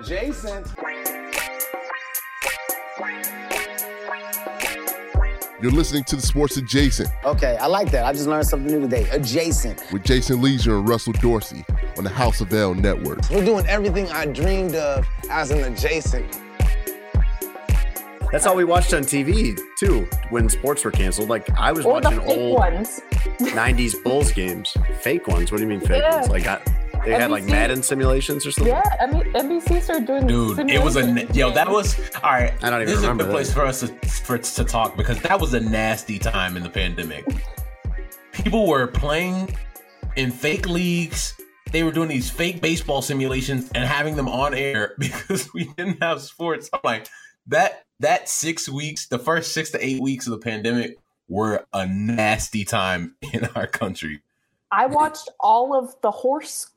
Adjacent. You're listening to the Sports Adjacent Okay, I like that. I just learned something new today. Adjacent. with Jason Lieser and Russell Dorsey on the House of L Network. We're doing everything I dreamed of as an adjacent. That's all we watched on TV too when sports were canceled. Like I was Or the watching fake old ones. '90s Bulls games, fake ones. What do you mean fake Yeah. ones? Like I, they had like Madden simulations or something. Yeah, I mean, NBC started doing Dude, it was a simulations. yo. That was all right. I don't even this is a good place for us to for to talk because that was a nasty time in the pandemic. People were playing in fake leagues. They were doing these fake baseball simulations and having them on air because we didn't have sports. I'm like that. That six weeks, the first six to eight weeks of the pandemic, were a nasty time in our country. I watched all of the horse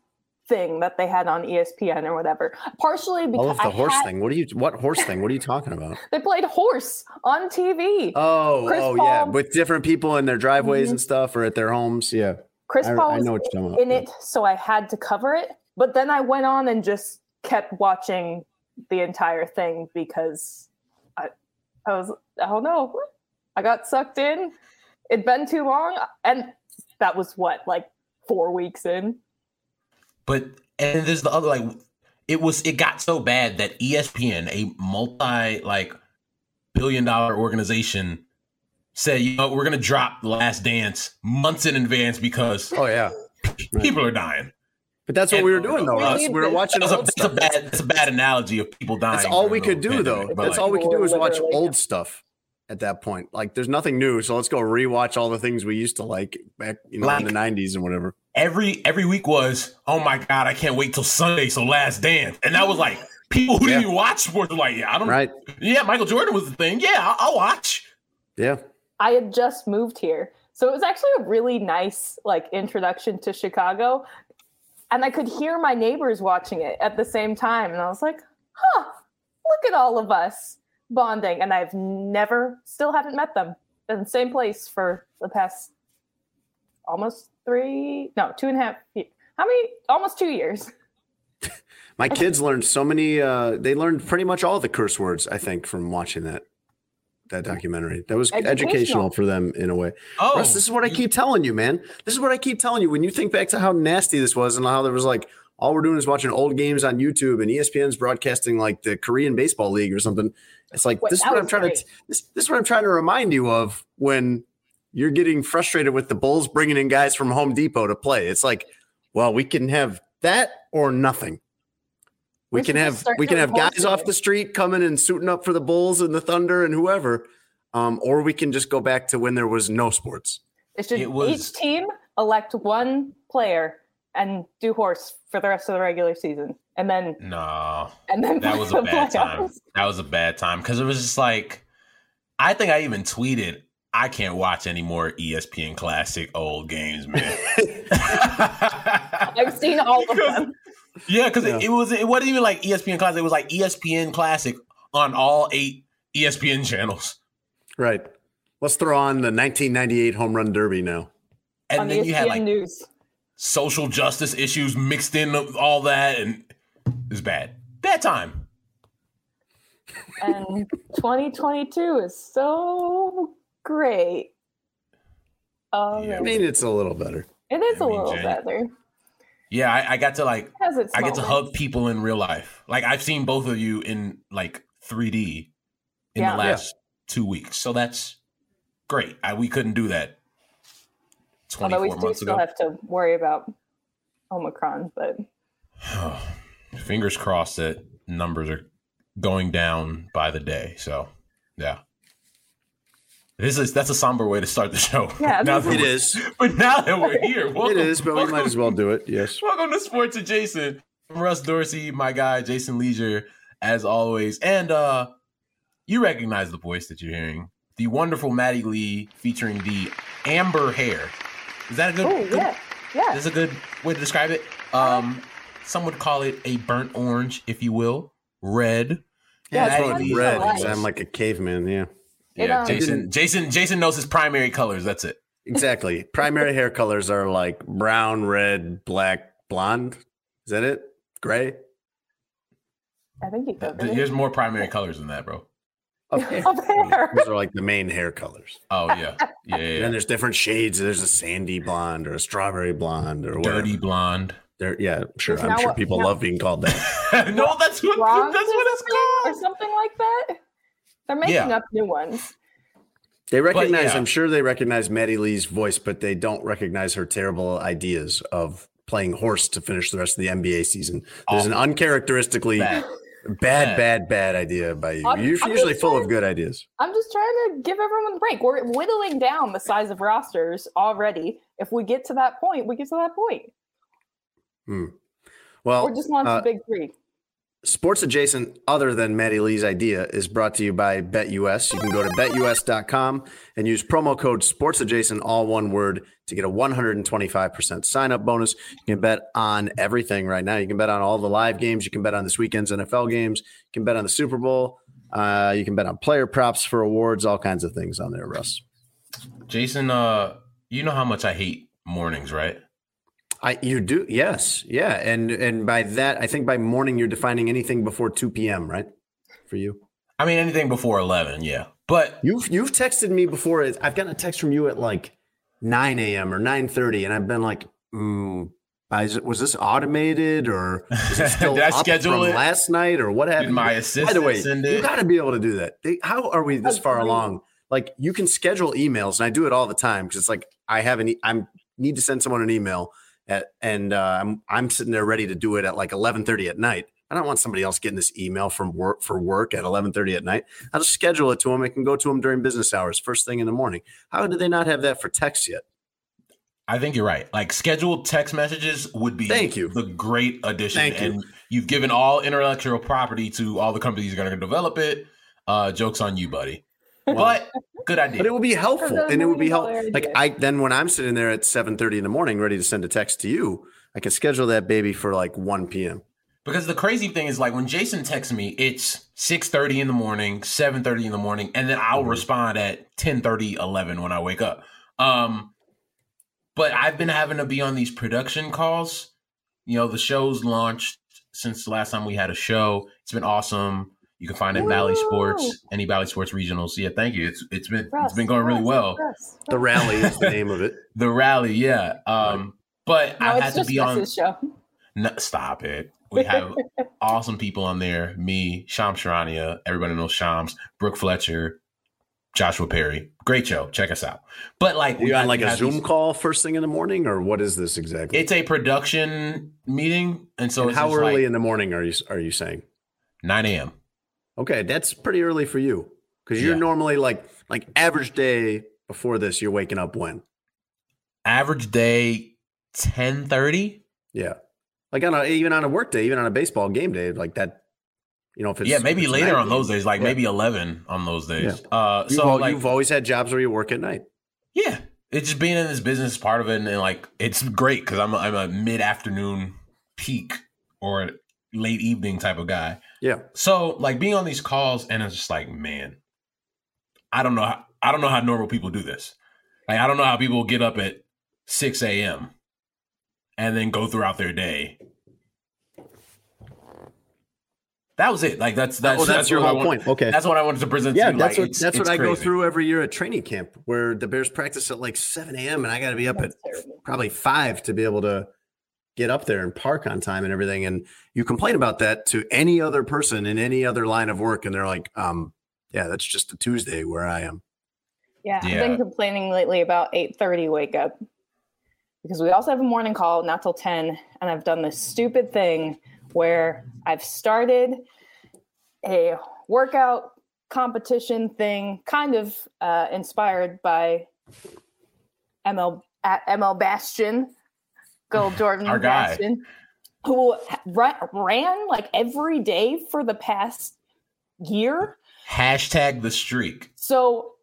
thing that they had on ESPN or whatever. Partially because All of the I horse had- thing. What are you? What horse thing? What are you talking about? They played horse on TV. Oh, Chris oh yeah, with different people in their driveways Mhm. and stuff, or at their homes. Yeah, Chris I- Paul I know what you're talking about, in yeah. it, so I had to cover it. But then I went on and just kept watching the entire thing because I, I was, I don't know, I got sucked in. It'd been too long, and that was what, like four weeks in. But and there's the other like it was it got so bad that ESPN, a multi like billion dollar organization, said, you know, we're gonna drop The Last Dance months in advance because Oh yeah. people are dying. But that's what And- we were doing though, We Russ. We were watching That's a, old that's a stuff. bad that's a bad analogy of people dying. That's all we could do though. pandemic, but, That's like, all we could do is watch old stuff at that point. Like there's nothing new, so let's go rewatch all the things we used to like back, you know, in the '90s and whatever. Every every week was, oh my god, I can't wait till Sunday, so Last Dance, and that was like people who didn't even watch sports were like, yeah, I don't, Right? yeah, Michael Jordan was the thing, yeah, I'll, I'll watch. Yeah. I had just moved here. So it was actually a really nice like introduction to Chicago. And I could hear my neighbors watching it at the same time. And I was like, huh, look at all of us bonding. And I've never, still haven't met them in the same place for the past almost three, no, two and a half, how many, almost two years. My kids learned so many. Uh, they learned pretty much all the curse words. I think from watching that that documentary. That was educational, Educational. for them in a way. Oh, Russ, this is what I keep telling you, man. This is what I keep telling you. When you think back to how nasty this was and how there was like all we're doing is watching old games on YouTube and ESPN's broadcasting like the Korean baseball league or something. It's like Wait, this is what I'm trying great. to this, this is what I'm trying to remind you of when you're getting frustrated with the Bulls bringing in guys from Home Depot to play. It's like, well, we can have that or nothing. We, We can have we can have guys off the street coming and suiting up for the Bulls and the Thunder and whoever, um, or we can just go back to when there was no sports. It should It was- each team elect one player and do horse for the rest of the regular season. And then, no. and then that play was the a bad time. That was a bad time because it was just like, I think I even tweeted, I can't watch any more ESPN Classic old games, man. I've seen all of them. yeah, because Yeah. it, it was it wasn't even like ESPN Classic. It was like ESPN Classic on all eight ESPN channels, Right. Let's throw on the 1998 home run derby now. and on then ESPN you had like News. social justice issues mixed in with all that, and it's bad. Bad time. And 2022 is so great. Um, Yeah. I mean, it's a little better. it is I a mean, little Jay- better. Yeah, I, I got to like Has its I get to hug people in real life. Like I've seen both of you in like 3D in Yeah. the last two weeks, so that's great. I, we couldn't do that Although 24 we do months still ago. have to worry about Omicron, but Fingers crossed that numbers are going down by the day. So, yeah. This is that's a somber way to start the show. Yeah, Now this that It we're- is. But now that we're here, welcome, It is, but we might as well do it. Yes. Welcome to Sports Adjacent. I'm Russ Dorsey, my guy Jason Lieser, as always, and uh, you recognize the voice that you're hearing, the wonderful Maddie Lee featuring the amber hair. Is that a good? Oh good yeah, yeah. Is a good way to describe it. Um, some would call it a burnt orange, if you will, red. Yeah, that's it's what it's you red. because. I'm like a caveman. Yeah. It, Yeah, um, Jason. Jason. Jason knows his primary colors. That's it. Exactly. Primary hair colors are like brown, red, black, blonde. Is that it? Gray? I think you covered. There's more primary colors than that, bro. Of hair. Of hair. Those are like the main hair colors. Oh yeah, yeah, yeah. And then there's different shades. There's a sandy blonde or a strawberry blonde or whatever. Dirty blonde. There, yeah, sure. Is I'm sure what- people now- love being called that. no, that's what Bronze that's what it's called. or something like that. They're making Yeah. up new ones. They recognize, yeah. I'm sure they recognize Maddie Lee's voice, but they don't recognize her terrible ideas of playing horse to finish the rest of the NBA season. There's an uncharacteristically Bad. bad, Bad. bad, bad, idea by you. I'm- You're I'm usually just full of good ideas. I'm just trying to give everyone a break. We're whittling down the size of rosters already. If we get to that point, we get to that point. Well, We're just on to uh, the big three. Sports adjacent, other than Maddie Lee's idea, is brought to you by BetUS. You can go to betus.com and use promo code SportsAdjacent, all one word, to get a 125% sign up bonus. You can bet on everything right now. You can bet on all the live games. You can bet on this weekend's NFL games. You can bet on the Super Bowl. Uh, you can bet on player props for awards, all kinds of things on there, Russ. Jason, uh, you know how much I hate mornings, right? I you do yes yeah and and by that I think by morning you're defining anything before 2 p.m. right for you. I mean, anything before eleven, yeah. But You've you've texted me before. I've gotten a text from you at like 9 a.m. or 9:30, and I've been like, mm, is it, was this automated or is it still Did I schedule it? last night or what happened? my assistant. By the way, send you it? got to be able to do that. They, how are we this far Agreed. along? Like you can schedule emails, and I do it all the time because it's like I have an e- I'm need to send someone an email at, and uh, I'm I'm sitting there ready to do it at like 11:30 at night. I don't want somebody else getting this email from work for work at 11:30 at night. I'll just schedule it to them. It can go to them during business hours, first thing in the morning. How did they not have that for text yet? I think you're right. Like scheduled text messages would be Thank you. the great addition. Thank you. and you've given all intellectual property to all the companies that are going to develop it. Uh, jokes on you, buddy. but good idea. But it would be helpful, and it would be million helpful. Like. I then when I'm sitting there at 7:30 in the morning, ready to send a text to you, I can schedule that baby for like 1 p.m. Because the crazy thing is, like when Jason texts me, it's six thirty in the morning, seven thirty in the morning, and then I'll Mhm. respond at 10 30, 11 when I wake up. Um, but I've been having to be on these production calls. You know, the show's launched since the last time we had a show. It's been awesome. You can find it in Bally Sports, any Bally Sports regionals. Yeah, thank you. It's it's been it's Russ, been going really well. Russ, The rally is the name of it. The rally, yeah. Um, but No, I've had to be on. Show. No, stop it. We have awesome people on there. Me, Shams Charania, everybody knows Shams, Brooke Fletcher, Joshua Perry. Great show. Check us out. But like, You we on like a Zoom these- call first thing in the morning, or what is this exactly? It's a production meeting, and so And it's how early like in the morning are you are you saying? 9 a.m. Okay, that's pretty early for you because you're Yeah. normally like like average day before this. You're waking up when? Average day 10:30. Yeah, like on a even on a work day, even on a baseball game day, like that. You know, if it's Yeah, maybe it's later on those days, like Yeah. maybe 11 on those days. Yeah. Uh, You've, so like, you've always had jobs where you work at night. Yeah, it's just being in this business part of it, and, like it's great because I'm a, I'm a mid afternoon peak or late evening type of guy. Yeah, So like being on these calls, and it's just like, man, I don't know, how, I don't know how normal people do this. Like I don't know how people get up at six a.m. and then go throughout their day. That was it. Like that's that's oh, that's, your whole point. Okay, That's what I wanted to present. yeah, to you. that's Like, what it's- that's what it's I go through every year at training camp, where the Bears practice at like seven a.m. and I got to be up That's at terrible. probably five to be able to get up there and park on time and everything. And you complain about that to any other person in any other line of work, and they're like, um, "Yeah, that's just a Tuesday where I am." Yeah, I've been complaining lately about 8:30 wake up because we also have a morning call not till 10 and I've done this stupid thing where I've started a workout competition thing, kind of uh, inspired by ML at ML Bastian, go Jordan Our guy. Who ran, ran like every day for the past year. Hashtag the streak. So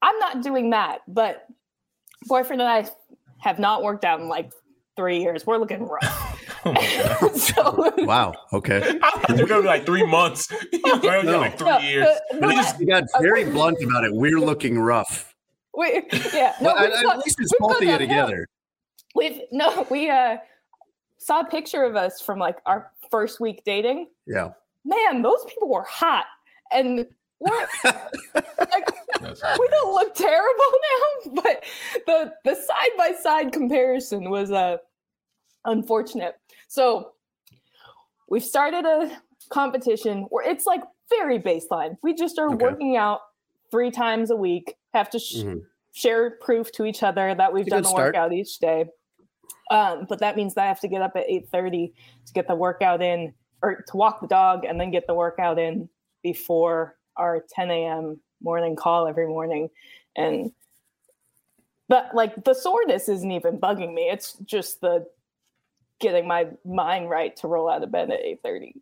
I'm not doing that, but boyfriend and I have not worked out in like three years. We're looking rough. Oh so, Wow. Okay. We're gonna be like three months. You know, No. like three No, uh, years. the- But the just You got very blunt about it. We're looking rough. we, yeah, no, But we've at, got- at least it's we've both of you together. We've no, we uh saw a picture of us from like our first week dating. Yeah. Man, those people were hot, and we're like, we don't look terrible now, but the the side by side comparison was uh unfortunate. So we've started a competition where it's like very baseline. We just are Okay. working out three times a week. Have to sh- Mhm. share proof to each other that we've It's a done good the workout each day. Um, but that means that I have to get up at eight thirty to get the workout in, or to walk the dog and then get the workout in before our 10 a.m. morning call every morning. And but like the soreness isn't even bugging me. It's just the getting my mind right to roll out of bed at 8:30.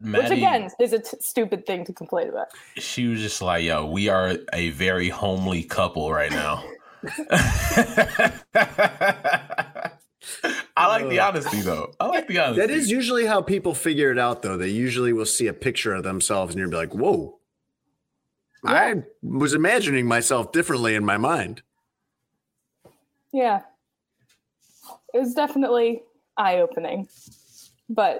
Which again is a t- stupid thing to complain about. she was just like, "Yo, we are a very homely couple right now." I like the honesty, though. I like the honesty. That is usually how people figure it out, though. They usually will see a picture of themselves and you'll be like, whoa. I was imagining myself differently in my mind. Yeah. It was definitely eye opening. But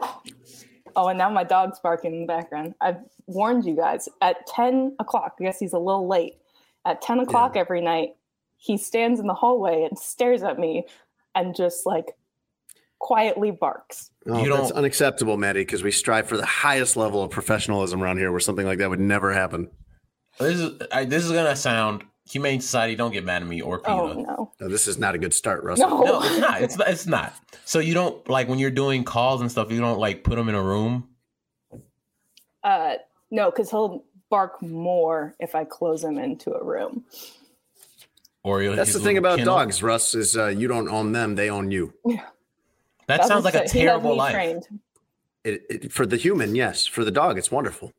oh, and now my dog's barking in the background. I've warned you guys at 10 o'clock. I guess he's a little late. At 10 o'clock every night, he stands in the hallway and stares at me and just like quietly barks. Oh, You that's don't- unacceptable, Maddie, because we strive for the highest level of professionalism around here where something like that would never happen. This is I, this is gonna sound humane society. Don't get mad at me or PETA. Oh no. No, this is not a good start, Russell. No. No, it's not. It's not. It's not. So you don't like when you're doing calls and stuff. You don't like put them in a room. Uh no, because he'll bark more if I close him into a room. Or you'll- That's the thing about kennel. dogs, Russ, is uh, you don't own them, they own you. That sounds like a Doesn't say- he has terrible me life. It, it, for the human, yes. For the dog, it's wonderful.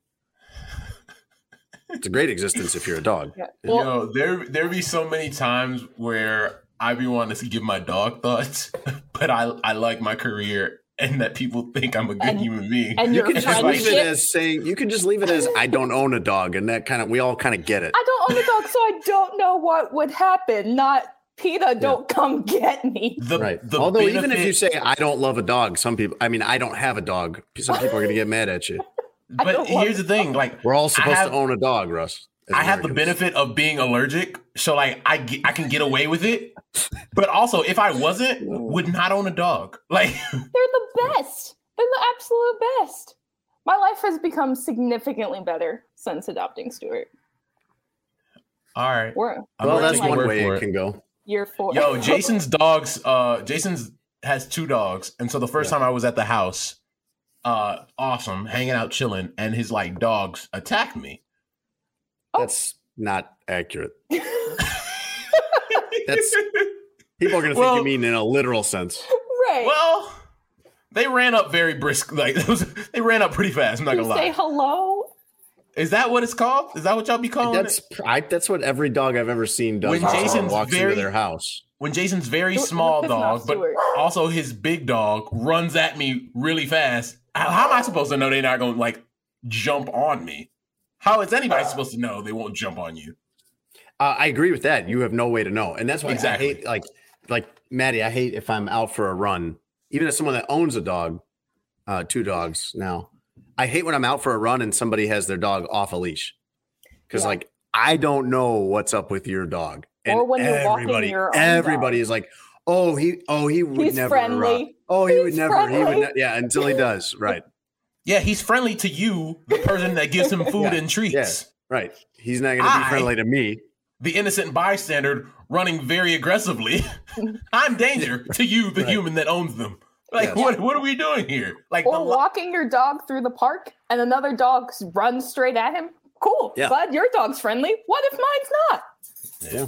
It's a great existence if you're a dog. Yeah. Well, Yo, there there be so many times where I be wanting to give my dog thoughts, but I I like my career and that people think I'm a good And- human being. and You your can just leave it as saying you can just leave it as I don't own a dog, and that kind of we all kind of get it. I don't own a dog, so I don't know what would happen. Not PETA, don't come get me. the, Right. the Although even if you say I don't love a dog, some people I mean I don't have a dog, some people are gonna get mad at you. But here's the thing, like We're all supposed have- to own a dog, Russ. as I have the benefit of being allergic, so like I get, I can get away with it. But also, if I wasn't, would not own a dog. Like, They're the best. They're the absolute best. My life has become significantly better since adopting Stuart. all right, We're Well, gonna that's one way for it can go. Year four. Yo, Jason's dogs. Uh, Jason's has two dogs, and so the first time I was at the house, uh, awesome, hanging out, chilling, and his like dogs attacked me. That's not accurate. That's people are gonna think Well- you mean in a literal sense. right. well, they ran up very brisk. Like was, they ran up pretty fast. I'm not you gonna say lie. Say hello. Is that what it's called? Is that what y'all be calling That's it? I, that's what every dog I've ever seen does When when Jason's walks very- into their house. When Jason's very Don't- small don't piss me off, dog, but also his big dog runs at me really fast. How, how am I supposed to know they're not gonna like jump on me? How is anybody supposed to know they won't jump on you? Uh, I agree with that. You have no way to know, and that's why Exactly. I hate like like Maddie. I hate if I'm out for a run, even as someone that owns a dog, uh, two dogs now. I hate when I'm out for a run and somebody has their dog off a leash because Yeah. like I don't know what's up with your dog. And Or when you're walking everybody, your own everybody dog. is like, oh he, oh he would He's never. friendly. oh, he would He's never. He would. Ne- yeah, until he does. Right. Yeah, he's friendly to you, the person that gives him food Yeah, and treats. yeah. Right. He's not going to be friendly to me. The innocent bystander running very aggressively. I'm danger to you, the Right. human that owns them. Like, Yes. what what are we doing here? Like, Or the, lo- walking your dog through the park and another dog runs straight at him. Cool. Yeah. Glad your dog's friendly. What if mine's not? Yeah.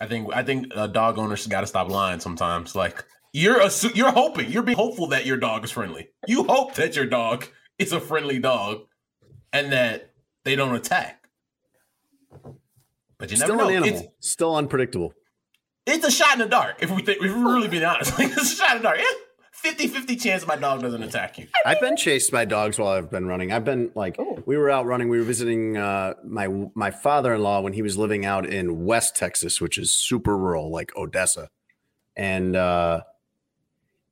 I think I think uh, dog owners got to stop lying sometimes. Like you're assu- you're hoping you're being hopeful that your dog is friendly. You hope that your dog is a friendly dog and that they don't attack. But you never Still know. an It's. Still unpredictable. it's a shot in the dark if we think, if we're really being honest. Like, it's a shot in the dark. Yeah, 50-50 chance my dog doesn't attack you. I've been chased by dogs while I've been running. I've been like, Oh. we were out running. We were visiting uh, my my father in law when he was living out in West Texas, which is super rural, like Odessa. And uh,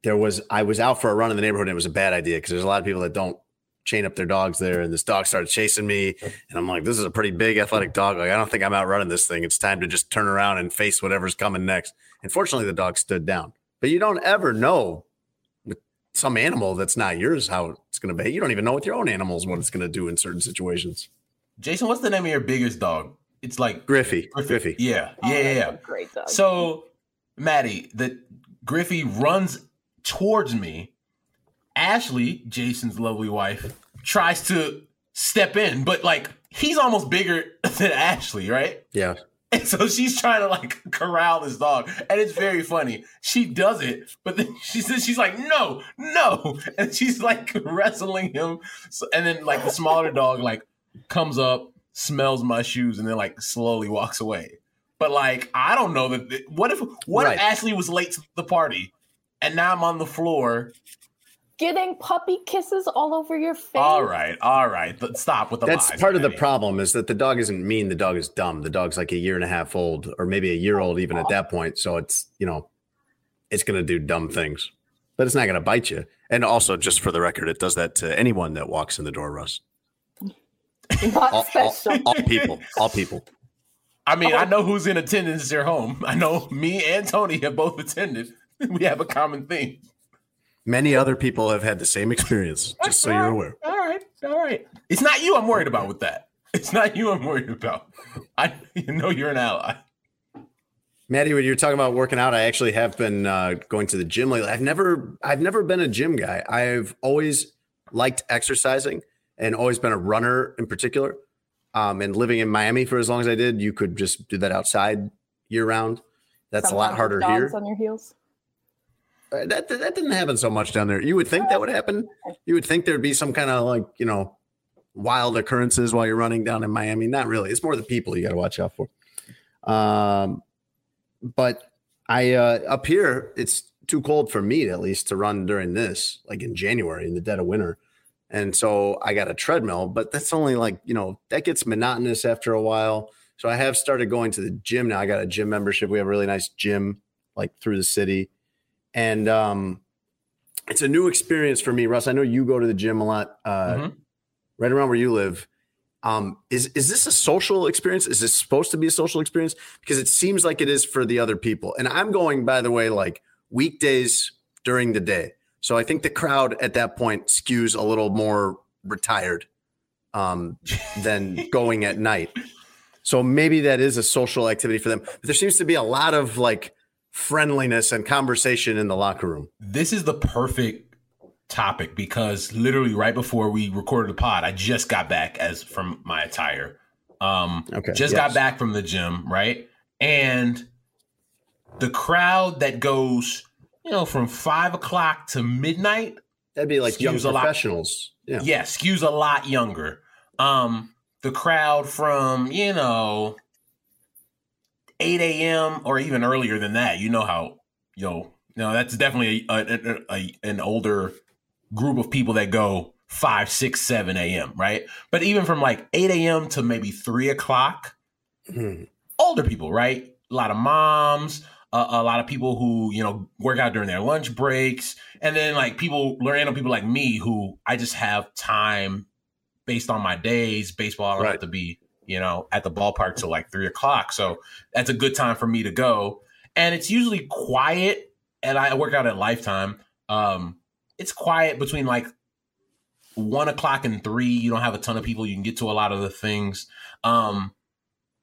there was, I was out for a run in the neighborhood. And it was a bad idea because there's a lot of people that don't chain up their dogs there. And this dog started chasing me, and I'm like, this is a pretty big athletic dog. Like, I don't think I'm out running this thing. It's time to just turn around and face whatever's coming next. And fortunately, the dog stood down. But you don't ever know with some animal that's not yours how it's going to behave. You don't even know with your own animals what it's going to do in certain situations. Jason, what's the name of your biggest dog? It's like Griffey, Griffey. Griffey. Yeah, Oh, yeah, yeah, yeah. Great dog. So, Maddie, the Griffey runs towards me. Ashley, Jason's lovely wife, tries to step in, but like he's almost bigger than Ashley, right? Yeah. And so she's trying to like corral this dog, and it's very funny. She does it, but then she says she's like, "No, no," and she's like wrestling him. So, and then like the smaller dog like comes up, smells my shoes, and then like slowly walks away. But like I don't know that. What if what Right. if Ashley was late to the party, and now I'm on the floor? Getting puppy kisses all over your face. All right, all right, but stop with the That's lies, part of the problem is that the dog isn't mean. The dog is dumb. The dog's like a year and a half old or maybe a year old even at that point. So it's, you know, it's going to do dumb things, but it's not going to bite you. And also, just for the record, it does that to anyone that walks in the door, Russ. Not All, all, special. all people, all people. I mean, I oh. know who's in attendance at your home. I know me and Tony have both attended. We have a common theme. Many other people have had the same experience, just so you're aware. All right, all right. It's not you I'm worried about with that. It's not you I'm worried about. I you know you're an ally. Maddie, when you're talking about working out, I actually have been uh, going to the gym lately. I've never, I've never been a gym guy. I've always liked exercising and always been a runner in particular. Um, and living in Miami for as long as I did, you could just do that outside year round. That's a lot harder with here. on your heels. Uh, That that didn't happen so much down there. You would think that would happen. You would think there'd be some kind of like you know wild occurrences while you're running down in Miami. Not really. It's more the people you got to watch out for. Um, but I uh, up here, it's too cold for me at least to run during this, like in January in the dead of winter. And so I got a treadmill, but that's only like, you know, that gets monotonous after a while. So I have started going to the gym now. I got a gym membership. We have a really nice gym like through the city. And um it's a new experience for me, Russ. I know you go to the gym a lot, uh, Mhm. right around where you live. Um, is is this a social experience? Is this supposed to be a social experience? Because it seems like it is for the other people. And I'm going, by the way, like weekdays during the day. So I think the crowd at that point skews a little more retired um, than going at night. So maybe that is a social activity for them. But there seems to be a lot of like friendliness and conversation in the locker room. This is the perfect topic because literally right before we recorded the pod, I just got back as from my attire. Um Okay, just yes. got back from the gym, right? And the crowd that goes, you know, from five o'clock to midnight That'd be like young a lot. professionals. Yeah. yeah, skews a lot younger. Um, the crowd from you know eight a.m. or even earlier than that. You know how you know. No, that's definitely a, a, a, an older group of people that go five, six, seven a.m. Right, but even from like eight a.m. to maybe three o'clock, Hmm. older people, right? A lot of moms, uh, a lot of people who you know work out during their lunch breaks, and then like people, random people like me who I just have time based on my days. Baseball, I don't Right. have to be you know at the ballpark till like three o'clock, so that's a good time for me to go. And it's usually quiet, and I work out at Lifetime. Um, it's quiet between like one o'clock and three. You don't have a ton of people. You can get to a lot of the things. Um,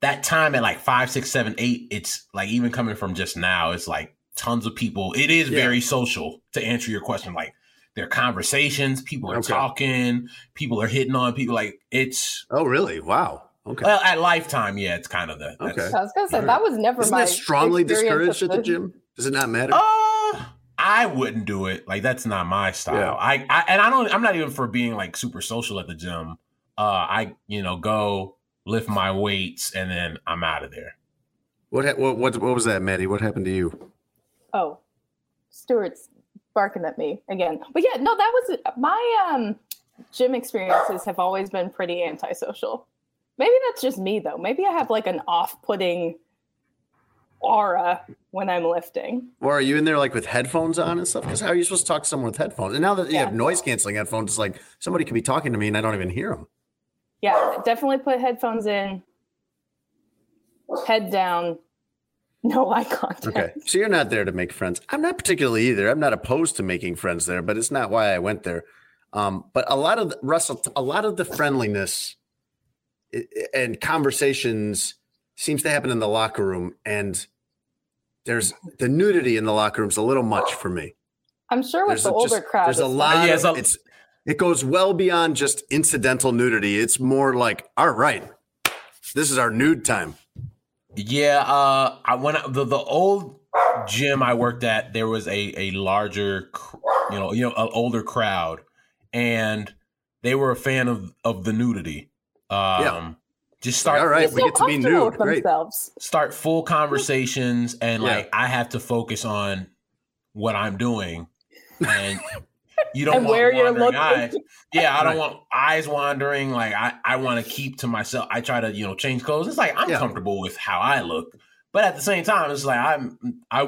that time at like five, six, seven, eight, it's like even coming from just now, it's like tons of people. It is Yeah. very social to answer your question. Like there are conversations, people are Okay. talking, people are hitting on people. Like it's Oh, really? Wow. Okay. well at Lifetime, yeah, it's kind of the that's- Okay. I was gonna say that was never Isn't my that strongly discouraged at the gym? Does it not matter? Uh, I wouldn't do it. Like that's not my style. Yeah. I, I and I don't. I'm not even for being like super social at the gym. Uh, I you know go lift my weights and then I'm out of there. What, ha- what what what was that, Maddie? What happened to you? Oh, Stuart's barking at me again. But yeah, no, that was my um gym experiences have always been pretty antisocial. Maybe that's just me though. Maybe I have like an off-putting aura when I'm lifting. Or are you in there like with headphones on and stuff? Because how are you supposed to talk to someone with headphones? And now that you Yeah. have noise canceling headphones, it's like somebody could be talking to me and I don't even hear them. Yeah, definitely put headphones in. Head down. No eye contact. Okay. So you're not there to make friends. I'm not particularly either. I'm not opposed to making friends there, but it's not why I went there. Um, but a lot of the, Russell, a lot of the friendliness and conversations seems to happen in the locker room, and there's the nudity in the locker room's a little much for me. I'm sure with There's the a, older just- crowd. There's a lot. Yeah, of, so- it's it goes well beyond just incidental nudity. It's more like, all right, this is our nude time. Yeah, uh, I went the the old gym I worked at. There was a a larger, you know, you know, an older crowd, and they were a fan of of the nudity. Um, just start All right, we feel get to be new. with Great. themselves. start full conversations and Yeah. like I have to focus on what I'm doing and you don't And want where you're wandering looking. eyes. Yeah, I don't Right. want eyes wandering. Like I, I want to keep to myself. I try to, you know, change clothes. It's like I'm Yeah. comfortable with how I look. But at the same time, it's like I'm I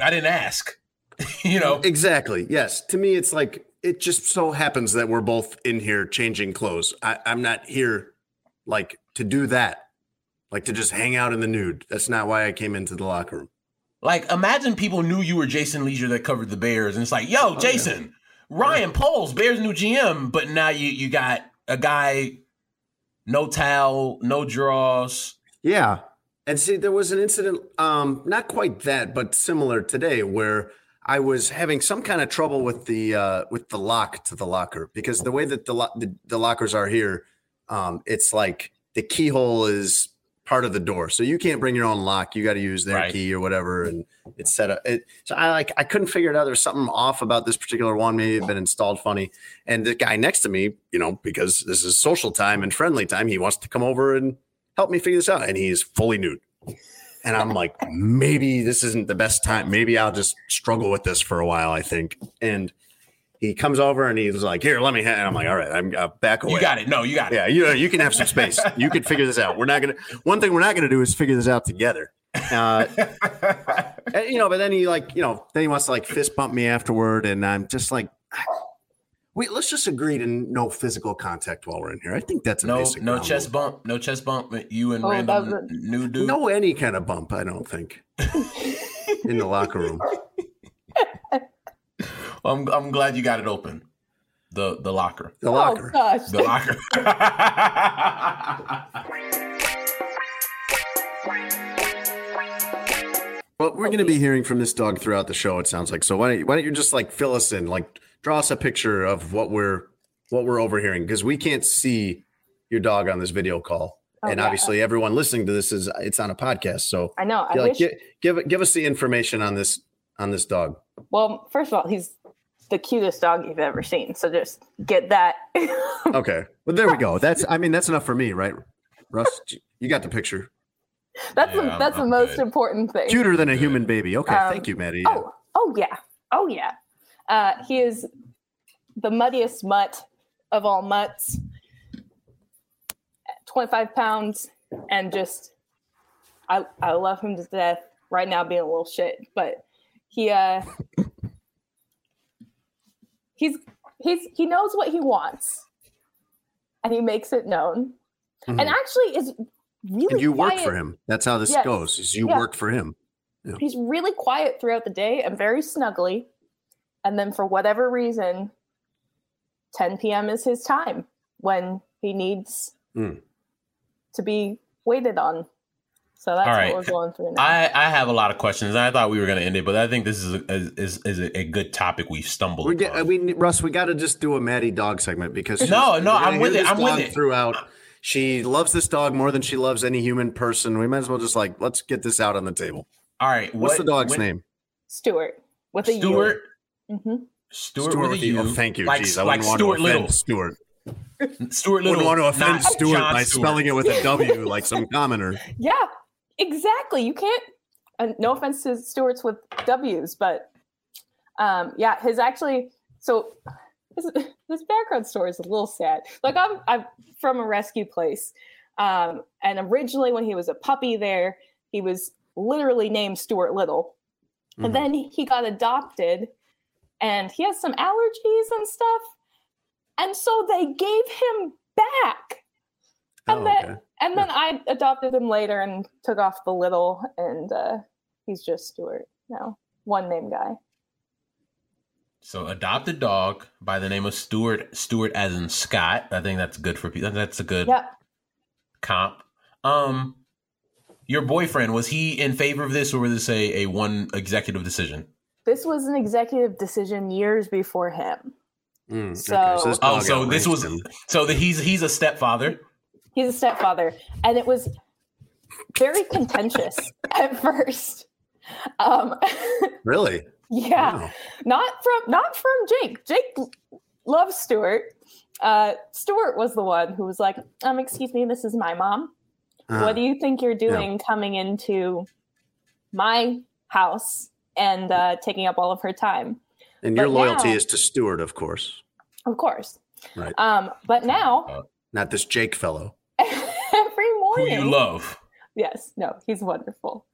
I didn't ask. you know. Exactly. Yes. To me, it's like it just so happens that we're both in here changing clothes. I, I'm not here like to do that, like to just hang out in the nude. That's not why I came into the locker room. Like imagine people knew you were Jason Lieser that covered the Bears and it's like, Oh, "Yo, Jason, Ryan Poles, Bears new GM, but now you you got a guy no towel, no draws. Yeah. And see, there was an incident, um, not quite that, but similar today, where I was having some kind of trouble with the uh, with the lock to the locker because the way that the lo- the, the lockers are here, um, it's like the keyhole is part of the door, so you can't bring your own lock. You got to use their Right. key or whatever, and it's set up. It, so I like I couldn't figure it out. There's something off about this particular one. Maybe it had been installed funny. And the guy next to me, you know, because this is social time and friendly time, he wants to come over and help me figure this out. And he's fully nude. And I'm like, maybe this isn't the best time. Maybe I'll just struggle with this for a while, I think. And he comes over and he's like, here, let me. Ha-. And I'm like, all right, I'm uh, back away. You got it. No, you got it. Yeah, you know, you can have some space. You can figure this out. We're not gonna. One thing we're not gonna do is figure this out together. Uh, and, you know, but then he like, you know, then he wants to like fist bump me afterward, and I'm just like, wait, let's just agree to no physical contact while we're in here. I think that's a No, basic no ground chest rule. bump. No chest bump. You and Oh, random new dude. No, any kind of bump. I don't think in the locker room. I'm I'm glad you got it open. The the locker. The oh, locker. Oh gosh. The locker. Well, we're going to be hearing from this dog throughout the show. It sounds like so. Why don't you, why don't you just like fill us in, like draw us a picture of what we're what we're overhearing because we can't see your dog on this video call, Oh, and yeah. obviously everyone listening to this is it's on a podcast. So I know. I like, wish. gi- give give us the information on this on this dog. Well, first of all, he's the cutest dog you've ever seen. So just get that. Okay, well there we go. That's I mean that's enough for me, right, Russ? You got the picture. that's Yeah, the, I'm- that's the I'm most good. important thing. Cuter than a human baby. Okay, Um, thank you, Maddie. Yeah. Oh, oh yeah, oh yeah. Uh, he is the muddiest mutt of all mutts. Twenty-five pounds, and just I I love him to death. Right now, being a little shit, but he uh he's he's he knows what he wants, and he makes it known. Mhm. And actually, is really And you work for him. That's how this Yes. goes. Is you Yeah. work for him. He's really quiet throughout the day and very snuggly. And then for whatever reason, 10 p.m. is his time when he needs Mm. to be waited on. So that's All right. what we're going through now. I, I have a lot of questions. I thought we were going to end it, but I think this is a, is is a, a good topic we've stumbled We get, upon. I mean, Russ, we got to just do a Maddie dog segment because No, no, I'm with hear it, I'm with it. Throughout, she loves this dog more than she loves any human person. We might as well just like let's get this out on the table. All right, What's what- the dog's when- name? Stuart with a U. Stuart. hmm Stuart, with a the- U. oh, thank you. Like, Jeez, I like wouldn't want Stuart to Little. offend Stuart. Stuart Little. Wouldn't want to offend Stuart John by Stewart. spelling it with a W like some commoner. Yeah, exactly. You can't. Uh, no offense to Stewart's with W's, but um, yeah, his actually. So this, his background story is a little sad. Like I'm, I'm from a rescue place, um, and originally when he was a puppy there, he was literally named Stuart Little, Mhm. and then he got adopted, and he has some allergies and stuff, and so they gave him back. And Oh, then, okay. and then I adopted him later and took off the little, and uh, he's just Stuart now, one name guy. So adopted dog by the name of Stuart. Stuart as in Scott. I think that's good for people. That's a good Yep. comp. Um, your boyfriend was he in favor of this, or was this a, a one executive decision? This was an executive decision years before him. Mm, So- this Oh, so this was him. so that he's he's a stepfather. He's a stepfather, and it was very contentious at first. Um, really. yeah, Wow. not from not from Jake. Jake loves Stuart. Uh, Stuart was the one who was like, "Um, excuse me, this is my mom. Uh, what do you think you're doing coming into my house and uh, taking up all of her time and your loyalty now- is to Stuart, of course, of course Right. um, but now not this Jake fellow. Every Who you love? yes no he's wonderful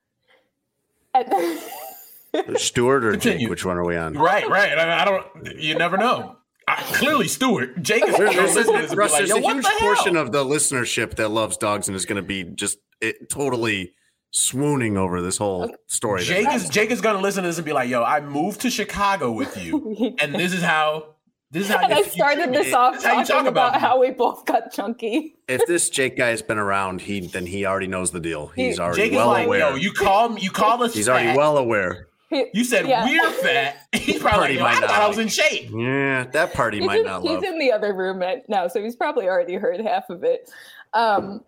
And- Stuart or Continue. Jake? Which one are we on? Right, right. I, I don't. You never know. I, clearly, Stewart. Jake is There- gonna There's, listen to this and be Russ, like, there's a huge the portion of the listenership that loves dogs and is going to be just it, totally swooning over this whole story. that- Jake is Jake is gonna listen to this and be like, "Yo, I moved to Chicago with you, and this is how this is how." and I started this me. off This is how you talking talk about, me. how we both got chunky. if this Jake guy has been around, he then he already knows the deal. He's already Jake well like, aware. "Yo, you call you call us He's fat. already well aware. You said Yeah. we're fat. He's probably Party like, Yo, might I not thought I was in shape." Yeah, that party he's, might in, not he's love. in the other room right now, so he's probably already heard half of it. Um,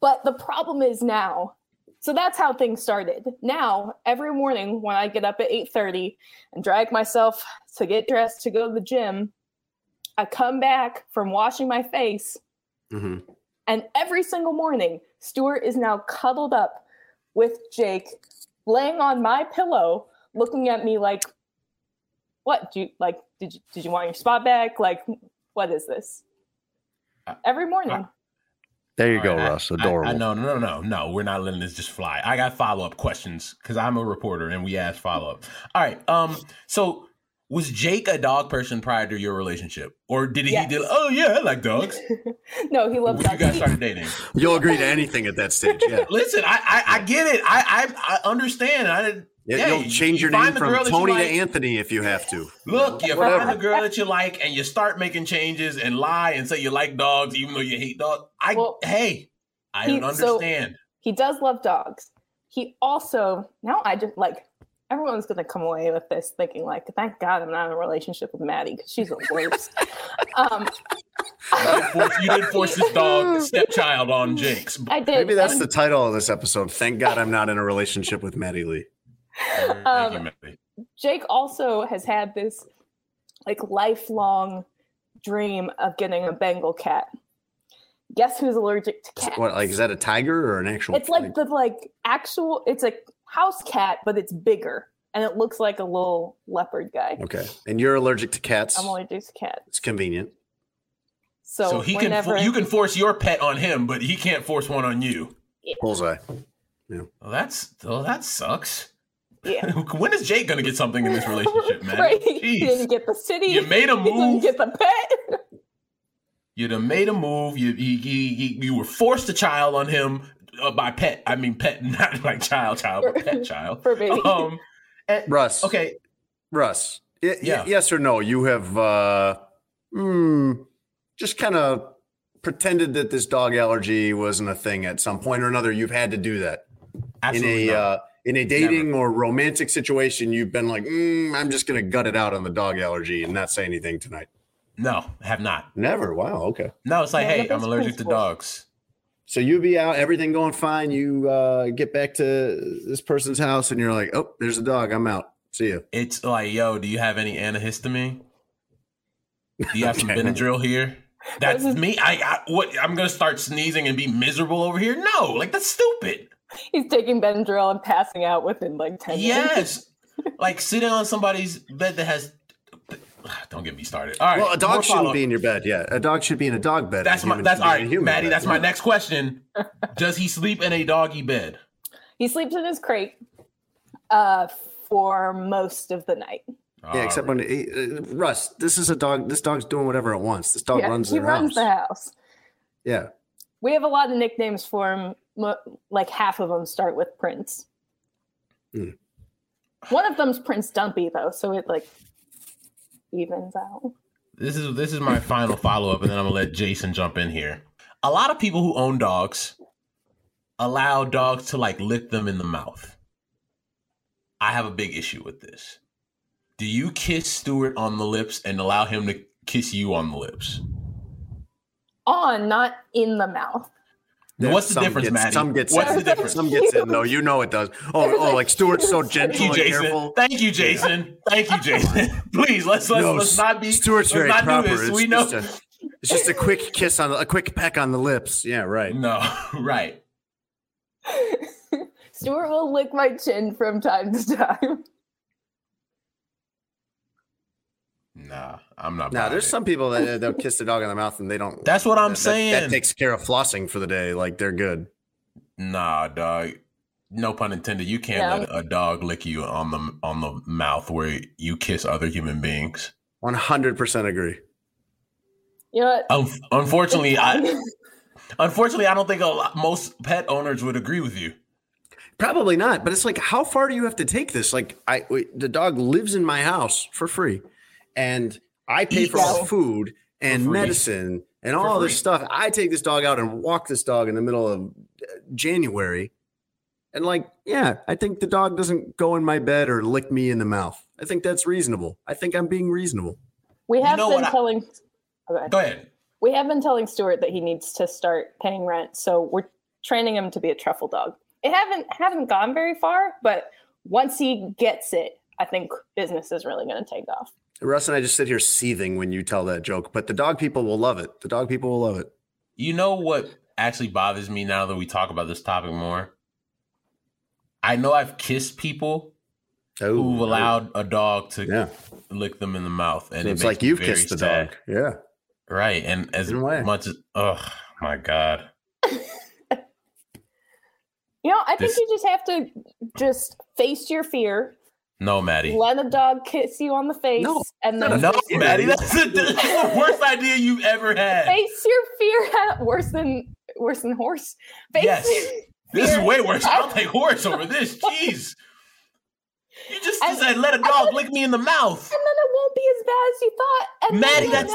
but the problem is now. So that's how things started. Now, every morning when I get up at 8:30 and drag myself to get dressed to go to the gym, I come back from washing my face, hmm and every single morning, Stuart is now cuddled up with Jake, laying on my pillow, looking at me like, "What? Do you like? Did you did you want your spot back? Like, what is this?" Uh, Every morning. There you All go, right, I- Russ. I- Adorable. I, no, no, no, no, no. We're not letting this just fly. I got follow up questions because I'm a reporter and we ask follow up. All right. Um. So was Jake a dog person prior to your relationship, or did he? Yes. Did, oh yeah, I like dogs. no, he loves when you dogs. guys started dating. You'll agree to anything at that stage. Yeah. Listen, I, I, I get it. I, I, I understand. I didn't. Yeah, Yeah, You'll you- change you your name from girl that Tony like. to Anthony if you have to. Look, you Whatever. find the girl that you like, and you start making changes and lie and say you like dogs, even though you hate dogs. I Well, hey, I he- don't so- understand. he does love dogs. He also now I just like everyone's gonna come away with this thinking like, thank God I'm not in a relationship with Maddie because she's the worst. um, you, didn't force, you didn't force this dog stepchild on Jake's. I did. Maybe that's and- the title of this episode. Thank God I'm not in a relationship with Maddie Lee. Um, Jake also has had this like lifelong dream of getting a Bengal cat. Guess who's allergic to cats? What like is that a tiger or an actual? It's like the like actual. It's a house cat, but it's bigger, and it looks like a little leopard guy. okay, and you're allergic to cats. I'm allergic to cats, It's convenient. so, So he can whenever fo- you can force your pet on him, but he can't force one on you. Bullseye. Well, that's well, that sucks. yeah. when is Jake gonna get something in this relationship, man? right? He Jeez. didn't get the city. You made a He didn't move. get the pet. You'd have made a move. You you, you, you you were forced a child on him uh, by pet. I mean pet, not like child, child, but pet child. For baby. Um, and- Russ. okay, Russ. y- y- Yeah. yes or no? You have uh, hmm, just kind of pretended that this dog allergy wasn't a thing at some point or another. You've had to do that Absolutely in a not. uh, in a dating or romantic situation. You've been like, mm, I'm just gonna gut it out on the dog allergy and not say anything tonight. no, have not. Never. Wow. Okay. No, it's like, Yeah, hey, I'm that's allergic to dogs. So you be out, everything going fine. You uh, get back to this person's house, and you're like, "Oh, there's a dog. I'm out. See you." It's like, yo, do you have any antihistamine? Do you have some Benadryl here? That's me. I, I what? I'm gonna start sneezing and be miserable over here? No, like that's stupid. He's taking Benadryl and passing out within like 10 minutes. Yes, like sitting on somebody's bed that has. Don't get me started. All right, Well, a more dog shouldn't follow-up. be in your bed. Yeah, a dog should be in a dog bed. That's A my. That's should all be in a right, human Maddie. bed. That's my next question. Does he sleep in a doggy bed? He sleeps in his crate uh, for most of the night. Yeah, except when uh, Russ, this is a dog. This dog's doing whatever it wants. This dog Yeah, runs he runs house. the house. Yeah, We have a lot of nicknames for him. Like half of them start with Prince. Hmm. One of them's Prince Dumpy, though, so it like evens out. this is this is my final follow up, and then I'm gonna let Jason jump in here. A lot of people who own dogs allow dogs to like lick them in the mouth. I have a big issue with this. Do you kiss Stuart on the lips and allow him to kiss you on the lips? On, not in the mouth. Yeah, What's the difference, gets- Maddie? Some gets What's in. the difference? Some gets in though. You know it does. Oh, There's oh, a like Stuart's so huge gentle Thank you, and Jason. careful. Thank you, Jason. Thank you, Jason. Please let's let's, No, let's not be Stuart's let's very not proper. do this. It's we know. just a, it's just a quick kiss on the, a quick peck on the lips. Yeah, right. no, right. Stuart will lick my chin from time to time. Nah, I'm not. Now, there's it. some people that they'll kiss the dog in the mouth and they don't. That's what I'm that- that- saying. That, takes care of flossing for the day. Like they're good. Nah, dog. No pun intended. You can't Yeah. let a dog lick you on the on the mouth where you kiss other human beings. One hundred percent agree. You know what? Un- unfortunately, I unfortunately I don't think a lot, most pet owners would agree with you. Probably not, but it's like, how far do you have to take this? Like, I wait, the dog lives in my house for free, and I pay for all the food and For free. medicine and all this stuff. I take this dog out and walk this dog in the middle of uh, January, and like, yeah, I think the dog doesn't go in my bed or lick me in the mouth. I think that's reasonable. I think I'm being reasonable. we have know been what I- telling. Okay. Go ahead. We have been telling Stuart that he needs to start paying rent, so we're training him to be a truffle dog. It haven't haven't gone very far, but once he gets it, I think business is really going to take off. Russ and I just sit here seething when you tell that joke, but the dog people will love it. The dog people will love it. You know what actually bothers me now that we talk about this topic more? I know I've kissed people Oh, who've oh. allowed a dog to Yeah, lick them in the mouth, and So it it's makes like you've very kissed the sad. dog. Yeah. right? And as In a much as oh my god, You know, I think you just have to just face your fear, no, Maddie. let a dog kiss you on the face, No. and then No, Yeah, Maddie, that's the, that's the worst idea you've ever had. face your fear. at Worse than worse than horse. Face Yes. This is way worse. I'll take horse over this. Jeez. You just I- said let a dog lick me in the mouth. and then it won't be as bad as you thought. And Maddie, then that's-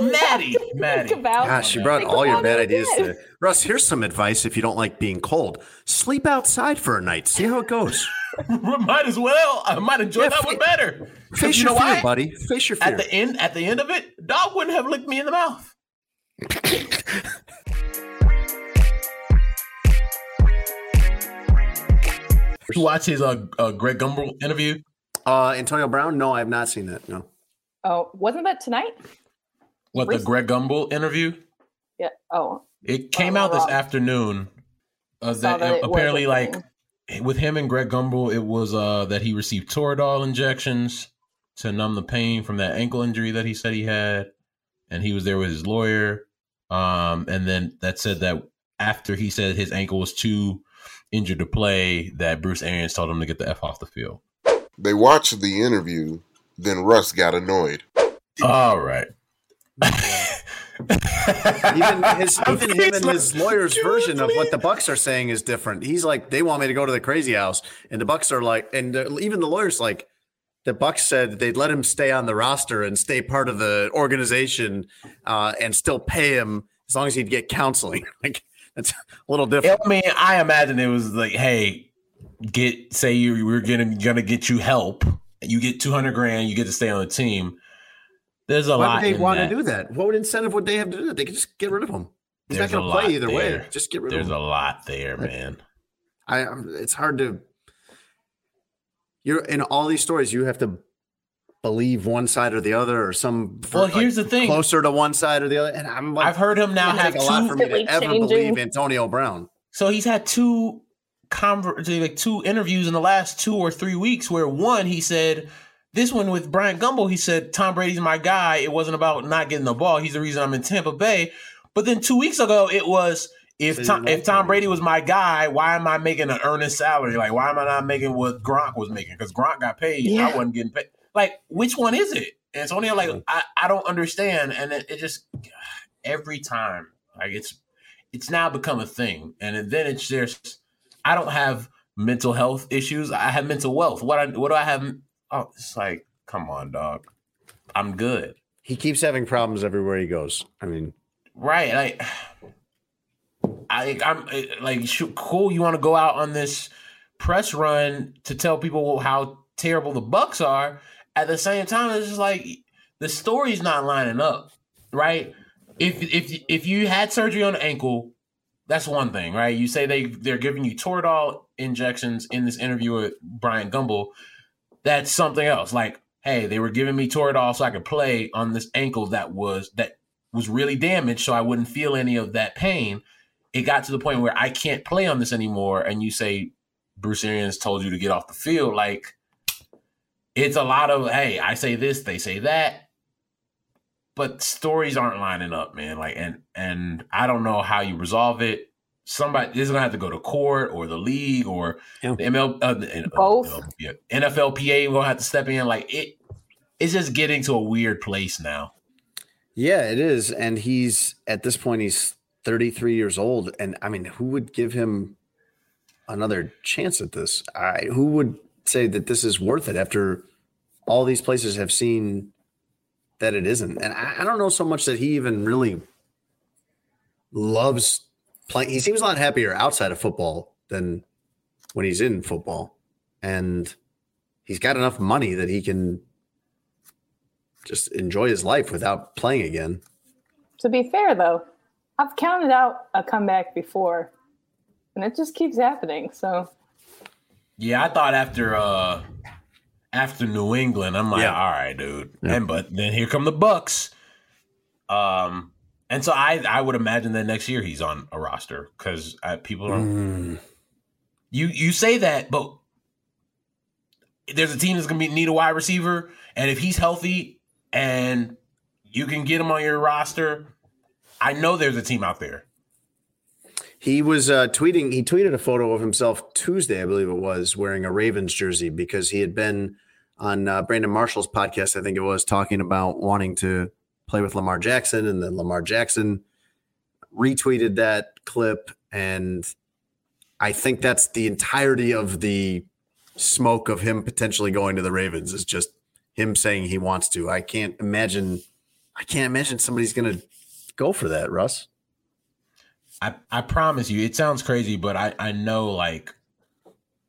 never Maddie, Maddie. Think about Gosh, you brought all your bad ideas to Russ. Here's some advice if you don't like being cold: sleep outside for a night. See how it goes. might as well. I might enjoy Yeah, that fa- one better. Face You your know fear, why? buddy. Face your fear. At the end, at the end of it, dog wouldn't have licked me in the mouth. You watch his uh, uh, Greg Gumbel interview? uh, Antonio Brown? No, I have not seen that. No. Oh, wasn't that tonight? What the Greg Gumbel interview? Yeah. Oh, It came Oh, out this wrong. afternoon. Uh, that, that apparently, like with him and Greg Gumbel, it was uh, that he received Toradol injections to numb the pain from that ankle injury that he said he had, and he was there with his lawyer. Um, and then that said that after he said his ankle was too injured to play, that Bruce Arians told him to get the f off the field. They watched the interview, then Russ got annoyed. All right. Even his, even him and his lawyer's version of what the Bucs are saying is different. He's like, they want me to go to the crazy house, and the Bucs are like, and even the lawyer's like, the Bucs said they'd let him stay on the roster and stay part of the organization, uh, and still pay him as long as he'd get counseling. Like that's a little different. I mean, I imagine it was like, hey, get say you we're gonna gonna get you help. You get two hundred grand. You get to stay on the team. There's a Why lot. would they want that. to do that? What would incentive would they have to do that? They could just get rid of him. He's There's not going to play lot either way. Just get rid There's of him. There's a lot there, man. I, I'm- it's hard to. You're in all these stories. You have to believe one side or the other, or some. Well, here's the thing. closer to one side or the other. And I'm like, I've heard him now have take a lot for me to Constantly ever changing. believe Antonio Brown. So he's had two conver- like two interviews in the last two or three weeks where one he said this one with Brian Gumbel he said Tom Brady's my guy. It wasn't about not getting the ball. He's the reason I'm in Tampa Bay. But then two weeks ago it was if Said Tom, if Tom. Brady was my guy, why am I making an earnest salary? Like why am I not making what Gronk was making? Because Gronk got paid, Yeah. I wasn't getting paid. Like which one is it? And it's only like mm. I, I don't understand, and it, it just every time like it's it's now become a thing, and then it's just I don't have mental health issues. I have mental wealth. What I what do I have? Oh, it's like come on, dog. I'm good, He keeps having problems everywhere he goes. I mean, right? Like I I'm like cool. You want to go out on this press run to tell people how terrible the Bucs are. At the same time, it's just like the story's not lining up, right? If if if you had surgery on the ankle, that's one thing, right? You say they they're giving you Toradol injections in this interview with Brian Gumbel. That's something else. Like, hey, they were giving me Toradol so I could play on this ankle that was that was really damaged, so I wouldn't feel any of that pain. It got to the point where I can't play on this anymore, and you say Bruce Arians told you to get off the field. Like, it's a lot of hey, I say this, they say that but stories aren't lining up, man. Like, and and I don't know how you resolve it. Somebody is gonna have to go to court or the league or Yeah. the ML, uh, the, uh, Both. uh, yeah, NFLPA will have to step in. Like it, it's just getting to a weird place now. yeah, it is. And he's at this point, he's 33 years old. And I mean, who would give him another chance at this? I, who would say that this is worth it after all these places have seen that it isn't? And I, I don't know so much that he even really loves playing. He seems a lot happier outside of football than when he's in football. And he's got enough money that he can just enjoy his life without playing again. To be fair, though, I've counted out a comeback before, and it just keeps happening. So Yeah, I thought after uh after New England, I'm like, Yeah. all right, dude. Yeah. And but then here come the Bucs. Um, and so I I would imagine that next year he's on a roster because people don't. Mm. You you say that, but there's a team that's gonna be need a wide receiver, and if he's healthy and you can get him on your roster, I know there's a team out there. He was uh, tweeting. He tweeted a photo of himself Tuesday, I believe it was, wearing a Ravens jersey because he had been on uh, Brandon Marshall's podcast. I think it was talking about wanting to play with Lamar Jackson, and then Lamar Jackson retweeted that clip, and I think that's the entirety of the smoke of him potentially going to the Ravens is just him saying he wants to. I can't imagine. I can't imagine somebody's going to go for that, Russ. I, I promise you, it sounds crazy, but I, I know like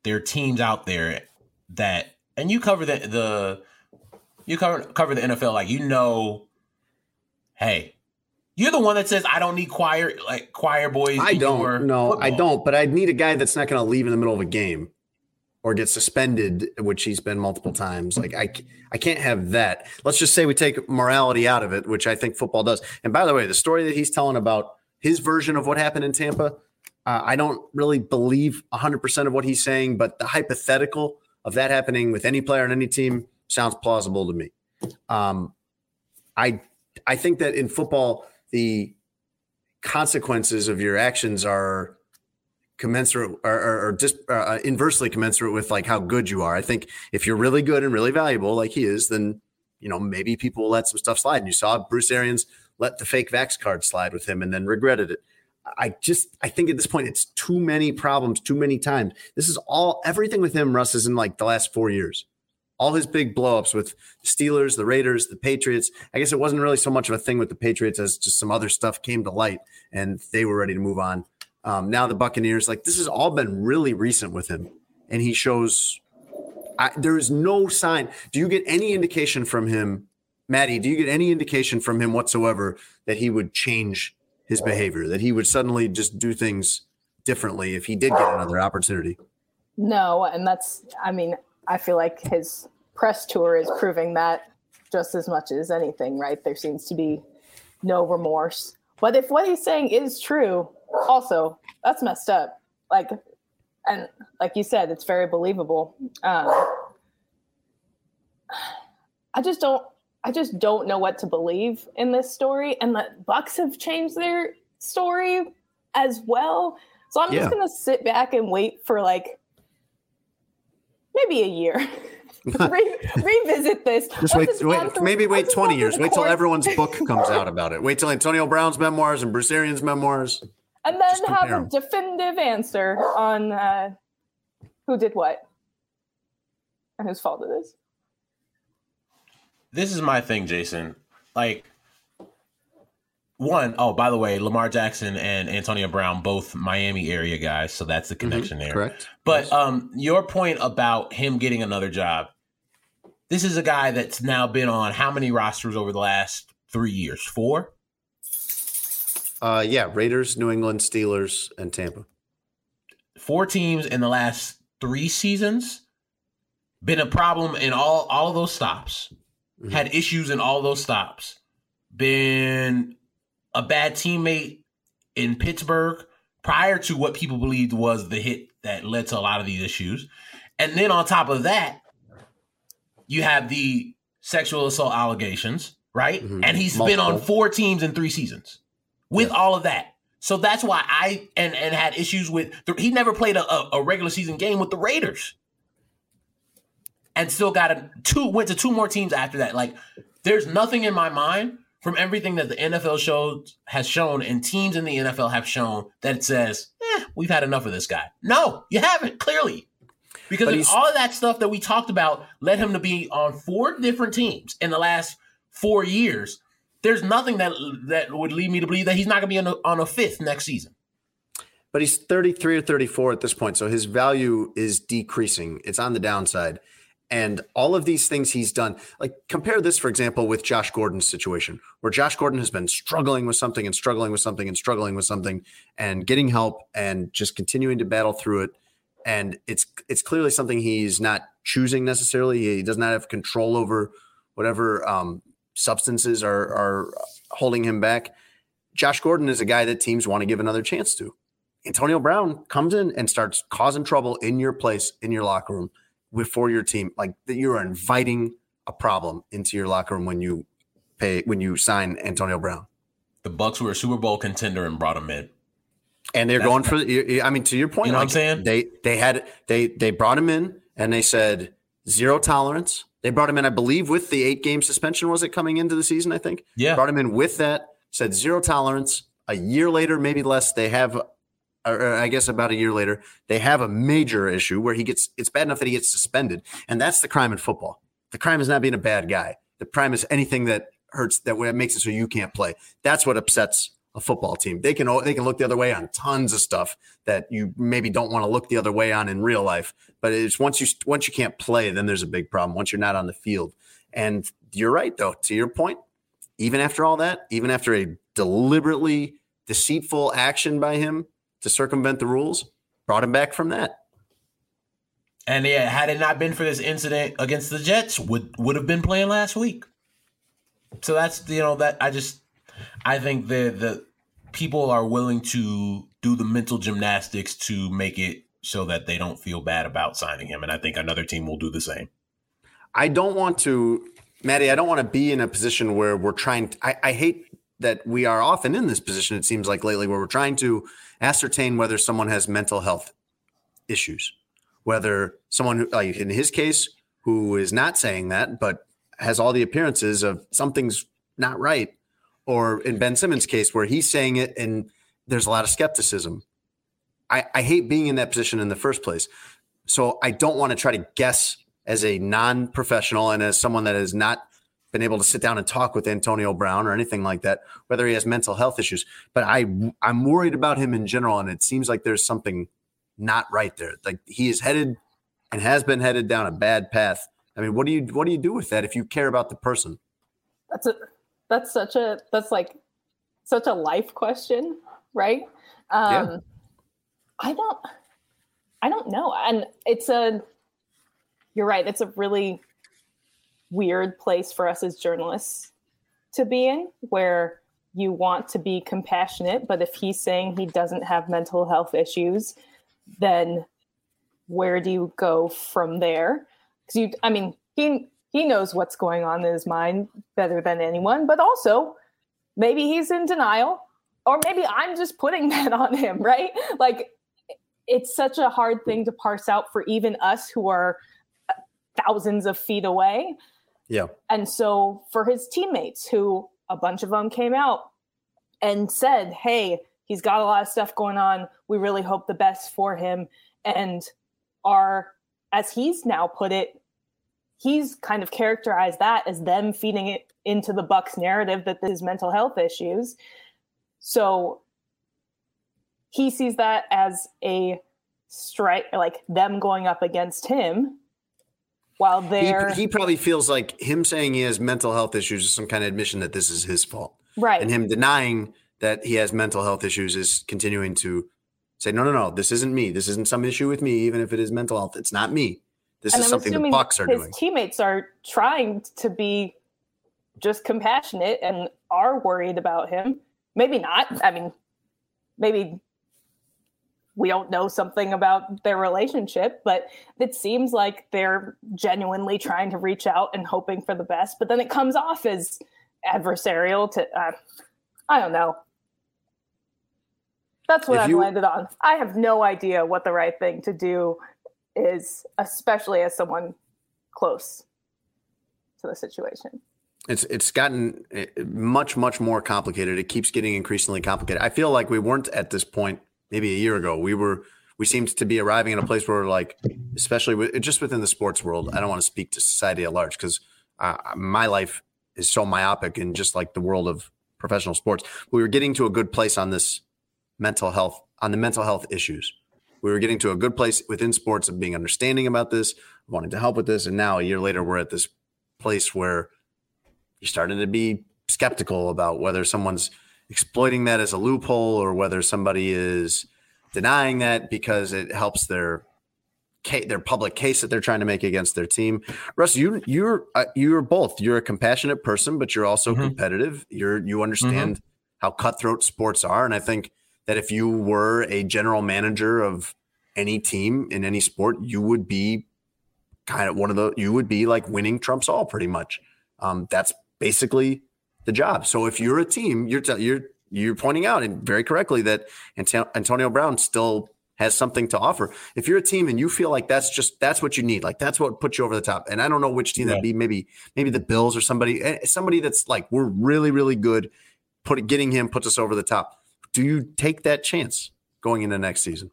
there are teams out there that and you cover the the you cover cover the NFL like you know hey you're the one that says I don't need choir like choir boys. I don't. No, I don't. But I'd need a guy that's not going to leave in the middle of a game or get suspended, which he's been multiple times. Like I, I can't have that. Let's just say we take morality out of it, which I think football does. And by the way, the story that he's telling about his version of what happened in Tampa, uh, I don't really believe 100% of what he's saying, but the hypothetical of that happening with any player on any team sounds plausible to me. Um, I, I think that in football, the consequences of your actions are commensurate or, or, or uh, inversely commensurate with like how good you are. I think if you're really good and really valuable, like he is, then you know maybe people will let some stuff slide. And you saw Bruce Arians let the fake vax card slide with him and then regretted it. I just I think at this point it's too many problems, too many times. This is all everything with him. Russ is in like the last four years. all his big blowups with Steelers, the Raiders, the Patriots. I guess it wasn't really so much of a thing with the Patriots as just some other stuff came to light and they were ready to move on. Um, now the Buccaneers, like this has all been really recent with him, and he shows. I, there is no sign. Do you get any indication from him, Maddie? Do you get any indication from him whatsoever that he would change his behavior? That he would suddenly just do things differently if he did get another opportunity? No, and that's. I mean, I feel like his press tour is proving that just as much as anything. Right? There seems to be no remorse. But if what he's saying is true, also that's messed up like and like you said it's very believable um, i just don't i just don't know what to believe in this story and the bucs have changed their story as well so i'm Yeah. just gonna sit back and wait for like maybe a year Re- revisit this Just wait, wait through- maybe wait 20 years. Wait till everyone's book comes out about it. Wait till Antonio Brown's memoirs and Bruce Arians' memoirs. and then Just have a definitive answer on uh, who did what and whose fault it is. This is my thing, Jason. Like, one, oh, by the way, Lamar Jackson and Antonio Brown, both Miami area guys, so that's the connection there. Correct. But um, your point about him getting another job, this is a guy that's now been on how many rosters over the last three years? Four? Uh, yeah, Raiders, New England, Steelers, and Tampa. Four teams in the last three seasons. Been a problem in all all of those stops. Mhm. Had issues in all those stops. Been a bad teammate in Pittsburgh prior to what people believed was the hit that led to a lot of these issues. And then on top of that, you have the sexual assault allegations, right? Mhm. And he's been on four teams in three seasons with all of that. So that's why I and and had issues with he never played a, a regular season game with the Raiders, and still got a two went to two more teams after that. Like there's nothing in my mind from everything that the NFL shows has shown and teams in the NFL have shown that it says, eh, we've had enough of this guy. No, you haven't clearly. Because all of that stuff that we talked about led him to be on four different teams in the last four years. There's nothing that that would lead me to believe that he's not going to be on a, on a fifth next season. But he's 33 or 34 at this point, so his value is decreasing. It's on the downside. And all of these things he's done, like compare this, for example, with Josh Gordon's situation, where Josh Gordon has been struggling with something and struggling with something and struggling with something and getting help and just continuing to battle through it. And it's it's clearly something he's not choosing necessarily. He does not have control over whatever um, substances are are holding him back. Josh Gordon is a guy that teams want to give another chance to. Antonio Brown comes in and starts causing trouble in your place, in your locker room, with for your team. Like that, you are inviting a problem into your locker room when you pay when you sign Antonio Brown. The Bucs were a Super Bowl contender and brought him in. And they're That's- going for. you- I mean, to your point, You know what I'm saying? They they had they they brought him in and they said zero tolerance. They brought him in, I believe, with the eight game suspension. Was it coming into the season? I think. Yeah. brought him in with that. Said zero tolerance. A year later, maybe less, they have. Or I guess about a year later, they have a major issue where he gets. It's bad enough that he gets suspended, and that's the crime in football. The crime is not being a bad guy. The crime is anything that hurts that makes it so you can't play. That's what upsets a football team. They can they can look the other way on tons of stuff that you maybe don't want to look the other way on in real life. But it's once you once you can't play, then there's a big problem. Once you're not on the field, and you're right though. To your point, even after all that, even after a deliberately deceitful action by him to circumvent the rules, brought him back from that. And yeah, had it not been for this incident against the Jets, would would have been playing last week. So that's you know that I just I think that the people are willing to do the mental gymnastics to make it so that they don't feel bad about signing him, and I think another team will do the same. I don't want to, Maddie, I don't want to be in a position where we're trying. I, I hate that we are often in this position, it seems like lately, where we're trying to ascertain whether someone has mental health issues, whether someone, like in his case, who is not saying that, but has all the appearances of something's not right, or in Ben Simmons' case, where he's saying it and there's a lot of skepticism. I, I hate being in that position in the first place. So I don't want to try to guess as a non-professional and as someone that is not been able to sit down and talk with Antonio Brown or anything like that, whether he has mental health issues. But I I'm worried about him in general, and it seems like there's something not right there. Like he is headed and has been headed down a bad path. I mean, what do you what do you do with that if you care about the person? That's a that's such a that's like such a life question, right? Um Yeah. I don't I don't know. And it's a you're right, it's a really weird place for us as journalists to be in where you want to be compassionate, but if he's saying he doesn't have mental health issues, then where do you go from there? Because you, I mean, he he knows what's going on in his mind better than anyone, but also maybe he's in denial, or maybe I'm just putting that on him, right? Like it's such a hard thing to parse out for even us who are thousands of feet away. Yeah. And so for his teammates, who a bunch of them came out and said, Hey, he's got a lot of stuff going on. We really hope the best for him. And are, as he's now put it, he's kind of characterized that as them feeding it into the Bucs narrative that there's mental health issues. So he sees that as a strike, like them going up against him while He, he probably feels like him saying he has mental health issues is some kind of admission that this is his fault. right. And him denying that he has mental health issues is continuing to say, no, no, no, this isn't me. This isn't some issue with me, even if it is mental health. It's not me. This and is I'm something the Bucs are his doing. teammates are trying to be just compassionate and are worried about him. Maybe not. I mean, maybe we don't know something about their relationship, but it seems like they're genuinely trying to reach out and hoping for the best. But then it comes off as adversarial to, uh, I don't know. That's what If I've you- landed on. I have no idea what the right thing to do is, especially as someone close to the situation. It's it's gotten eh, much much more complicated. It keeps getting increasingly complicated. I feel like we weren't at this point maybe a year ago. We were we seemed to be arriving in a place where like especially with, just within the sports world. I don't want to speak to society at large because uh, my life is so myopic in just like the world of professional sports. We were getting to a good place on this mental health on the mental health issues. We were getting to a good place within sports of being understanding about this, wanting to help with this, and now a year later we're at this place where you're starting to be skeptical about whether someone's exploiting that as a loophole or whether somebody is denying that because it helps their their public case that they're trying to make against their team. Russ, you you're uh, you're both. You're a compassionate person, but you're also Mhm. competitive. You're you understand how cutthroat sports are, and I think that if you were a general manager of any team in any sport, you would be kind of one of the you would be like winning trumps all pretty much. Um, that's basically the job. So if you're a team, you're te- you're you're pointing out and very correctly that Anto- Antonio Brown still has something to offer. If you're a team and you feel like that's just that's what you need, like that's what puts you over the top. And I don't know which team Yeah. that'd be. Maybe maybe the Bills or somebody eh, somebody that's like we're really really good. Put getting him puts us over the top. Do you take that chance going into next season?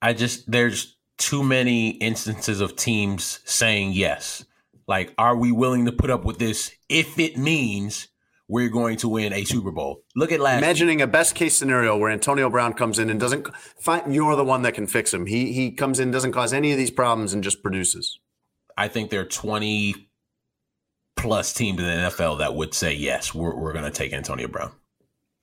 I just there's too many instances of teams saying yes. Like, are we willing to put up with this if it means we're going to win a Super Bowl? Look at last. Imagining a best case scenario where Antonio Brown comes in and doesn't find you're the one that can fix him. He he comes in, doesn't cause any of these problems, and just produces. I think there are 20 plus teams in the NFL that would say yes, we're we're going to take Antonio Brown.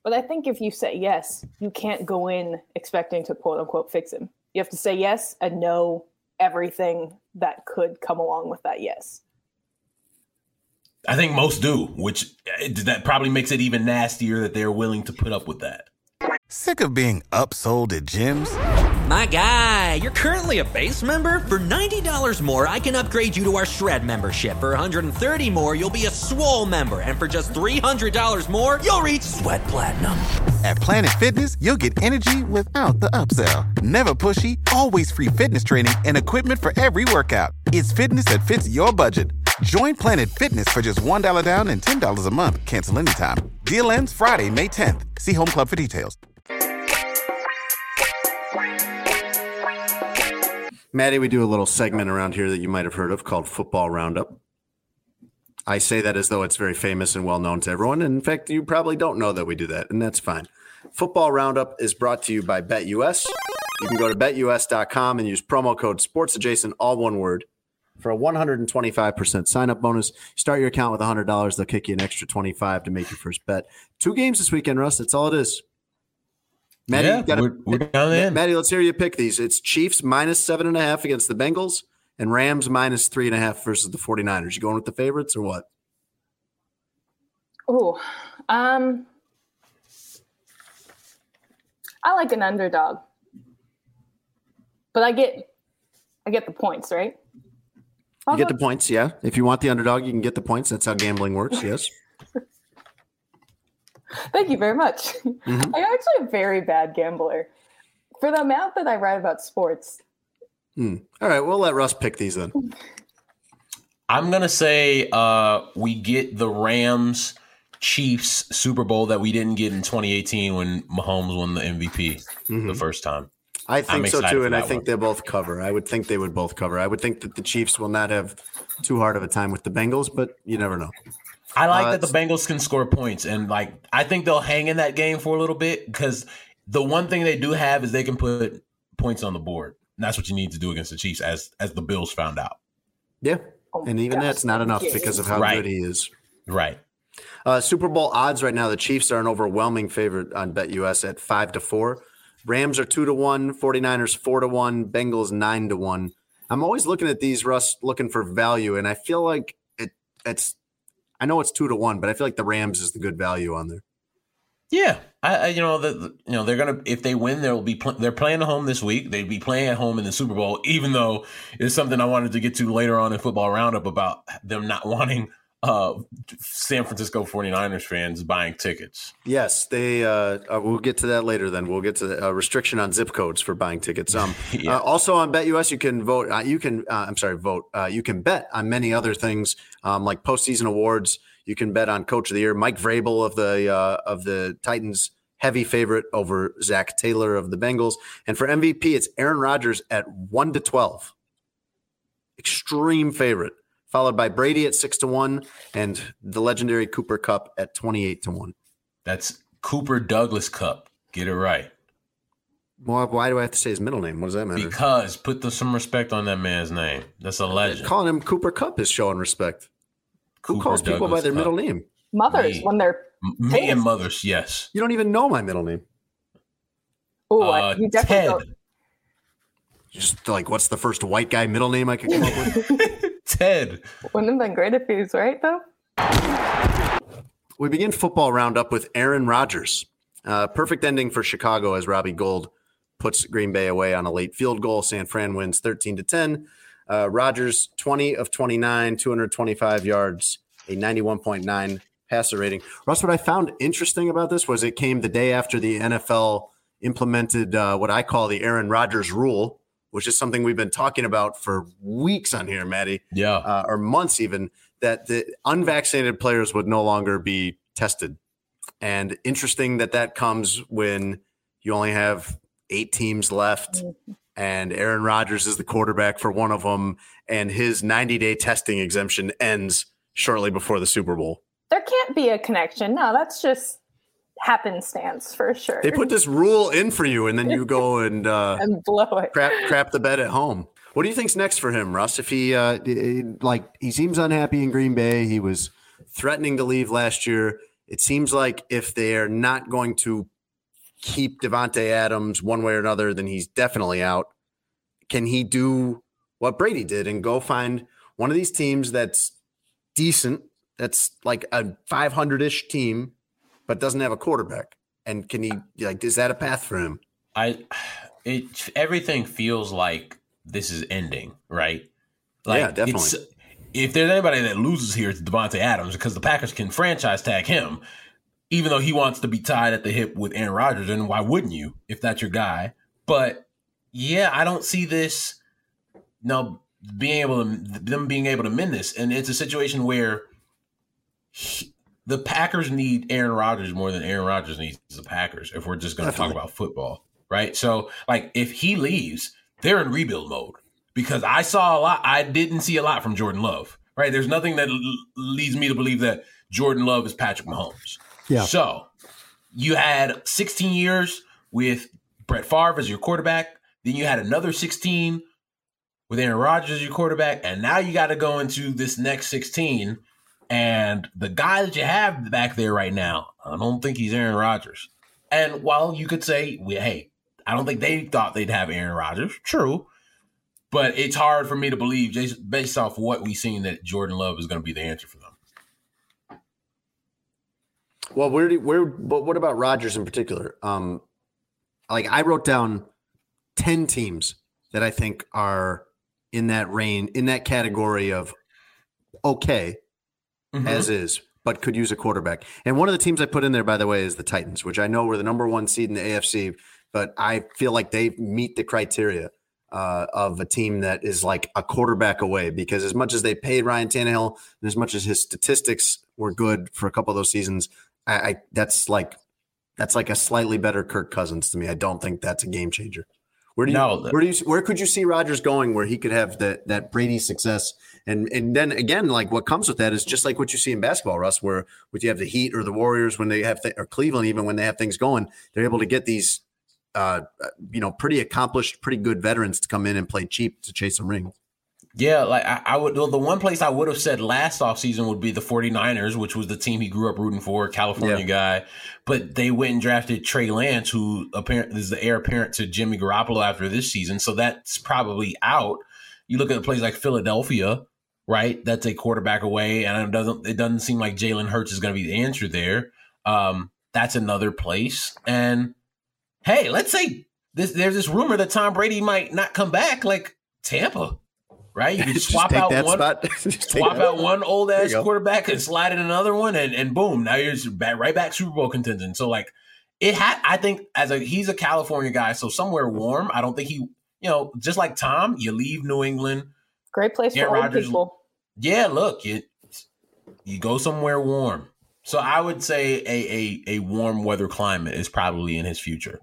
But I think if you say yes, you can't go in expecting to quote unquote fix him. You have to say yes and know everything that could come along with that yes. I think most do, which uh, that probably makes it even nastier that they're willing to put up with that. Sick of being upsold at gyms? My guy, you're currently a base member. For $90 more, I can upgrade you to our Shred membership. For 130 more, you'll be a Swole member. And for just $300 more, you'll reach Sweat Platinum. At Planet Fitness, you'll get energy without the upsell. Never pushy, always free fitness training and equipment for every workout. It's fitness that fits your budget. Join Planet Fitness for just $1 down and $10 a month. Cancel anytime. Deal ends Friday, May 10th. See Home Club for details. Maddie, we do a little segment around here that you might have heard of called Football Roundup. I say that as though it's very famous and well known to everyone. And in fact, you probably don't know that we do that, and that's fine. Football Roundup is brought to you by BetUS. You can go to betus.com and use promo code SportsAdjacent, all one word, for a 125% sign up bonus. Start your account with $100. They'll kick you an extra 25 to make your first bet. Two games this weekend, Russ. That's all it is. Maddie, Yeah, gotta- we're- we're down the. Maddie, let's hear you pick these. It's Chiefs minus seven and a half against the Bengals and Rams minus three and a half versus the 49ers. You going with the favorites or what? Oh, um, I like an underdog, but I get, I get the points, right? You get the points, yeah. If you want the underdog, you can get the points. That's how gambling works, yes. Thank you very much. Mhm. I'm actually a very bad gambler. For the amount that I write about sports, Hmm. All right, we'll let Russ pick these then. I'm gonna say uh, we get the Rams Chiefs Super Bowl that we didn't get in 2018 when Mahomes won the MVP the first time. I I'm think so too, and I think one. they both cover. I would think they would both cover. I would think that the Chiefs will not have too hard of a time with the Bengals, but you never know. I like Uh, that the Bengals can score points, and like I think they'll hang in that game for a little bit because the one thing they do have is they can put points on the board. And that's what you need to do against the Chiefs, as as the Bills found out. Yeah, Oh and even gosh, that's not enough yes. because of how Right. good he is. Right. Uh, Super Bowl odds right now: the Chiefs are an overwhelming favorite on BetUS at five to four. Rams are two to one. 49ers four to one. Bengals nine to one. I'm always looking at these, Russ, looking for value, and I feel like it. It's. I know it's two to one, but I feel like the Rams is the good value on there. Yeah, I, I you know the, the- you know they're gonna if they win they'll be pl- they're playing at home this week. They'd be playing at home in the Super Bowl, even though it's something I wanted to get to later on in football roundup about them not wanting uh San Francisco 49ers fans buying tickets. Yes, they. Uh, uh, we'll get to that later. Then we'll get to the uh, restriction on zip codes for buying tickets. Um, Yeah. uh, also on BetUS, you can vote. Uh, you can. Uh, I'm sorry, vote. Uh, you can bet on many other things, um, like postseason awards. You can bet on Coach of the Year, Mike Vrabel of the uh, of the Titans, heavy favorite over Zac Taylor of the Bengals, and for MVP, it's Aaron Rodgers at one to twelve, extreme favorite, followed by Brady at six to one, and the legendary Cooper Kupp at twenty eight to one. That's Cooper Douglas Kupp. Get it right. Well, why do I have to say his middle name? What does that matter? Because put the, some respect on that man's name. That's a legend. Calling him Cooper Kupp is showing respect. Who Cooper calls people by their Kupp. middle name? mothers Me. when they're M- Me and mothers, yes. You don't even know my middle name. oh, Uh, you definitely Ted. don't- Just like, what's the first white guy middle name I could come up with? Ted. wouldn't have been great if he was right though. we begin football roundup with Aaron Rodgers. Uh, perfect ending for Chicago as Robbie Gould puts Green Bay away on a late field goal. San Fran wins 13 to 10. Uh, Rodgers, 20 of 29, 225 yards, a 91.9 passer rating. Russ, what I found interesting about this was it came the day after the NFL implemented uh, what I call the Aaron Rodgers rule, which is something we've been talking about for weeks on here, Maddie Yeah. uh, or months even that the unvaccinated players would no longer be tested. And interesting that that comes when you only have eight teams left and Aaron Rodgers is the quarterback for one of them and his 90 day testing exemption ends shortly before the Super Bowl. There can't be a connection. No, that's just happenstance for sure. They put this rule in for you and then you go and uh, and blow it. crap crap the bed at home. What do you think's next for him, Russ? If he uh, like he seems unhappy in Green Bay, he was threatening to leave last year. It seems like if they are not going to keep Davante Adams one way or another, then he's definitely out. Can he do what Brady did and go find one of these teams that's decent, that's like a 500-ish team, but doesn't have a quarterback? And can he like is that a path for him? I it everything feels like this is ending, right? Like Yeah, definitely. if there's anybody that loses here, it's Davante Adams because the Packers can franchise tag him, even though he wants to be tied at the hip with Aaron Rodgers. And why wouldn't you if that's your guy? But yeah, I don't see this. No, being able to them being able to mend this, and it's a situation where he- the Packers need Aaron Rodgers more than Aaron Rodgers needs the Packers. If we're just going to talk about football, right? So, like, if he leaves, they're in rebuild mode. because I saw a lot. I didn't see a lot from Jordan Love. Right? There's nothing that l- leads me to believe that Jordan Love is Patrick Mahomes. Yeah. So you had 16 years with Brett Favre as your quarterback. Then you had another 16 with Aaron Rodgers as your quarterback, and now you got to go into this next 16. And the guy that you have back there right now, I don't think he's Aaron Rodgers. And while you could say, hey, I don't think they thought they'd have Aaron Rodgers. True. But it's hard for me to believe, based off what we've seen, that Jordan Love is going to be the answer for them. Well, where do where? But what about Rodgers in particular? Um, like I wrote down ten teams that I think are in that range, in that category of okay Mhm. as is, but could use a quarterback. And one of the teams I put in there, by the way, is the Titans, which I know were the number one seed in the AFC, but I feel like they meet the criteria uh, of a team that is like a quarterback away. Because as much as they paid Ryan Tannehill, and as much as his statistics were good for a couple of those seasons, I, I that's like that's like a slightly better Kirk Cousins to me. I don't think that's a game changer. Where do you No, the- where do you where could you see Rodgers going where he could have that that Brady success and and then again like what comes with that is just like what you see in basketball, Russ, where when you have the Heat or the Warriors when they have th- or Cleveland even when they have things going, they're able to get these uh you know pretty accomplished, pretty good veterans to come in and play cheap to chase a ring. Yeah, like I, I would. Well, the one place I would have said last offseason would be the 49ers, which was the team he grew up rooting for, California guy. But they went and drafted Trey Lance, who apparently is the heir apparent to Jimmy Garoppolo after this season. So that's probably out. You look at a place like Philadelphia, right? That's a quarterback away, and it doesn't it doesn't seem like Jalen Hurts is going to be the answer there. Um, that's another place. And hey, let's say this, there's this rumor that Tom Brady might not come back, like Tampa right? You can Just swap take out that one, spot. Swap out one old ass quarterback and slide in another one, and, and boom, now you're just back, right back Super Bowl contingent. So like it had, I think as a he's a California guy, so somewhere warm. I don't think he, you know, just like Tom, you leave New England. Great place Aaron for old Rodgers- people. Yeah, look, you you go somewhere warm. So I would say a a a warm weather climate is probably in his future.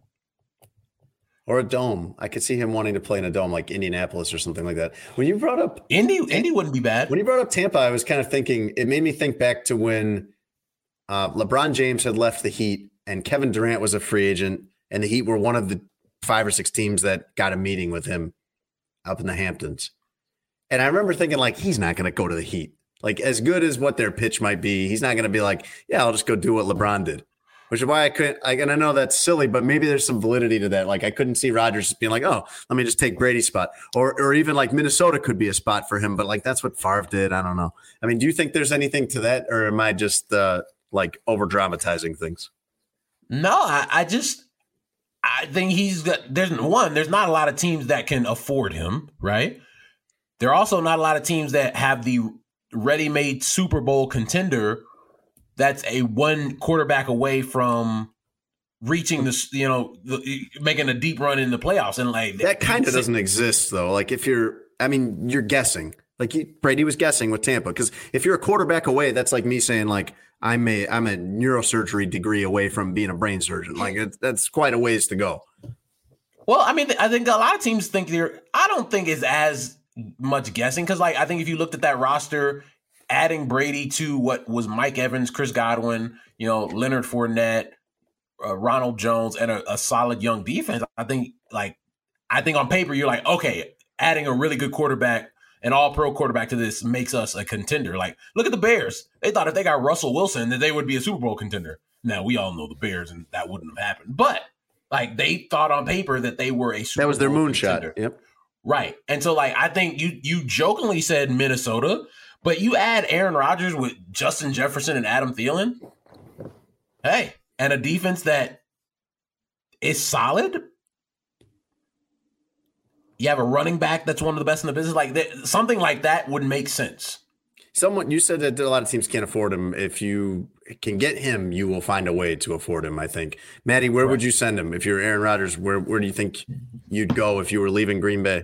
Or a dome. I could see him wanting to play in a dome like Indianapolis or something like that. When you brought up Indy, Indy wouldn't be bad. When you brought up Tampa, I was kind of thinking it made me think back to when uh, LeBron James had left the Heat and Kevin Durant was a free agent, and the Heat were one of the five or six teams that got a meeting with him up in the Hamptons. And I remember thinking, like, he's not going to go to the Heat. Like, as good as what their pitch might be, he's not going to be like, yeah, I'll just go do what LeBron did. Which is why I couldn't. I, and I know that's silly, but maybe there's some validity to that. Like I couldn't see Rodgers being like, "Oh, let me just take Brady's spot," or or even like Minnesota could be a spot for him. But like that's what Favre did. I don't know. I mean, do you think there's anything to that, or am I just uh, like over dramatizing things? No, I, I just I think he's got there's one, there's not a lot of teams that can afford him, right? There are also not a lot of teams that have the ready-made Super Bowl contender that's a one quarterback away from reaching this, you know, the, making a deep run in the playoffs and like That kind of doesn't exist though. Like if you're, I mean, you're guessing. Like he, Brady was guessing with Tampa because if you're a quarterback away, that's like me saying like I'm a I'm a neurosurgery degree away from being a brain surgeon. Like it's, that's quite a ways to go. Well, I mean, I think a lot of teams think they're. I don't think it's as much guessing because, like, I think if you looked at that roster, adding Brady to what was Mike Evans, Chris Godwin, you know, Leonard Fournette, uh, Ronald Jones, and a, a solid young defense, I think, like, I think on paper you're like, okay, adding a really good quarterback, an All-Pro quarterback to this makes us a contender. Like, look at the Bears; they thought if they got Russell Wilson that they would be a Super Bowl contender. Now we all know the Bears, and that wouldn't have happened, but. Like they thought on paper that they were a Super That was their Bowl moonshot. contender. Yep. Right. And so like I think you you jokingly said Minnesota, but you add Aaron Rodgers with Justin Jefferson and Adam Thielen. Hey, and a defense that is solid. You have a running back that's one of the best in the business. Like that, something like that would make sense. Someone you said that a lot of teams can't afford him. If you can get him, you will find a way to afford him. I think. Maddie, where would you send him if you're Aaron Rodgers? Where where do you think you'd go if you were leaving Green Bay?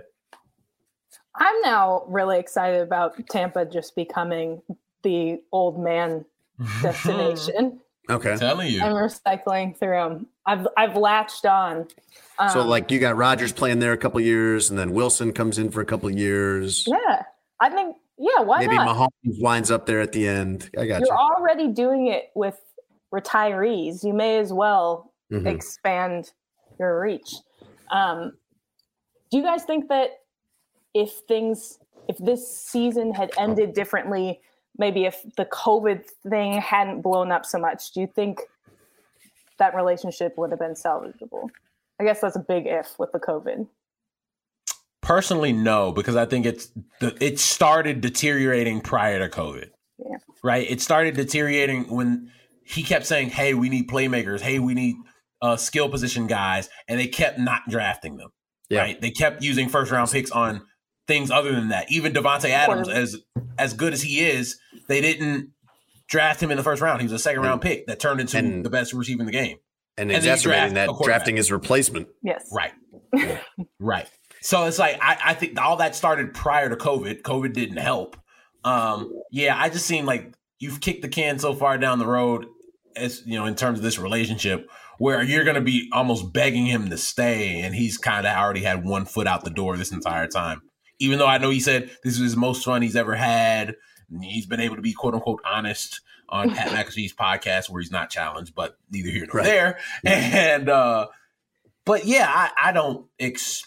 I'm now really excited about Tampa just becoming the old man destination Okay. telling you. and recycling through them. I've I've latched on. Um, so like you got Rodgers playing there a couple years, and then Wilson comes in for a couple years. yeah, I think yeah. Why Maybe not? Mahomes winds up there at the end. I got You're you. already doing it with retirees. You may as well Mhm. expand your reach. Um, do you guys think that if things, if this season had ended differently, maybe if the COVID thing hadn't blown up so much, do you think that relationship would have been salvageable? I guess that's a big if with the COVID. Personally, no, because I think it's the, it started deteriorating prior to COVID. Yeah. Right. It started deteriorating when he kept saying, "Hey, we need playmakers. Hey, we need uh, skill position guys," and they kept not drafting them. Yeah. Right. They kept using first round picks on things other than that. Even Davante Adams, as as good as he is, they didn't draft him in the first round. He was a second round pick that turned into and- the best receiver in the game. and and exacerbating draft that, drafting his replacement. Yes. Right. right. So it's like I, I think all that started prior to COVID. COVID didn't help. Um, yeah, I just seem like you've kicked the can so far down the road as you know, in terms of this relationship, where you're gonna be almost begging him to stay, and he's kind of already had one foot out the door this entire time. Even though I know he said this is his most fun he's ever had. He's been able to be quote unquote honest on Pat McAfee's podcast where he's not challenged, but neither here nor Right. there. And uh but yeah, I, I don't ex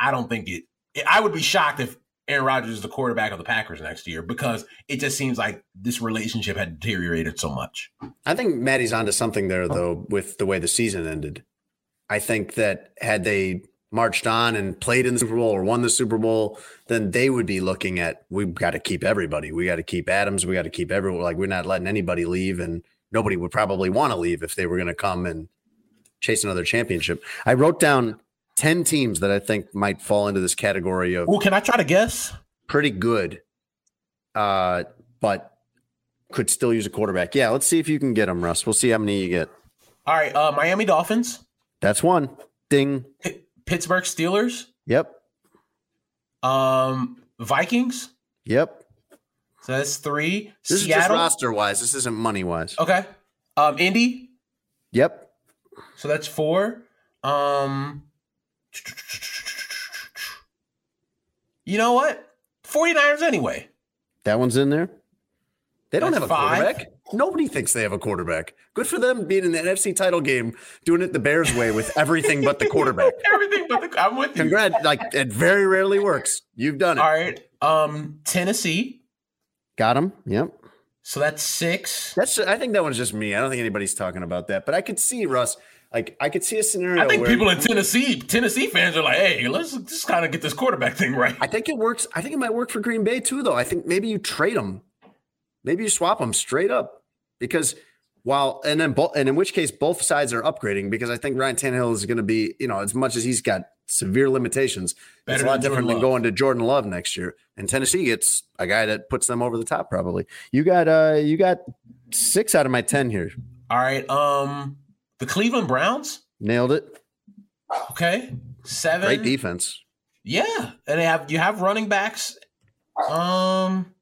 I don't think it I would be shocked if Aaron Rodgers is the quarterback of the Packers next year because it just seems like this relationship had deteriorated so much. I think Maddie's onto something there, though, with the way the season ended. I think that had they marched on and played in the Super Bowl or won the Super Bowl, then they would be looking at we've got to keep everybody. We got to keep Adams. We got to keep everyone. Like we're not letting anybody leave, and nobody would probably want to leave if they were going to come and chase another championship. I wrote down ten teams that I think might fall into this category of Well, can I try to guess? pretty good, uh, but could still use a quarterback. Yeah, let's see if you can get them, Russ. We'll see how many you get. All right, uh Miami Dolphins, That's one. Ding. P- Pittsburgh Steelers, Yep. um Vikings. Yep. So that's 3. This is just Seattle. roster wise. This isn't money wise. okay. Um Indy. Yep. So that's 4. Um You know what? 49ers anyway. That one's in there. They don't That's have a five. quarterback. Nobody thinks they have a quarterback. Good for them being in the NFC title game, doing it the Bears way with everything but the quarterback. Everything but the I'm with you. Congrats. Like it very rarely works. You've done it. All right. Um Tennessee. Got him. Yep. So that's 6. That's. I think that one's just me. I don't think anybody's talking about that. But I could see Russ. Like I could see a scenario. I think where, people in Tennessee, Tennessee fans are like, "Hey, let's just kind of get this quarterback thing right." I think it works. I think it might work for Green Bay too, though. I think maybe you trade them, maybe you swap them straight up because while and then both and in which case both sides are upgrading because I think Ryan Tannehill is going to be you know as much as he's got severe limitations, Better it's a lot than Jordan different than Love. going to Jordan Love next year. And Tennessee gets a guy that puts them over the top probably. You got uh you got six out of my ten here. All right. Um, the Cleveland Browns. Nailed it. Okay, seven. Great defense. Yeah, and they have you have running backs. Um,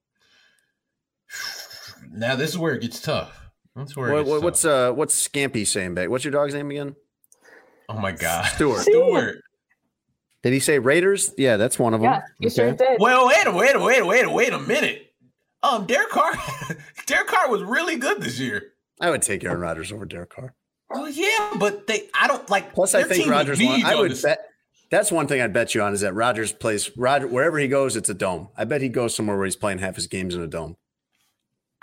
now this is where it gets tough. That's where What, what, what's uh what's Scampy saying back? What's your dog's name again? oh my god, Stewart. Stewart. Did he say Raiders? Yeah, that's one of them. Yeah, you sure did. Well, wait a wait a wait a wait a wait a minute. Um, Derek Carr, Derek Carr was really good this year. I would take Aaron Rodgers over Derek Carr. Oh yeah, but they I don't like. Plus, I think team Rodgers. Won. I would this- bet. That's one thing I'd bet you on is that Rodgers plays Roger wherever he goes. It's a dome. I bet he goes somewhere where he's playing half his games in a dome.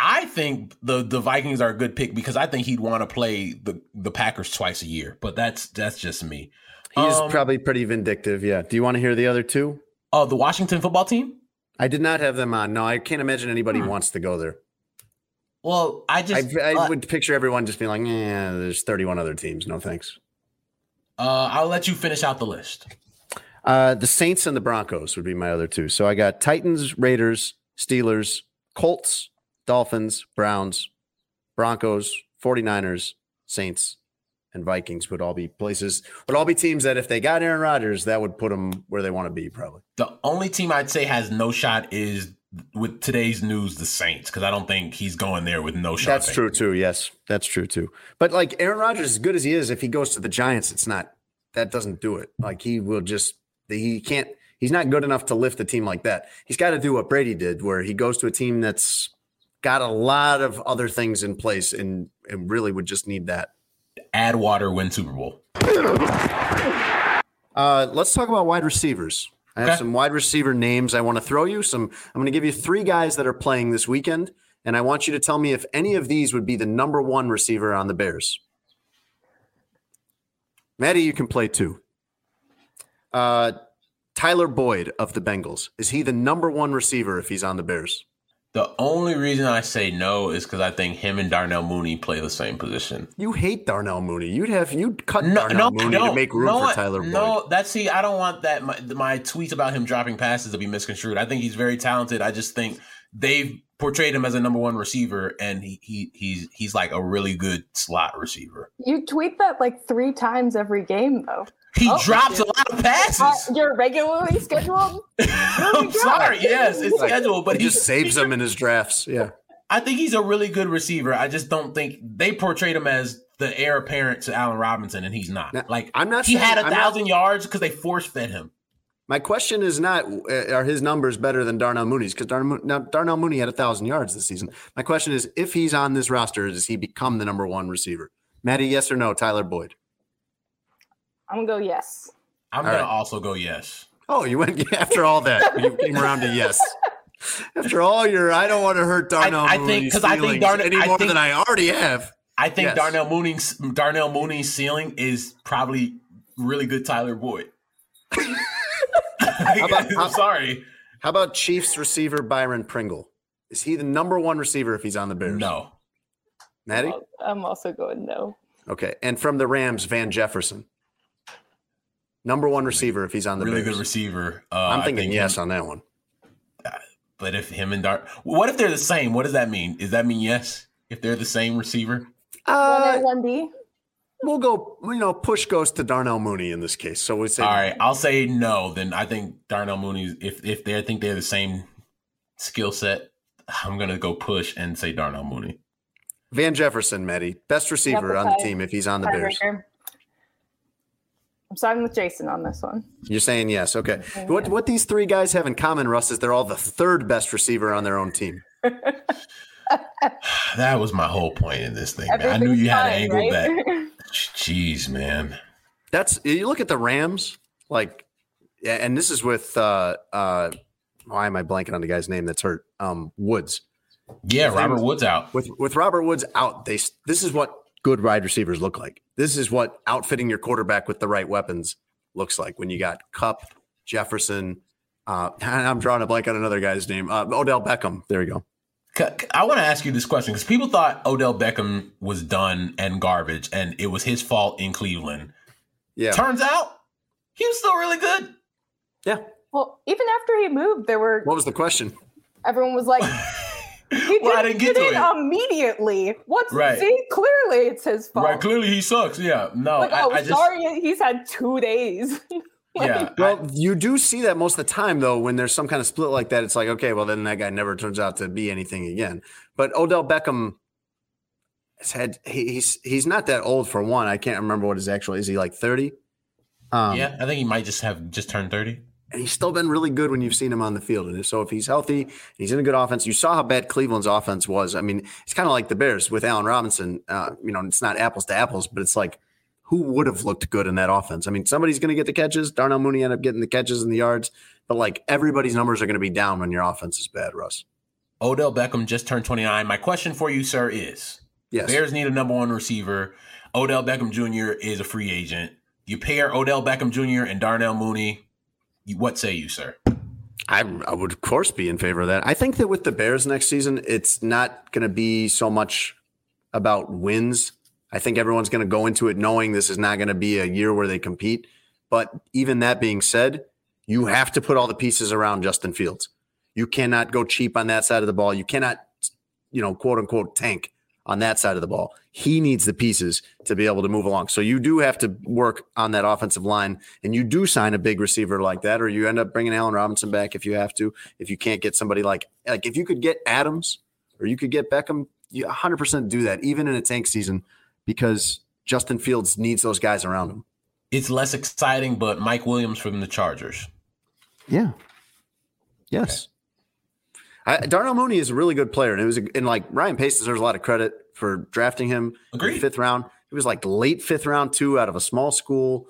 I think the the Vikings are a good pick because I think he'd want to play the the Packers twice a year. But that's that's just me. He's Um, probably pretty vindictive. Yeah. Do you want to hear the other two? Oh, the Washington football team. I did not have them on. No, I can't imagine anybody wants to go there. Well, I I, just I uh, would picture everyone just being like, "Yeah, there's 31 other teams. No thanks." uh, I'll let you finish out the list. Uh, the Saints and the Broncos would be my other two. So I got Titans, Raiders, Steelers, Colts, Dolphins, Browns, Broncos, 49ers, Saints, and Vikings would all be places, would all be teams that if they got Aaron Rodgers, that would put them where they want to be, probably. The only team I'd say has no shot is with today's news the Saints because I don't think he's going there with no shot. That's true too. Yes, that's true too. But like Aaron Rodgers, as good as he is, if he goes to the Giants, it's not that doesn't do it. Like he will just he can't. He's not good enough to lift a team like that. He's got to do what Brady did, where he goes to a team that's got a lot of other things in place, and and really would just need that. Add water, win Super Bowl. Uh, let's talk about wide receivers. I have Okay. some wide receiver names I want to throw you. Some I'm going to give you three guys that are playing this weekend, and I want you to tell me if any of these would be the number one receiver on the Bears. Maddie, you can play two. Uh, Tyler Boyd of the Bengals is he the number one receiver if he's on the Bears? The only reason I say no is because I think him and Darnell Mooney play the same position. You hate Darnell Mooney. You'd have you'd cut No, Darnell no, Mooney no, to make room no, for Tyler Boyd. No, that's see, I don't want that my, my tweets about him dropping passes to be misconstrued. I think he's very talented. I just think they've portrayed him as a number one receiver, and he, he he's he's like a really good slot receiver. You tweet that like three times every game, though. He Oh. drops a lot of Uh, passes. you're regularly scheduled. I'm sorry. Yes, it's scheduled, but he he's just saves them in his drafts. Yeah. I think he's a really good receiver. I just don't think they portrayed him as the heir apparent to Allen Robinson, and he's not. Now, like I'm not He saying- had a I'm not- thousand yards because they force fed him. My question is not uh, are his numbers better than Darnell Mooney's because Darnell, now, Darnell Mooney had a thousand yards this season. My question is if he's on this roster, does he become the number one receiver? Maddie, yes or no? Tyler Boyd. I'm gonna go yes. I'm All gonna right. also go yes. Oh, you went after all that. You came around to yes. After all your, I don't want to hurt Darnell I think- Mooney's 'cause I think Darnell- any I more think- than I already have. I think Yes. Darnell Mooney's Darnell Mooney's ceiling is probably really good Tyler Boyd. about- I'm sorry. How about Chiefs receiver Byron Pringle? Is he the number one receiver if he's on the Bears? No. Maddie. I'm also going no. Okay, and from the Rams, Van Jefferson, number one receiver if he's on the really Bears. good receiver. Uh, I'm thinking think yes him- on that one. but if him and Dar, what if they're the same? What does that mean? Does that mean yes? If they're the same receiver? One Uh, A, one B. we'll go. You know, push goes to Darnell Mooney in this case. So we say All right, I'll say no. Then I think Darnell Mooney. If if they think they're the same skill set, I'm gonna go push and say Darnell Mooney. Van Jefferson, Maddie, best receiver Yep, on the team if he's on the Bears. Tiebreaker. I'm siding with Jason on this one. You're saying yes. Okay. What what these three guys have in common, Russ, is they're all the third best receiver on their own team. That was my whole point in this thing. Man. I knew you had an angle Everything's that. Jeez, man. That's you look at the Rams, like, yeah, and this is with uh uh why am I blanking on the guy's name that's hurt? Um, Woods. Yeah, Robert Woods out. With with Robert Woods out, they this is what good wide receivers look like. This is what outfitting your quarterback with the right weapons looks like when you got Kupp, Jefferson. Uh, I'm drawing a blank on another guy's name. Uh, Odell Beckham. There you go. I want to ask you this question because people thought Odell Beckham was done and garbage, and it was his fault in Cleveland. Yeah. Turns out he was still really good. Yeah. Well, even after he moved, there were What was the question? everyone was like, "He Well, I didn't didn't get get to in it. immediately." What's Right. see? Clearly, it's his fault. Right? Clearly, he sucks. Yeah. No, like, I, oh, I just sorry, he's had two days. Like, yeah. Well, you do see that most of the time, though, when there's some kind of split like that. It's like, okay, well, then that guy never turns out to be anything again. But Odell Beckham has had he, he's he's not that old for one. I can't remember what his actual is. He like thirty? Um, yeah, I think he might just have just turned thirty. And he's still been really good when you've seen him on the field. And so if he's healthy, and he's in a good offense. You saw how bad Cleveland's offense was. I mean, it's kind of like the Bears with Allen Robinson. Uh, you know, it's not apples to apples, but it's like who would have looked good in that offense? I mean, somebody's going to get the catches. Darnell Mooney ended up getting the catches and the yards, but like everybody's numbers are going to be down when your offense is bad, Russ. Odell Beckham just turned twenty nine. My question for you, sir, is Yes. Bears need a number one receiver. Odell Beckham Jr. is a free agent. You pair Odell Beckham Jr. and Darnell Mooney. What say you, sir? I, I would, of course, be in favor of that. I think that with the Bears next season, it's not going to be so much about wins. I think everyone's going to go into it knowing this is not going to be a year where they compete. But even that being said, you have to put all the pieces around Justin Fields. You cannot go cheap on that side of the ball. You cannot, you know, quote unquote, tank on that side of the ball. He needs the pieces to be able to move along. So you do have to work on that offensive line, and you do sign a big receiver like that, or you end up bringing Allen Robinson back if you have to. If you can't get somebody like like if you could get Adams or you could get Beckham, you 100% do that, even in a tank season, because Justin Fields needs those guys around him. It's less exciting, but Mike Williams from the Chargers. Yeah. Yes. I, Darnell Mooney is a really good player, and it was and like Ryan Pace deserves a lot of credit for drafting him in the Agreed. fifth round. He was like late fifth round too, out of a small school.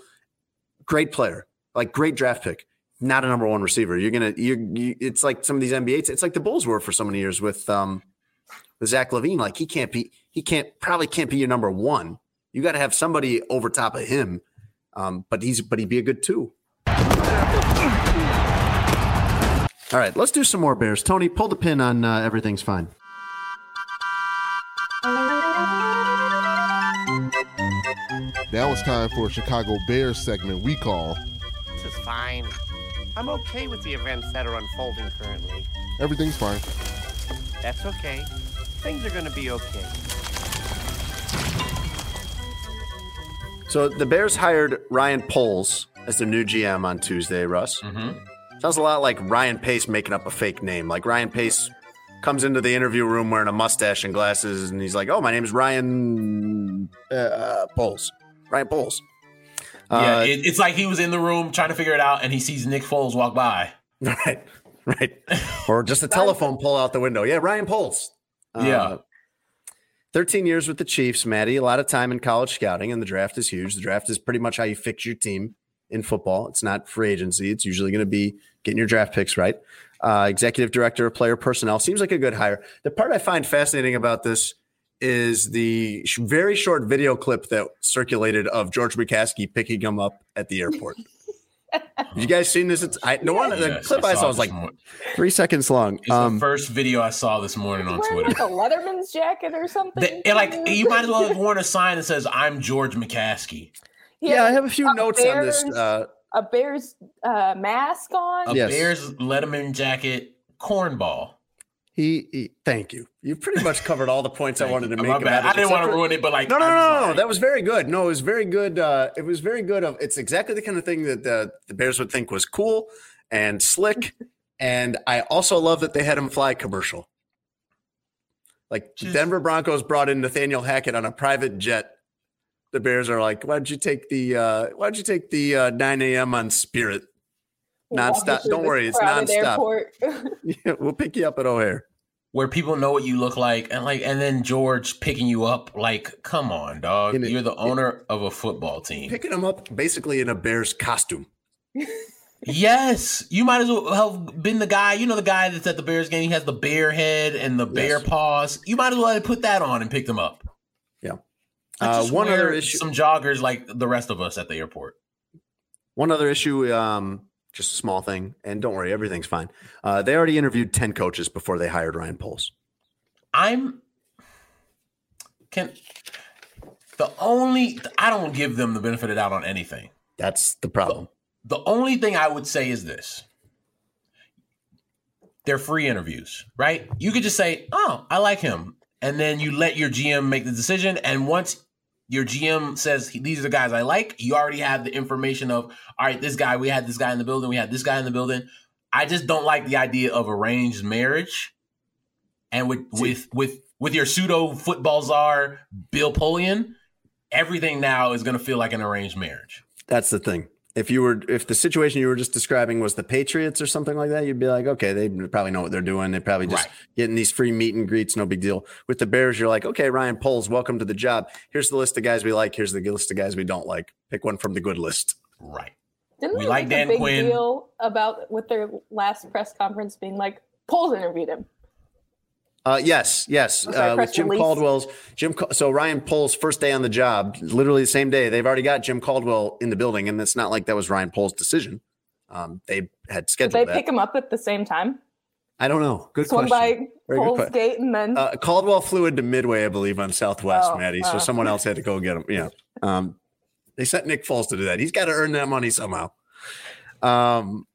Great player, like great draft pick. Not a number one receiver. You're gonna you you. It's like some of these NBA. It's like the Bulls were for so many years with um with Zach LaVine. Like he can't be. He can't probably can't be your number one. You got to have somebody over top of him. Um, but he's but he'd be a good two. All right, let's do some more Bears. Tony, pull the pin on uh, everything's fine. Now it's time for a Chicago Bears segment we call This is fine. I'm okay with the events that are unfolding currently. Everything's Fine. That's okay. Things are gonna be okay. So the Bears hired Ryan Poles as their new GM on Tuesday, Russ. Mm-hmm. Sounds a lot like Ryan Pace making up a fake name. Like Ryan Pace comes into the interview room wearing a mustache and glasses, and he's like, "Oh, my name is Ryan uh, Poles. Ryan Poles." Yeah, Uh, it, it's like he was in the room trying to figure it out, and he sees Nick Foles walk by. right, right, or just a telephone pull out the window. Yeah, Ryan Poles. Uh, Yeah. 13 years with the Chiefs, Maddie. A lot of time in college scouting, and the draft is huge. The draft is pretty much how you fix your team in football. It's not free agency. It's usually going to be getting your draft picks right. Uh, executive director of player personnel seems like a good hire. The part I find fascinating about this is the sh- very short video clip that circulated of George McCaskey picking him up at the airport. Have you guys seen this? It's I, the one the clip I saw it was like morning. three seconds long. It's Um, the first video I saw this morning on Twitter. like a Letterman's jacket or something. The- and, like you might as well have worn a sign that says "I'm George McCaskey." Yeah, I have a few a notes on this. Uh, a Bears uh, mask on. A Yes. Bears Letterman jacket, cornball. He, he- thank you. You pretty much covered all the points I wanted to My make. bad. about it, I didn't want to ruin it, but like No, no, no, no. That was very good. No, it was very good. Uh, it was very good. Of it's exactly the kind of thing that the, the Bears would think was cool and slick. and I also love that they had him fly commercial. Like Just- Denver Broncos brought in Nathaniel Hackett on a private jet. The Bears are like, why don't you take the uh, why don't you take the uh, 9 a.m. on Spirit? walking Nonstop. through Don't worry, it's crowded nonstop. Yeah, we'll pick you up at O'Hare. where people know what you look like, and like, and then George picking you up. Like, come on, dog. In a- You're the owner of a football team. Picking him up basically in a Bears costume. Yes, you might as well have been the guy. You know, the guy that's at the Bears game. He has the bear head and the bear paws. You might as well have put that on and picked him up. Uh, one other issue. Some joggers like the rest of us at the airport. One other issue, um, just a small thing, and don't worry, everything's fine. Uh, they already interviewed ten coaches before they hired Ryan Poles. I'm can the only I don't give them the benefit of the doubt on anything. That's the problem. The only thing I would say is this. They're free interviews, right? You could just say, "Oh, I like him." And then you let your GM make the decision and once your GM says these are the guys I like, you already have the information of, "All right, this guy, we had this guy in the building, we had this guy in the building." I just don't like the idea of arranged marriage. And with with with with your pseudo football czar Bill Polian, everything now is going to feel like an arranged marriage. That's the thing. If you were, if the situation you were just describing was the Patriots or something like that, you'd be like, okay, they probably know what they're doing. They probably just Right. getting these free meet and greets, no big deal. With the Bears, you're like, okay, Ryan Poles, welcome to the job. Here's the list of guys we like. Here's the list of guys we don't like. Pick one from the good list. Right. Didn't We they like make Dan a big Quinn. deal about with their last press conference being like, Poles interviewed him. Uh, yes, yes. Sorry, Uh, with Jim release. Caldwell's Jim. So Ryan Poles' first day on the job, literally the same day, they've already got Jim Caldwell in the building, and it's not like that was Ryan Poles' decision. Um, they had scheduled. Did they that. pick him up at the same time? I don't know. Good Swung question. by question. Gate and then Uh, Caldwell flew into Midway, I believe, on Southwest, Oh, Maddie. So oh. someone else had to go get him. Yeah. Um, they sent Nick Foles to do that. He's got to earn that money somehow. Um,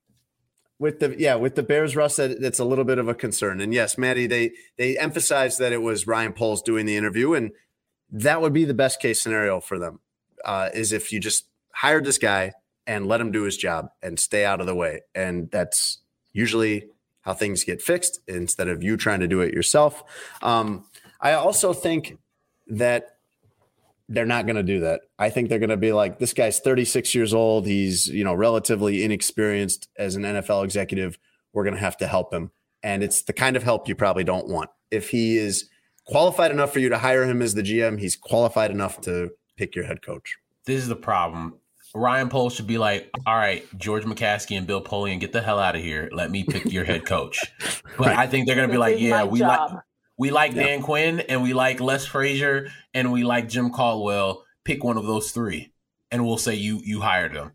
with the yeah with the Bears, Russ, that it's a little bit of a concern. And yes, Maddie, they they emphasized that it was Ryan Poles doing the interview, and that would be the best case scenario for them. Uh, is if you just hired this guy and let him do his job and stay out of the way, and that's usually how things get fixed instead of you trying to do it yourself. Um, I also think that they're not going to do that. I think they're going to be like, this guy's 36 years old. He's, you know, relatively inexperienced as an NFL executive. We're going to have to help him. And it's the kind of help you probably don't want. If he is qualified enough for you to hire him as the GM, he's qualified enough to pick your head coach. This is the problem. Ryan Poles should be like, all right, George McCaskey and Bill Polian, get the hell out of here. Let me pick your head coach. But right. I think they're going to be like, yeah, we like we like yeah. Dan Quinn and we like Les Frazier and we like Jim Caldwell. Pick one of those three, and we'll say you you hired them.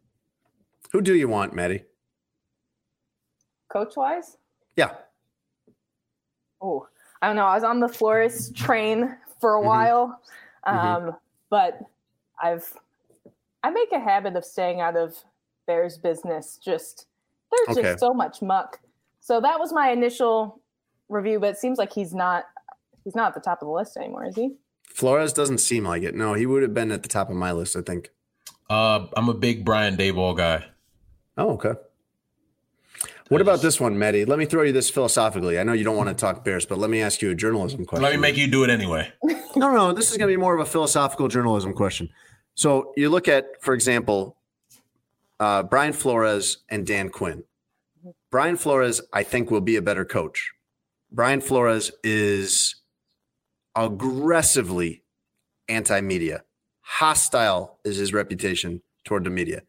Who do you want, Maddie? Coach wise? Yeah. Oh, I don't know. I was on the Flores train for a mm-hmm. while, mm-hmm. um, mm-hmm. but I've I make a habit of staying out of Bears business. Just there's okay. just so much muck. So that was my initial review, but it seems like he's not he's not at the top of the list anymore, is he? Flores doesn't seem like it. No, he would have been at the top of my list, I think. Uh, I'm a big Brian Daboll guy. Oh, okay. What about this one, Maddie? Let me throw you this philosophically. I know you don't want to talk Bears, but let me ask you a journalism question. Let me make you do it anyway. no, no, this is going to be more of a philosophical journalism question. So you look at, for example, uh, Brian Flores and Dan Quinn. Brian Flores, I think, will be a better coach. Brian Flores is aggressively anti-media. Hostile is his reputation toward the media.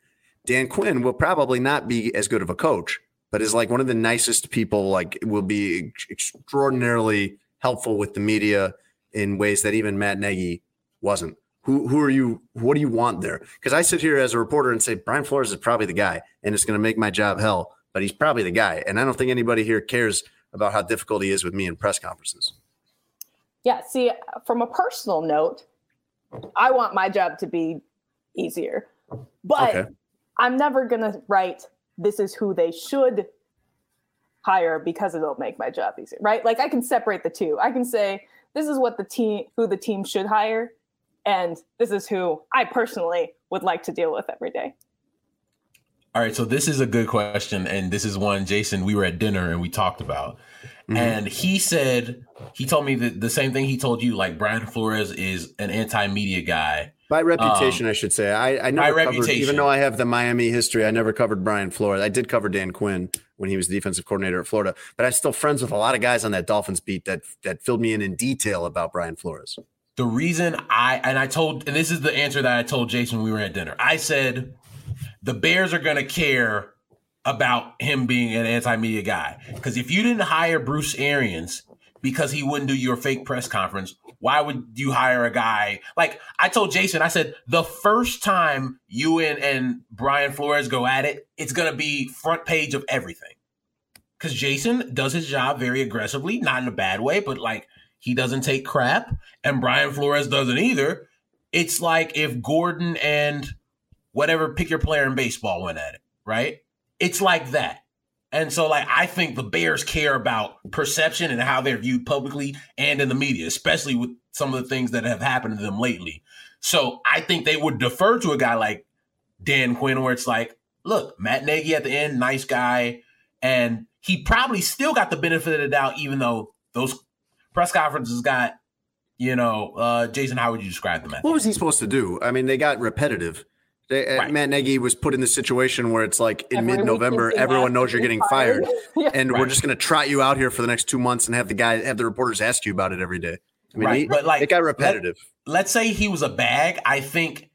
Dan Quinn will probably not be as good of a coach, but is like one of the nicest people. Like will be extraordinarily helpful with the media in ways that even Matt Nagy wasn't. Who who are you? What do you want there? Because I sit here as a reporter and say Brian Flores is probably the guy, and it's going to make my job hell. But he's probably the guy, and I don't think anybody here cares about how difficult he is with me in press conferences. Yeah. See, from a personal note, I want my job to be easier, but okay. I'm never going to write this is who they should hire because it'll make my job easier, right? Like I can separate the two. I can say this is what the team who the team should hire and this is who I personally would like to deal with every day. All right, so this is a good question, and this is one Jason. We were at dinner and we talked about, mm-hmm. and he said he told me that the same thing he told you. Like Brian Flores is an anti-media guy by reputation, um, I should say. I, I never covered, reputation. even though I have the Miami history, I never covered Brian Flores. I did cover Dan Quinn when he was the defensive coordinator at Florida, but I'm still friends with a lot of guys on that Dolphins beat that that filled me in in detail about Brian Flores the reason I and I told and this is the answer that I told Jason when we were at dinner. I said the Bears are going to care about him being an anti-media guy because if you didn't hire Bruce Arians because he wouldn't do your fake press conference, why would you hire a guy like I told Jason? I said the first time you and, and Brian Flores go at it, it's going to be front page of everything because Jason does his job very aggressively, not in a bad way, but like he doesn't take crap, and Brian Flores doesn't either. It's like if Gordon and whatever pick your player in baseball went at it, right? It's like that. And so, like, I think the Bears care about perception and how they're viewed publicly and in the media, especially with some of the things that have happened to them lately. So I think they would defer to a guy like Dan Quinn, where it's like, look, Matt Nagy at the end, nice guy. And he probably still got the benefit of the doubt, even though those press conferences got, you know, uh, Jason, how would you describe them? What was he supposed to do? I mean, they got repetitive. They, uh, right. Matt Nagy was put in the situation where it's like in mid November, everyone knows you're getting fired, yeah. and right. we're just going to trot you out here for the next two months and have the guy, have the reporters ask you about it every day. I mean, right. he, but like it got repetitive. Let, let's say he was a bag. I think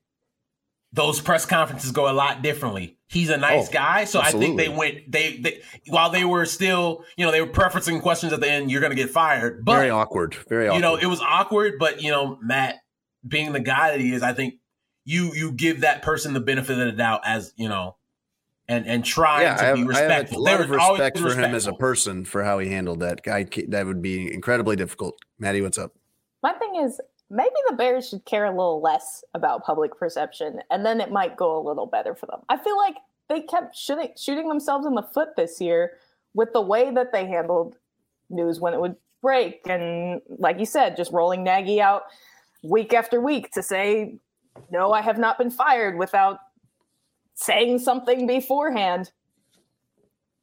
those press conferences go a lot differently. He's a nice oh, guy, so absolutely. I think they went they, they while they were still you know they were preferencing questions at the end. You're going to get fired. But, very awkward. Very awkward. You know it was awkward, but you know Matt being the guy that he is, I think you you give that person the benefit of the doubt as you know. And, and trying yeah, to have, be respectful. I have a lot of respect for respectful. him as a person for how he handled that. Guy that would be incredibly difficult. Maddie, what's up? My thing is, maybe the Bears should care a little less about public perception, and then it might go a little better for them. I feel like they kept shooting shooting themselves in the foot this year with the way that they handled news when it would break, and like you said, just rolling Nagy out week after week to say, "No, I have not been fired," without saying something beforehand.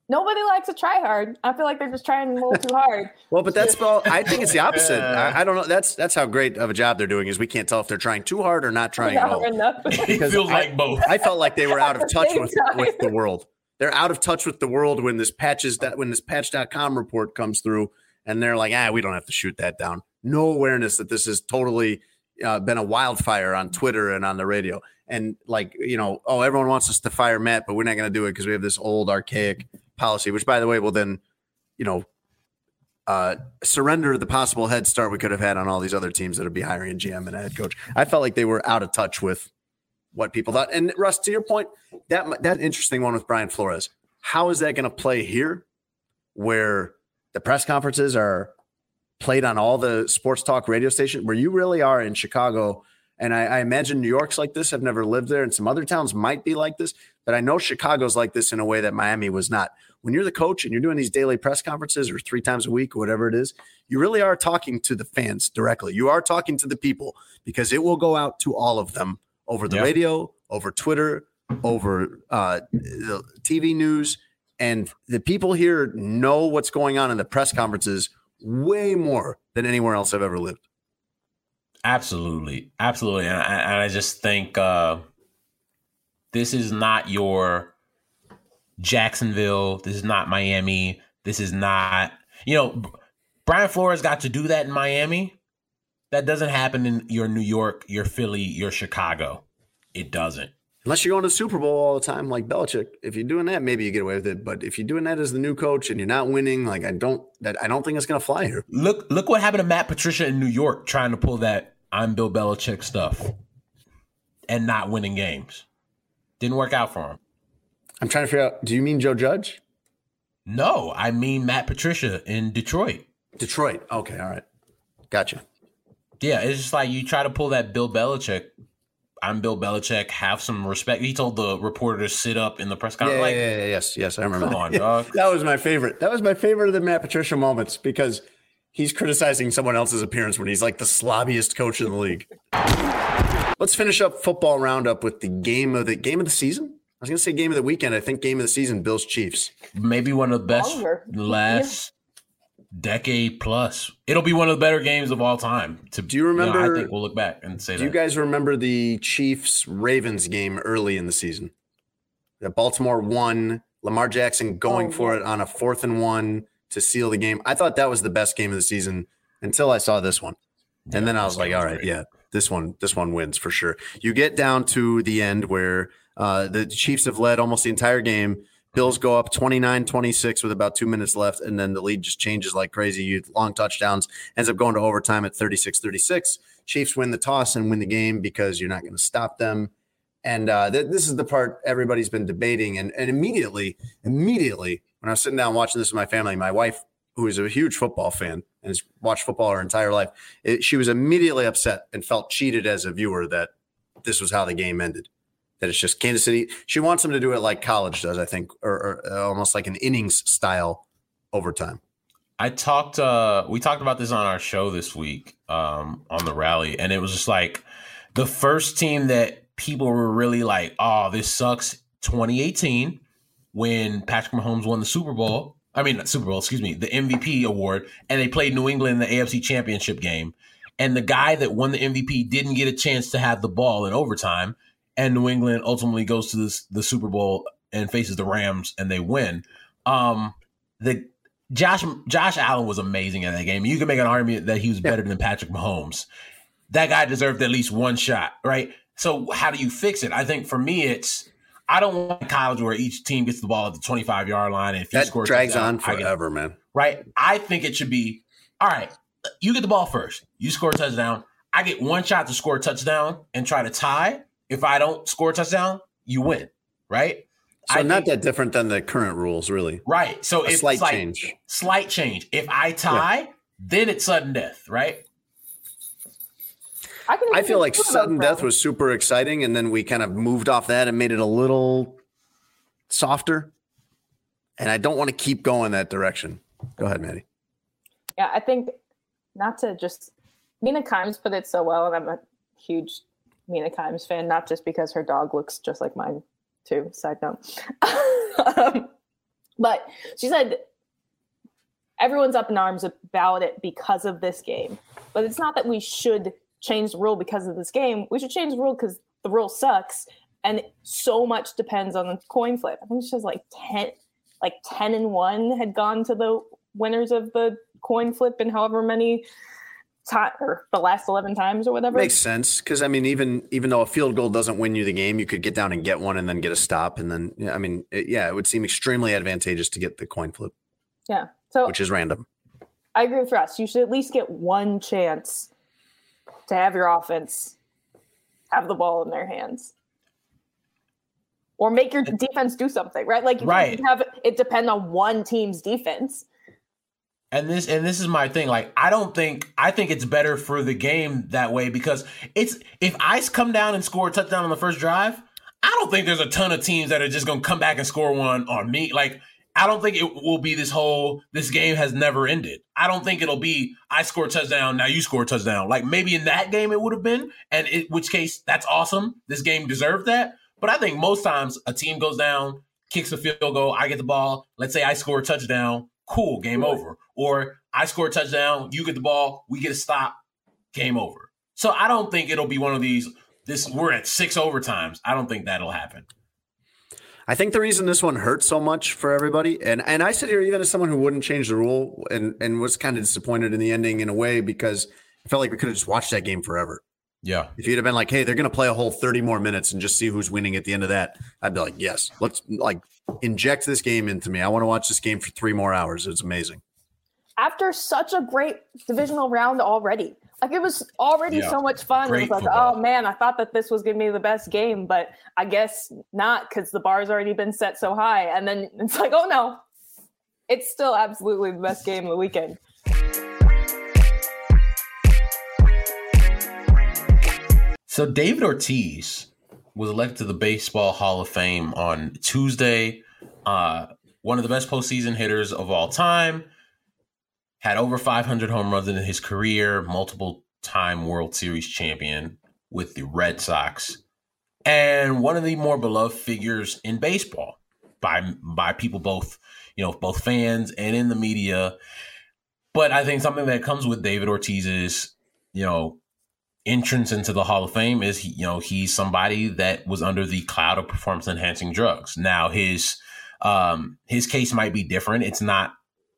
Nobody likes to try hard. I feel like they're just trying a little too hard. Well, but that's well, I think it's the opposite. I, I don't know. That's that's how great of a job they're doing is we can't tell if they're trying too hard or not trying at Not all. enough. It Because feels I- like both. I felt like they were out of touch with, time. with the world. They're out of touch with the world when this patches that when this patch.com report comes through and they're like, ah, we don't have to shoot that down. No awareness that this is totally uh, been a wildfire on Twitter and on the radio. And like, you know, oh, everyone wants us to fire Matt, but we're not going to do it because we have this old archaic policy, which by the way, will then, you know, uh, surrender the possible head start we could have had on all these other teams that would be hiring a GM and a head coach. I felt like they were out of touch with what people thought. And Russ, to your point, that that interesting one with Brian Flores. How is that going to play here, where the press conferences are played on all the sports talk radio stations where you really are in Chicago? And I, I imagine New York's like this. I've never lived there, and some other towns might be like this, but I know Chicago's like this in a way that Miami was not. When you're the coach and you're doing these daily press conferences or three times a week or whatever it is, you really are talking to the fans directly. You are talking to the people because it will go out to all of them over the Yeah. radio, over Twitter, over uh, TV news. And the people here know what's going on in the press conferences way more than anywhere else I've ever lived. Absolutely, absolutely, and I, and I just think uh, this is not your Jacksonville. This is not Miami. This is not you know Brian Flores got to do that in Miami. That doesn't happen in your New York, your Philly, your Chicago. It doesn't. Unless you're going to the Super Bowl all the time, like Belichick. If you're doing that, maybe you get away with it. But if you're doing that as the new coach and you're not winning, like I don't, that I don't think it's going to fly here. Look, look what happened to Matt Patricia in New York trying to pull that I'm Bill Belichick stuff and not winning games. Didn't work out for him. I'm trying to figure out. Do you mean Joe Judge? No, I mean Matt Patricia in Detroit. Detroit. Okay, all right, gotcha. Yeah, it's just like you try to pull that Bill Belichick. I'm Bill Belichick. Have some respect. He told the reporter to sit up in the press conference. yeah, like, yeah, yeah, yes, yes, I remember. Come that. on, dog. that was my favorite. That was my favorite of the Matt Patricia moments because he's criticizing someone else's appearance when he's like the slobbiest coach in the league. Let's finish up football roundup with the game of the game of the season. I was going to say game of the weekend. I think game of the season, Bills Chiefs. maybe one of the best Longer. last decade plus. It'll be one of the better games of all time. To Do you remember- I think we'll look back and say Do that. you guys remember the Chiefs Ravens game early in the season? That Baltimore won, Lamar Jackson going Oh, for it on a fourth and one to seal the game. I thought that was the best game of the season until I saw this one. and then I was like, game all was right, great. yeah, this one, this one wins for sure. You get down to the end where uh, the Chiefs have led almost the entire game. Bills go up 29 26 with about two minutes left, and then the lead just changes like crazy. You long touchdowns, ends up going to overtime at 36 36. Chiefs win the toss and win the game because you're not going to stop them. And uh, th- this is the part everybody's been debating. And, and immediately, immediately, when I was sitting down watching this with my family, my wife, who is a huge football fan and has watched football her entire life, it, she was immediately upset and felt cheated as a viewer that this was how the game ended. That it's just Kansas City. She wants them to do it like college does, I think, or, or uh, almost like an innings style overtime. I talked uh we talked about this on our show this week um on the rally and it was just like the first team that people were really like, "Oh, this sucks." 2018 when Patrick Mahomes won the Super Bowl. I mean, Super Bowl, excuse me, the MVP award and they played New England in the AFC Championship game. And the guy that won the MVP didn't get a chance to have the ball in overtime and New England ultimately goes to this, the Super Bowl and faces the Rams and they win. Um the Josh Josh Allen was amazing in that game. You can make an argument that he was better than Patrick Mahomes. That guy deserved at least one shot, right? So how do you fix it? I think for me, it's I don't want college where each team gets the ball at the 25 yard line and if That score a drags touchdown, on forever, man. right? I think it should be all right. You get the ball first. You score a touchdown. I get one shot to score a touchdown and try to tie. If I don't score a touchdown, you win, right? So I not think- that different than the current rules, really. Right. So A it's slight like, change. Slight change. If I tie, then it's sudden death, right? I, can I feel like two of those sudden death was super exciting, and then we kind of moved off that and made it a little softer, and I don't want to keep going that direction. Go ahead, Maddie. Yeah, I think not to just Mina Kimes put it so well, and I'm a huge Mina Kimes fan, not just because her dog looks just like mine, too. Side note. um, but she said everyone's up in arms about it because of this game. But it's not that we should change the rule because of this game. We should change the rule because the rule sucks. And so much depends on the coin flip. I think she says like 10, like 10 and 1 had gone to the winners of the coin flip and however many time or the last 11 times or whatever. Makes sense because I mean, even even though a field goal doesn't win you the game, you could get down and get one and then get a stop, and then I mean, it, yeah, it would seem extremely advantageous to get the coin flip. Yeah, so which is random. I agree with Russ. You should at least get one chance to have your offense have the ball in their hands. Or make your defense do something, right? Like you right. have it depend on one team's defense and this and this is my thing like i don't think i think it's better for the game that way because it's if ice come down and score a touchdown on the first drive i don't think there's a ton of teams that are just to come back and score one on me. Like i don't think it will be this whole this game has never ended. I don't think it'll be i score a touchdown now you score a touchdown. Like maybe in that game it would have been and in which case that's awesome. This game deserved that. But i think most times a team goes down kicks a field goal i get the ball let's say i score a touchdown cool, game over. Or I score a touchdown, you get the ball, we get a stop, game over. So I don't think it'll be one of these. This we're at six overtimes. I don't think that'll happen. I think the reason this one hurt so much for everybody, and and I sit here even as someone who wouldn't change the rule and and was kind of disappointed in the ending in a way because I felt like we could have just watched that game forever. Yeah. If you'd have been like, hey, they're going to play a whole 30 more minutes and just see who's winning at the end of that, I'd be like, yes, let's like inject this game into me. I want to watch this game for three more hours. It's amazing. After such a great divisional round already. Like it was already yeah. so much fun. Great it was like, football. oh man, I thought that this was going to be the best game, but I guess not because the bar's already been set so high. And then it's like, oh no, it's still absolutely the best game of the weekend. So David Ortiz was elected to the Baseball Hall of Fame on Tuesday. Uh, one of the best postseason hitters of all time. Had over 500 home runs in his career, multiple time World Series champion with the Red Sox, and one of the more beloved figures in baseball by by people both you know both fans and in the media. But I think something that comes with David Ortiz is you know entrance into the Hall of Fame is he, you know he's somebody that was under the cloud of performance enhancing drugs. Now his um his case might be different. It's not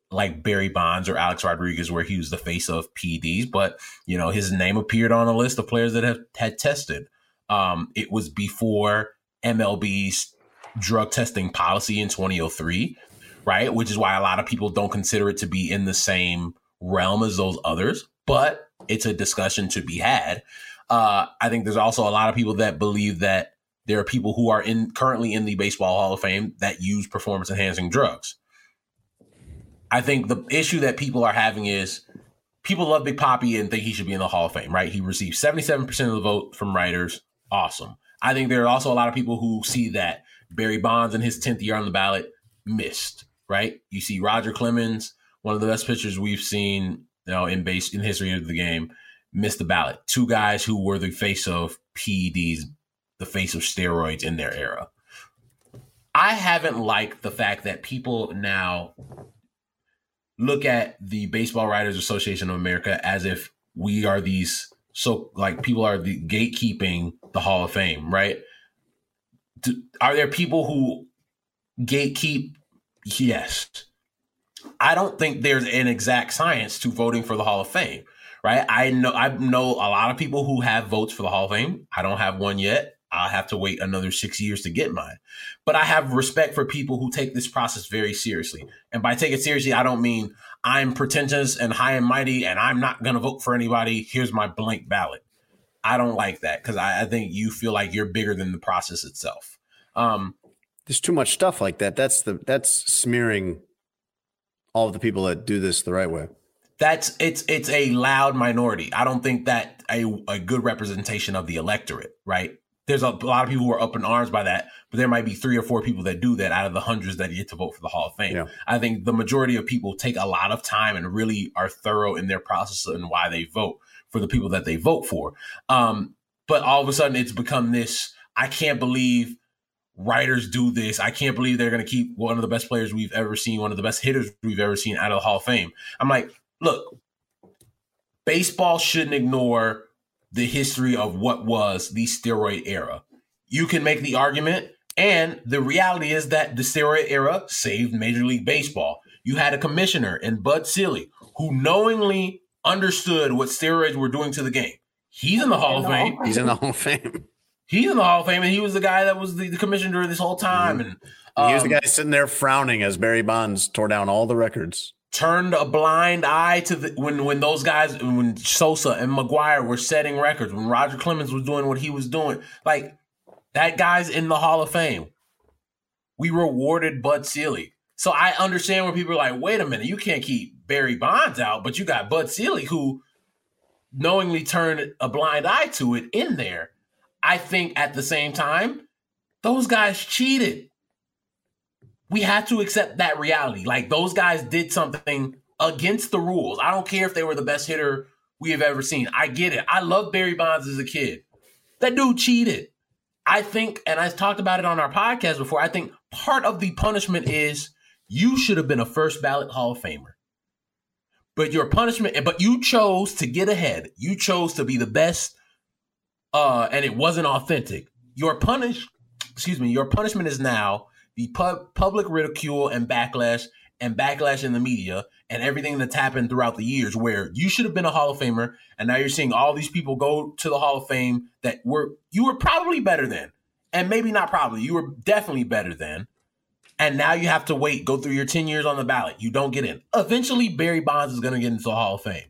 like Barry Bonds or Alex Rodriguez where he was the face of PEDs, but you know his name appeared on a list of players that have had tested. Um it was before MLB's drug testing policy in 2003, right? Which is why a lot of people don't consider it to be in the same realm as those others, but it's a discussion to be had. Uh, I think there's also a lot of people that believe that there are people who are in currently in the Baseball Hall of Fame that use performance enhancing drugs. I think the issue that people are having is people love Big Papi and think he should be in the Hall of Fame, right? He received 77% of the vote from writers. Awesome. I think there are also a lot of people who see that Barry Bonds in his 10th year on the ballot missed, right? You see Roger Clemens, one of the best pitchers we've seen you know, in base in history of the game, missed the ballot. Two guys who were the face of PEDs, the face of steroids in their era. I haven't liked the fact that people now look at the Baseball Writers Association of America as if we are these so like people are the gatekeeping the Hall of Fame, right? Do, are there people who gatekeep? Yes. I don't think there's an exact science to voting for the Hall of Fame, right? I know I know a lot of people who have votes for the Hall of Fame. I don't have one yet. I'll have to wait another six years to get mine. But I have respect for people who take this process very seriously. And by take it seriously, I don't mean I'm pretentious and high and mighty and I'm not going to vote for anybody. Here's my blank ballot. I don't like that because I, I, think you feel like you're bigger than the process itself. Um, There's too much stuff like that. That's the that's smearing all of the people that do this the right way. That's it's it's a loud minority. I don't think that a, a good representation of the electorate, right? there's a, a lot of people who are up in arms by that, but there might be three or four people that do that out of the hundreds that get to vote for the Hall of Fame. Yeah. I think the majority of people take a lot of time and really are thorough in their process and why they vote for the people that they vote for. Um, but all of a sudden, it's become this. I can't believe writers do this. I can't believe they're going to keep one of the best players we've ever seen, one of the best hitters we've ever seen out of the Hall of Fame. I'm like, look, baseball shouldn't ignore the history of what was the steroid era. You can make the argument, and the reality is that the steroid era saved Major League Baseball. You had a commissioner in Bud Selig who knowingly understood what steroids were doing to the game. He's in the Hall of Fame. He's in the Hall of Fame. He's in the Hall of Fame, and he was the guy that was the, the commissioner this whole time. And he was the um, guy sitting there frowning as Barry Bonds tore down all the records. turned a blind eye to the when when those guys when Sosa and McGwire were setting records, when Roger Clemens was doing what he was doing. Like that guy's in the Hall of Fame. We rewarded Bud Selig. So I understand when people are like, wait a minute, you can't keep Barry Bonds out, but you got Bud Selig who knowingly turned a blind eye to it in there. I think at the same time, those guys cheated we had to accept that reality. Like those guys did something against the rules. I don't care if they were the best hitter we have ever seen. I get it. I love Barry Bonds as a kid. That dude cheated. I think, and I talked about it on our podcast before. I think part of the punishment is you should have been a first ballot Hall of Famer. But your punishment, but you chose to get ahead. You chose to be the best, uh, and it wasn't authentic. Your punish, excuse me, your punishment is now the pub- public ridicule and backlash and backlash in the media and everything that's happened throughout the years where you should have been a Hall of Famer and now you're seeing all these people go to the Hall of Fame that were you were probably better than and maybe not probably you were definitely better than and now you have to wait go through your 10 years on the ballot you don't get in eventually Barry Bonds is going to get into the Hall of Fame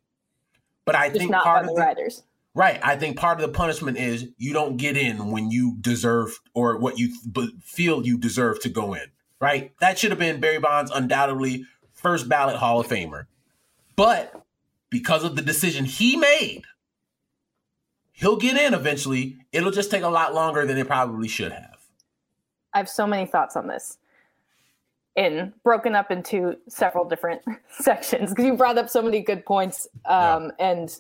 but I Just think not part of the the, writers. Right. I think part of the punishment is you don't get in when you deserve or what you th- feel you deserve to go in. Right. That should have been Barry Bonds, undoubtedly first ballot Hall of Famer. But because of the decision he made, he'll get in eventually. It'll just take a lot longer than it probably should have. I have so many thoughts on this. In broken up into several different sections because you brought up so many good points um, and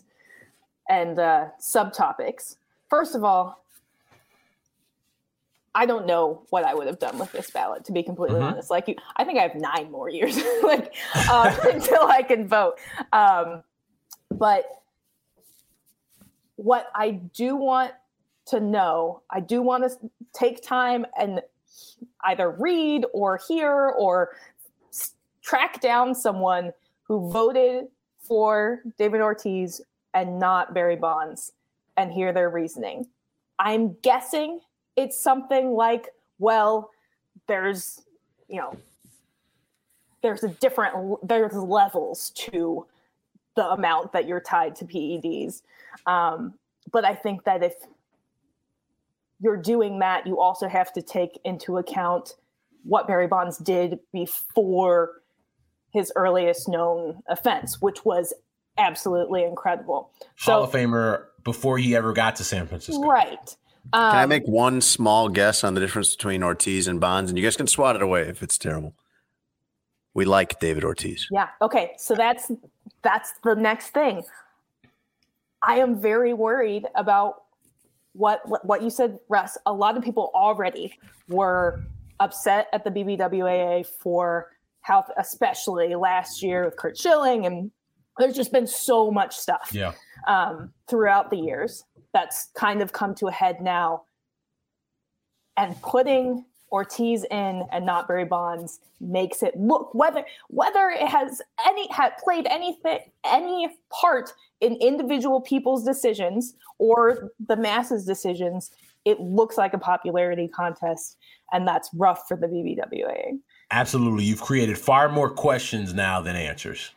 and uh, subtopics. First of all, I don't know what I would have done with this ballot. To be completely Mhm. honest, like you, I think I have nine more years like uh, until I can vote. Um, but what I do want to know, I do want to take time and either read or hear or track down someone who voted for David Ortiz and not Barry Bonds and hear their reasoning. I'm guessing it's something like, well, there's, you know, there's a different there's levels to the amount that you're tied to PEDs. Um, but I think that if you're doing that, you also have to take into account what Barry Bonds did before his earliest known offense, which was absolutely incredible. Hall of Famer before he ever got to San Francisco. Right. Um, Can I make one small guess on the difference between Ortiz and Bonds? And you guys can swat it away if it's terrible. We like David Ortiz. Yeah. Okay. So that's that's the next thing. I am very worried about what what you said, Russ. A lot of people already were upset at the BBWAA for how, especially last year with Curt Schilling, and there's just been so much stuff Yeah. um, throughout the years that's kind of come to a head now. And putting Ortiz in and not Barry Bonds makes it look whether whether it has any had played anything any part in individual people's decisions or the masses decisions, it looks like a popularity contest, and that's rough for the BBWA. Absolutely. You've created far more questions now than answers.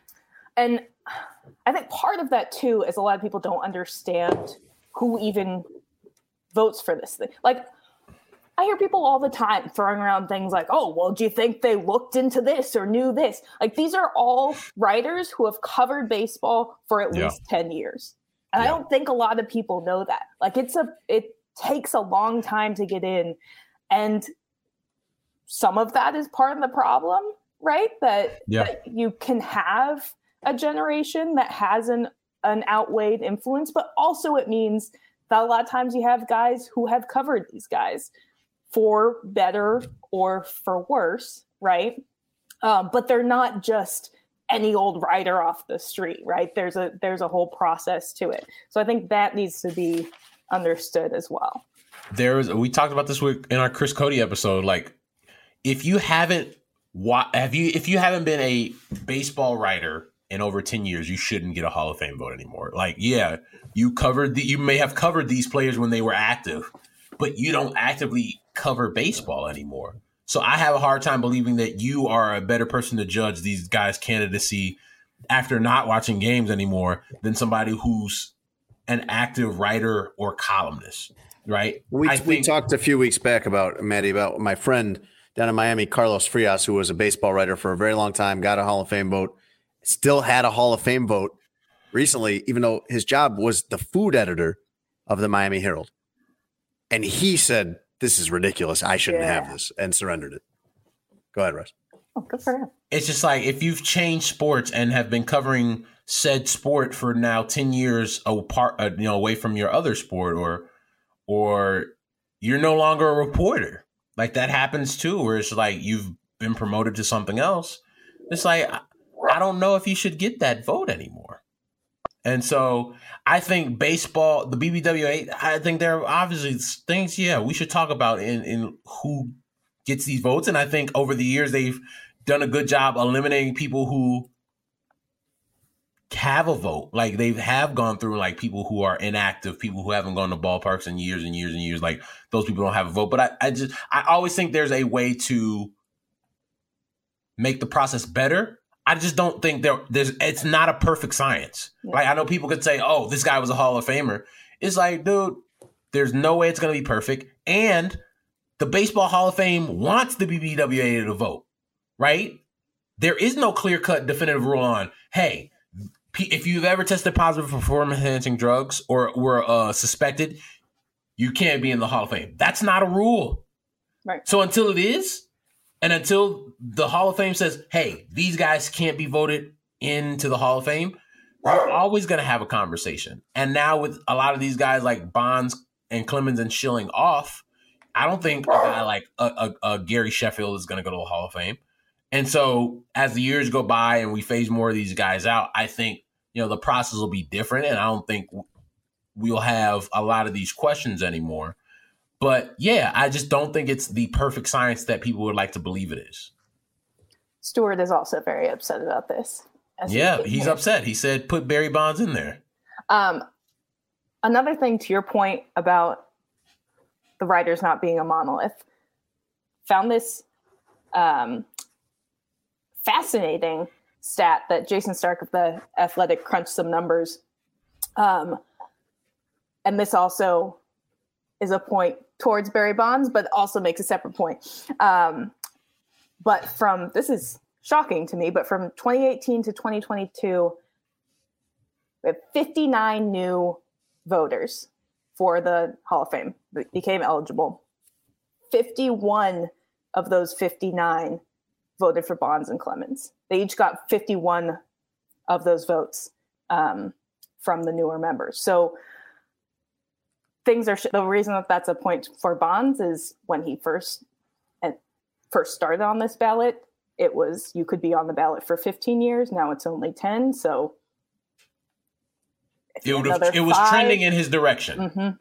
And I think part of that too is a lot of people don't understand who even votes for this thing. Like I hear people all the time throwing around things like, oh, well, do you think they looked into this or knew this? Like these are all writers who have covered baseball for at Yeah. least 10 years. And I don't think a lot of people know that. Like it's a it takes a long time to get in. And some of that is part of the problem, right? That, Yeah. that you can have a generation that has an an outweighed influence, but also it means that a lot of times you have guys who have covered these guys for better or for worse, right? Um, but they're not just any old rider off the street, right? There's a there's a whole process to it. So I think that needs to be understood as well. there is we talked about this week in our Chris Cody episode. Like, if you haven't have you if you haven't been a baseball writer in over ten years, you shouldn't get a Hall of Fame vote anymore. Like, yeah, you covered the you may have covered these players when they were active, but you don't actively cover baseball anymore. So I have a hard time believing that you are a better person to judge these guys' candidacy after not watching games anymore than somebody who's an active writer or columnist, right? We, I we talked a few weeks back about Maddie about my friend down in Miami, Carlos Frias, who was a baseball writer for a very long time, got a Hall of Fame vote, still had a Hall of Fame vote recently, even though his job was the food editor of the Miami Herald. And he said, This is ridiculous. I shouldn't have this and surrendered it. Go ahead, Russ. Oh, good for him. it's just like if you've changed sports and have been covering said sport for now 10 years apart uh, you know away from your other sport or or you're no longer a reporter like that happens too where it's like you've been promoted to something else it's like I- don't know if you should get that vote anymore and so i think baseball the bbwa i think there are obviously things yeah we should talk about in in who gets these votes and i think over the years they've done a good job eliminating people who have a vote. Like they have gone through like people who are inactive, people who haven't gone to ballparks in years and years and years. Like those people don't have a vote. But I, I just I always think there's a way to make the process better. I just don't think there there's it's not a perfect science. Like I know people could say, "Oh, this guy was a Hall of Famer." It's like, dude, there's no way it's going to be perfect. And the Baseball Hall of Fame wants the BBWA to vote, right? There is no clear cut definitive rule on, hey, if you've ever tested positive for performance enhancing drugs or were uh, suspected, you can't be in the Hall of Fame. That's not a rule. Right. So until it is, and until the Hall of Fame says, hey, these guys can't be voted into the Hall of Fame, we're always going to have a conversation. And now with a lot of these guys like Bonds and Clemens and Schilling off, I don't think a guy like a, a, a Gary Sheffield is going to go to the Hall of Fame. And so as the years go by and we phase more of these guys out, I think, you know, the process will be different. And I don't think we'll have a lot of these questions anymore. But yeah, I just don't think it's the perfect science that people would like to believe it is. Stewart is also very upset about this. Yeah, he's here. upset. He said put Barry Bonds in there. Um, another thing to your point about the writers not being a monolith, found this um, fascinating stat that Jayson Stark of the Athletic crunched some numbers. Um, and this also is a point towards Barry Bonds, but also makes a separate point. Um, but from this is shocking to me, but from 2018 to 2022, we have 59 new voters for the Hall of Fame that became eligible. 51 of those 59 voted for Bonds and Clemens. They each got 51 of those votes um, from the newer members. So things are sh- the reason that that's a point for Bonds is when he first and first started on this ballot, it was you could be on the ballot for 15 years. Now it's only 10. So It, have, it was five- trending in his direction. Mhm.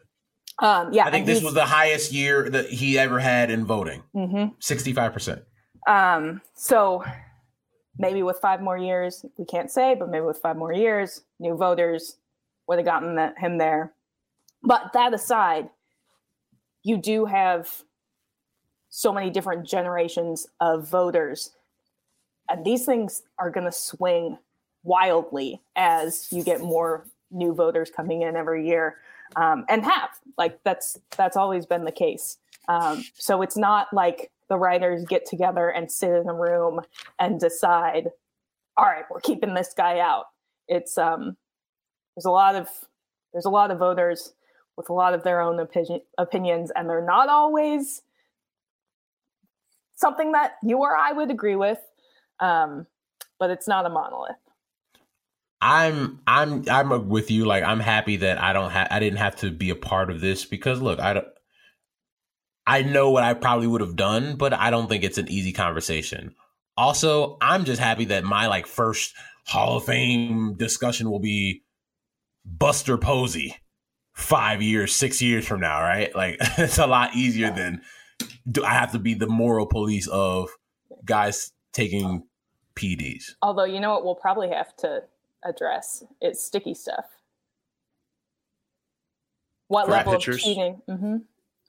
Um, yeah, I think this was the highest year that he ever had in voting. Mhm. 65%. Um, so maybe with five more years, we can't say, but maybe with five more years, new voters would have gotten that, him there. But that aside, you do have so many different generations of voters, and these things are going to swing wildly as you get more new voters coming in every year, um, and have like that's that's always been the case. Um, so it's not like the writers get together and sit in a room and decide, all right, we're keeping this guy out. It's um, there's a lot of there's a lot of voters with a lot of their own opinion, opinions, and they're not always something that you or I would agree with. Um, but it's not a monolith. I'm I'm I'm with you. Like I'm happy that I don't have I didn't have to be a part of this because look, I don't. I know what I probably would have done, but I don't think it's an easy conversation. Also, I'm just happy that my like first Hall of Fame discussion will be Buster Posey five years, six years from now, right? Like it's a lot easier than do I have to be the moral police of guys taking PDs. Although you know what we'll probably have to address is sticky stuff. What Frat level pitchers? of cheating? hmm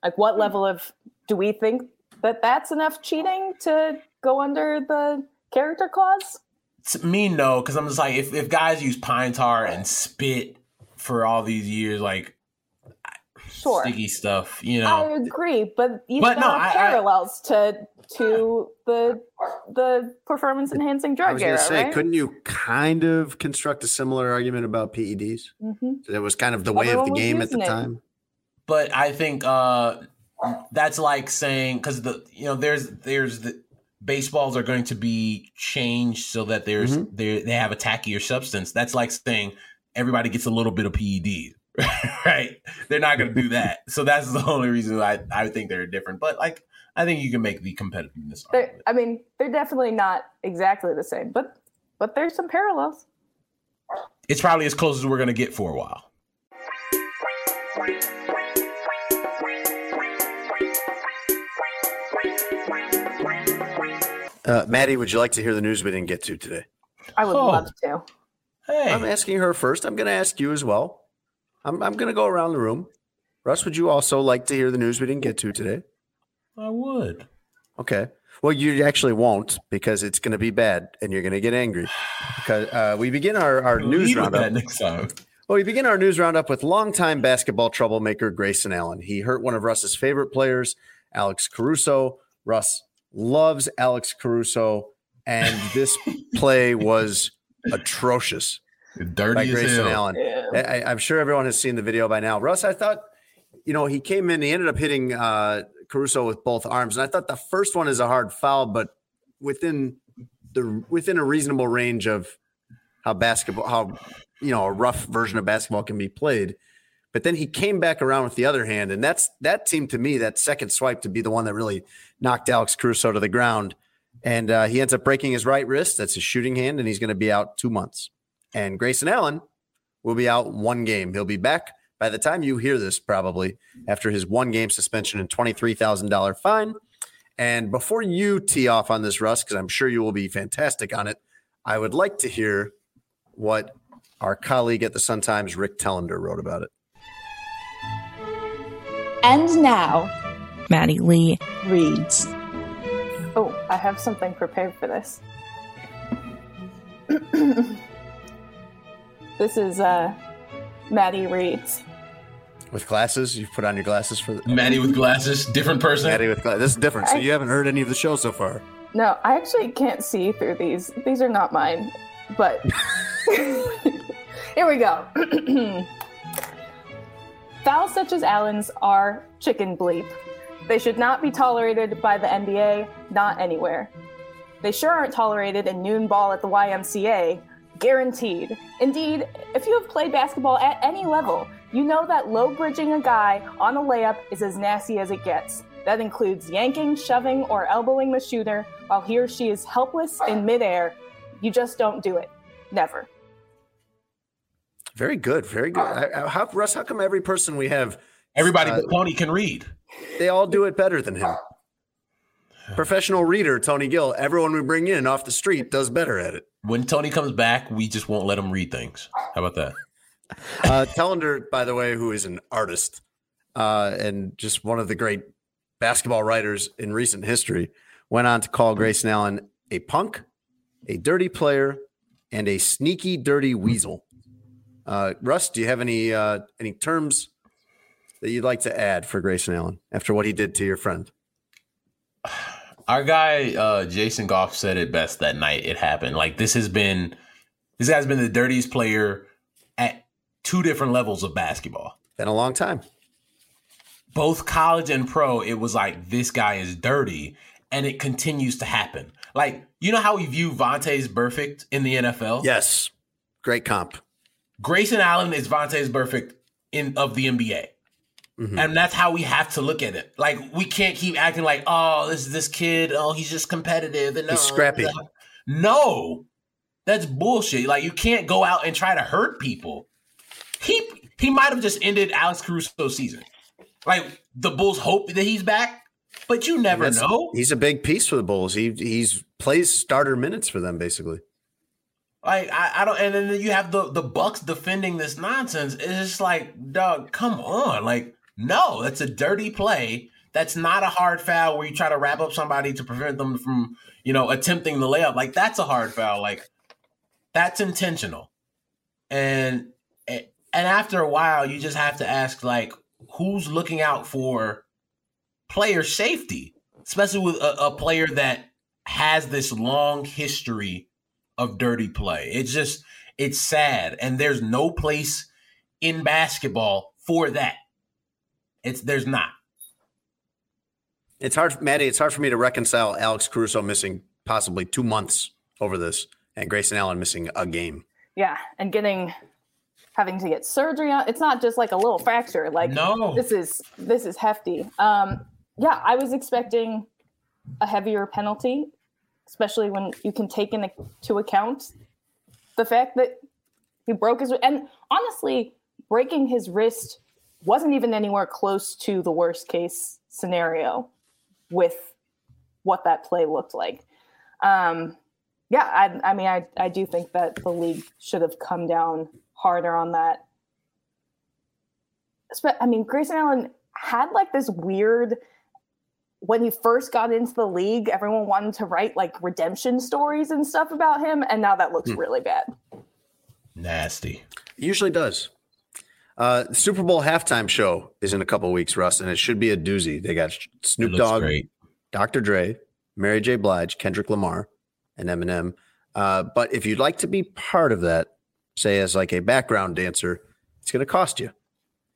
Like what level of do we think that that's enough cheating to go under the character clause? To me, no, because I'm just like, if, if guys use pine tar and spit for all these years, like Sure. sticky stuff, you know, I agree, but you But no, found I- I- parallels to to the the performance enhancing I drug was going to say, right? couldn't you kind of construct a similar argument about PEDs? hmm It was kind of the way of the game at the it. time. but I think uh that's like saying because the you know there's there's the baseballs are going to be changed so that there's Mm-hmm. they they have a tackier substance. That's like saying everybody gets a little bit of PED, right? They're not going to do that. So that's the only reason I I think they're different. But like I think you can make the competitiveness. I mean, they're definitely not exactly the same, but but there's some parallels. It's probably as close as we're going to get for a while. Uh, Maddie, would you like to hear the news we didn't get to today? I would Oh. love to. Hey, I'm asking her first. I'm going to ask you as well. I'm, I'm going to go around the room. Russ, would you also like to hear the news we didn't get to today? I would. Okay. Well, you actually won't because it's going to be bad and you're going to get angry. Because uh, we begin our, our news Lead with that roundup. next time. Well, we begin our news roundup with longtime basketball troublemaker Grayson Allen. He hurt one of Russ's favorite players, Alex Caruso. Russ loves Alex Caruso, and this play was atrocious Dirty by as Grayson hell. Allen. I, I'm sure everyone has seen the video by now. Russ, I thought, you know, he came in, he ended up hitting uh, Caruso with both arms, and I thought the first one is a hard foul, but within the within a reasonable range of how basketball, how you know, a rough version of basketball can be played. But then he came back around with the other hand, and that's that seemed to me that second swipe to be the one that really knocked Alex Caruso to the ground. And uh, he ends up breaking his right wrist. That's his shooting hand, and he's going to be out two months. And Grayson Allen will be out one game. He'll be back by the time you hear this, probably after his one game suspension and $23,000 fine. And before you tee off on this, Russ, because I'm sure you will be fantastic on it, I would like to hear what our colleague at the Sun Times, Rick Telander, wrote about it. And now, Maddie Lee. reads. Oh, I have something prepared for this. this is uh, Maddie reads. With glasses, you've put on your glasses for the Maddie with glasses, different person. Maddie with glasses. This is different. So I- you haven't heard any of the show so far. No, I actually can't see through these. These are not mine, but here we go. Fouls such as Allen's are chicken bleep. They should not be tolerated by the NBA, not anywhere. They sure aren't tolerated in noon ball at the YMCA, guaranteed. Indeed, if you have played basketball at any level, you know that low bridging a guy on a layup is as nasty as it gets. That includes yanking, shoving, or elbowing the shooter while he or she is helpless in midair. You just don't do it. Never. Very good. Very good. I, I, how, Russ, how come every person we have, Everybody Uh, but Tony can read. they all do it better than him? Professional reader, Tony Gill, everyone we bring in off the street does better at it. When Tony comes back, we just won't let him read things. How about that? Uh, Telander, by the way, who is an artist uh, and just one of the great basketball writers in recent history, went on to call Grayson Allen a punk, a dirty player, and a sneaky, dirty weasel. Uh, Russ, do you have any uh, any terms that you'd like to add for Grayson Allen after what he did to your friend? Our guy uh, Jason Goff said it best that night it happened. Like this has been this guy's been the dirtiest player at two different levels of basketball. Been a long time. both college and pro, it was like this guy is dirty, and it continues to happen. Like you know how we view Vontaze Burfict in the NFL. Yes, great comp. Grayson Allen is Vontaze Burfict in of the NBA. Mm-hmm. And that's how we have to look at it. Like we can't keep acting like, oh, this is this kid, oh, he's just competitive and he's uh, scrappy. No, that's bullshit. Like you can't go out and try to hurt people. He he might have just ended Alex Caruso's season. Like the Bulls hope that he's back, but you never know. He's a big piece for the Bulls. He he's plays starter minutes for them basically. Like I, I don't, and then you have the the Bucks defending this nonsense. It's just like, dog, come on, like no, that's a dirty play. That's not a hard foul where you try to wrap up somebody to prevent them from, you know, attempting the layup. Like that's a hard foul. Like that's intentional. And and after a while, you just have to ask, like, who's looking out for player safety, especially with a, a player that has this long history of dirty play. It's just it's sad, and there's no place in basketball for that. It's there's not. It's hard, Maddie. It's hard for me to reconcile Alex Caruso missing possibly two months over this, and Grayson Allen missing a game. Yeah, and getting having to get surgery on. It's not just like a little fracture. Like no, this is this is hefty. Um, yeah, I was expecting a heavier penalty, especially when you can take into account the fact that he broke his and honestly breaking his wrist wasn't even anywhere close to the worst case scenario with what that play looked like. Um, yeah, I, I mean, I, I do think that the league should have come down harder on that. But I mean, Grayson Allen had like this weird when he first got into the league, everyone wanted to write like redemption stories and stuff about him, and now that looks hmm. really bad. Nasty. It usually does. Uh, Super Bowl halftime show is in a couple weeks, Russ, and it should be a doozy. They got Snoop Dogg, great. Dr. Dre, Mary J. Blige, Kendrick Lamar, and Eminem. Uh, but if you'd like to be part of that, say as like a background dancer, it's going to cost you.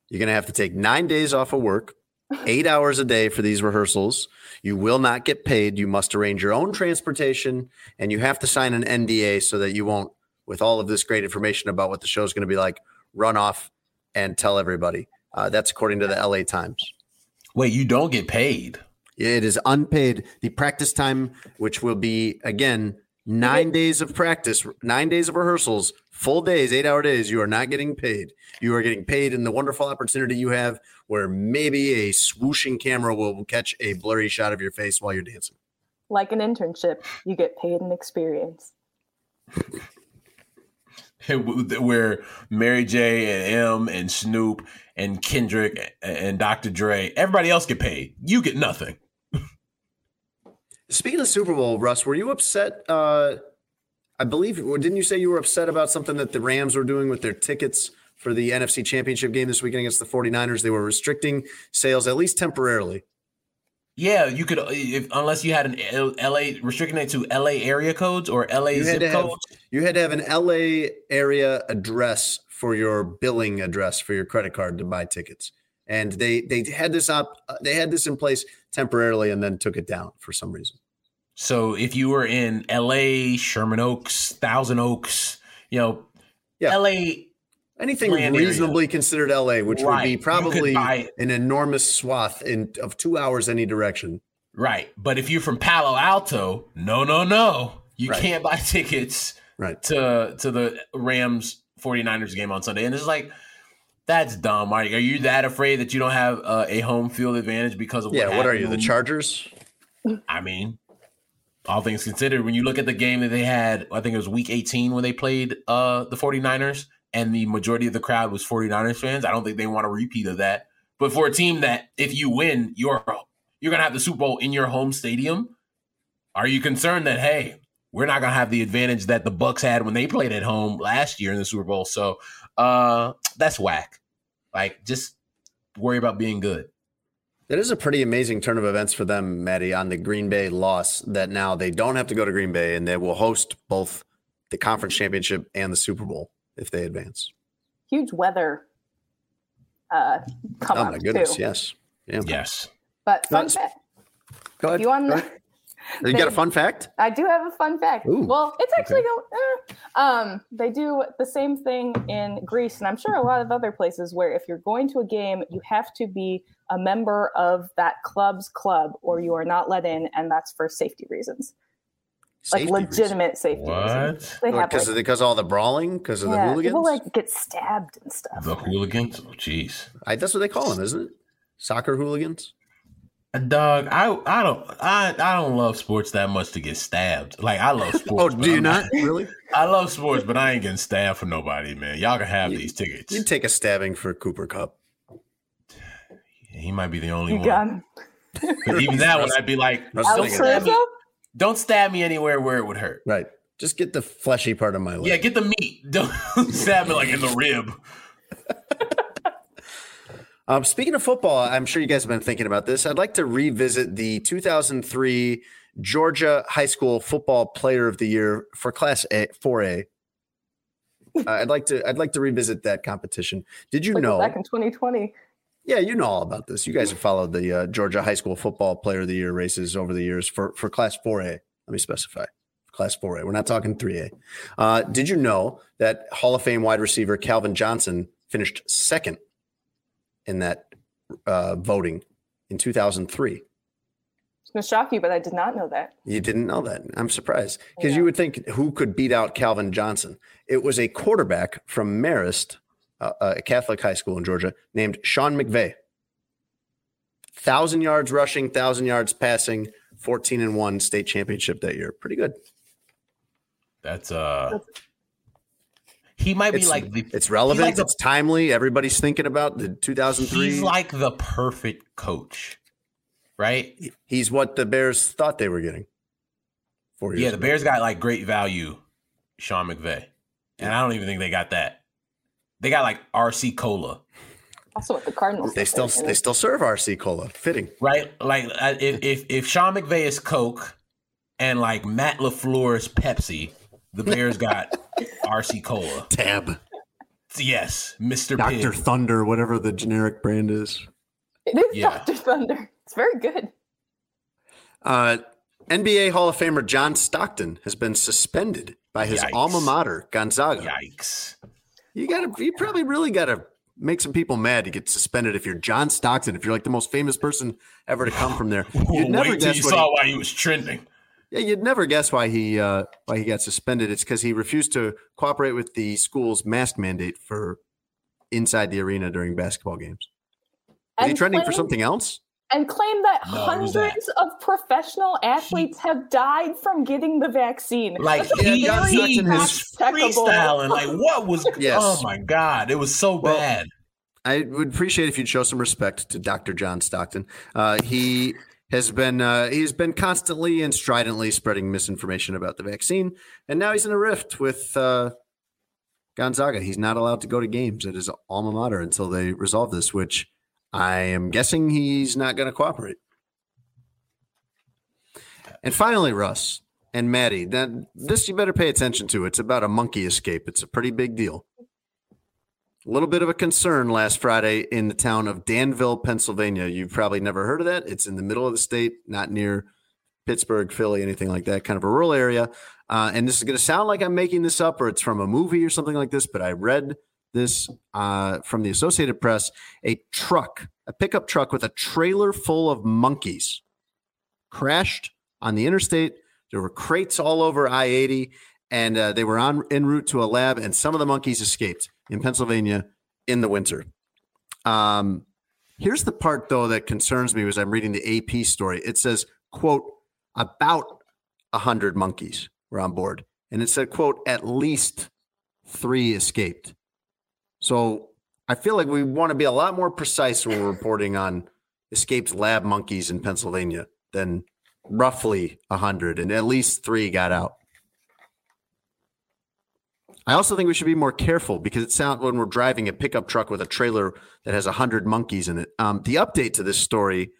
You're going to have to take nine days off of work, eight hours a day for these rehearsals. You will not get paid. You must arrange your own transportation, and you have to sign an NDA so that you won't, with all of this great information about what the show is going to be like, run off and tell everybody. Uh, that's according to the LA Times. Wait, you don't get paid? It is unpaid. The practice time, which will be again nine days of practice, nine days of rehearsals, full days, eight hour days, you are not getting paid. You are getting paid in the wonderful opportunity you have where maybe a swooshing camera will catch a blurry shot of your face while you're dancing. Like an internship, you get paid in experience. where Mary J and M and Snoop and Kendrick and Dr. Dre, everybody else get paid. You get nothing. Speaking of Super Bowl, Russ, were you upset? Uh, I believe, didn't you say you were upset about something that the Rams were doing with their tickets for the NFC Championship game this weekend against the 49ers? They were restricting sales, at least temporarily. Yeah, you could, uh, if, unless you had an LA restricting it to LA area codes or LA you zip codes. you had to have an LA area address for your billing address for your credit card to buy tickets and they they had this up uh, they had this in place temporarily and then took it down for some reason. So if you were in L.A., Sherman Oaks, Thousand Oaks, you know, yeah. L.A. Anything reasonably area. considered LA, which right. would be probably an enormous swath in of two hours any direction. Right. But if you're from Palo Alto, no, no, no. You right. can't buy tickets right. to to the Rams 49ers game on Sunday. And it's like, that's dumb. Are, are you that afraid that you don't have uh, a home field advantage because of what yeah? What are you, the Chargers? I mean, all things considered, when you look at the game that they had, I think it was week 18 when they played uh, the 49ers, and the majority of the crowd was 49ers fans. I don't think they want a repeat of that. But for a team that if you win, you're you're gonna have the Super Bowl in your home stadium. Are you concerned that hey, we're not gonna have the advantage that the Bucks had when they played at home last year in the Super Bowl? So uh, that's whack. Like, just worry about being good. It is a pretty amazing turn of events for them, Maddie, on the Green Bay loss that now they don't have to go to Green Bay and they will host both the conference championship and the Super Bowl if they advance. Huge weather uh, come Oh my goodness, too. yes. Yeah. Yes. But fun That's- fact. Go ahead. You want Go to? ahead. You got a fun fact? I do have a fun fact. Ooh, well, it's actually go. Eh. Um, they do the same thing in Greece, and I'm sure a lot of other places where if you're going to a game, you have to be a member of that club's club, or you are not let in, and that's for safety reasons, Safety like legitimate safety reasons. They have Because like, of because all the brawling, because of the yeah, hooligans. people like get stabbed and stuff. The hooligans? Oh, jeez. I, that's what they call them, isn't it? Soccer hooligans. Uh, dog, I I don't I I don't love sports that much to get stabbed. Like I love sports. Oh, do you I'm not really? I love sports, but I ain't getting stabbed for nobody, man. Y'all can have these tickets. You'd take a stabbing for Cooper Kupp. He might be the only You one. got him. But even that one, I'd be like, Russ don't thinking stab, that. me, don't stab me anywhere where it would hurt. Right. Just get the fleshy part of my leg. Yeah, get the meat. Don't stab me like in the rib. Um, speaking of football, I'm sure you guys have been thinking about this. I'd like to revisit the 2003 Georgia High School Football Player of the Year for Class A, 4A. Uh, I'd like to. I'd like to revisit that competition. Did you Like know? back in 2020. Yeah, you know all about this. You guys have followed the uh, Georgia High School Football Player of the Year races over the years for for Class 4A. Let me specify. Class 4A. We're not talking 3A. Uh, did you know that Hall of Fame wide receiver Calvin Johnson finished second in that uh, voting in 2003? It's gonna shock you, but I did not know that. You didn't know that. I'm surprised because you would think who could beat out Calvin Johnson? It was a quarterback from Marist, uh, a Catholic high school in Georgia, named Sean McVay. Thousand yards rushing, thousand yards passing, 14 and one state championship that year. Pretty good. That's uh he might be It's, like the it's relevant. like the- it's timely. Everybody's thinking about the 2003. He's like the perfect coach. Right? He's what the Bears thought they were getting. Four years Yeah, the ago. Bears got like great value, Sean McVay. And I don't even think they got that. They got like RC Cola. Also, what the Cardinals. They still they still serve RC Cola. Fitting. right? Like uh, if if if Sean McVay is Coke and like Matt LaFleur is Pepsi, the Bears got RC Cola. Tab. Yes, Mister Dr. Thunder, whatever the generic brand is. It is Yeah. Dr. Thunder. It's very good. Uh, NBA Hall of Famer John Stockton has been suspended by his Yikes. alma mater, Gonzaga. Yikes! You gotta, you probably really gotta make some people mad to get suspended if you're John Stockton. If you're like the most famous person ever to come from there, you'd never Wait till guess you saw he- why he was trending. Yeah, you'd never guess why he uh, why he got suspended. It's because he refused to cooperate with the school's mask mandate for inside the arena during basketball games. Is he And trending for something else? And claim that No, it was that. hundreds of professional athletes have died from getting the vaccine. Like That's a he, very he was fact-checkable- freestyling. Like what was? Yes. Oh my god! It was so Well, bad. I would appreciate if you'd show some respect to Dr. John Stockton. Uh, he has been uh, he's been constantly and stridently spreading misinformation about the vaccine, and now he's in a rift with uh, Gonzaga. He's not allowed to go to games at his alma mater until they resolve this, which I am guessing he's not going to cooperate. And finally, Russ and Maddie, that this you better pay attention to. It's about a monkey escape. It's a pretty big deal. A little bit of a concern last Friday in the town of Danville, Pennsylvania. You've probably never heard of that. It's in the middle of the state, not near Pittsburgh, Philly, anything like that, kind of a rural area. Uh, and this is going to sound like I'm making this up or it's from a movie or something like this, but I read this uh, from the Associated Press. A truck, a pickup truck with a trailer full of monkeys crashed on the interstate. There were crates all over I 80, and uh, they were on en route to a lab, and some of the monkeys escaped in Pennsylvania in the winter. Um, here's the part, though, that concerns me as I'm reading the AP story. It says, quote, about 100 monkeys were on board. And it said, quote, at least three escaped. So I feel like we want to be a lot more precise when we're reporting on escaped lab monkeys in Pennsylvania than roughly 100, and at least three got out. I also think we should be more careful because it sounds when we're driving a pickup truck with a trailer that has 100 monkeys in it. Um, the update to this story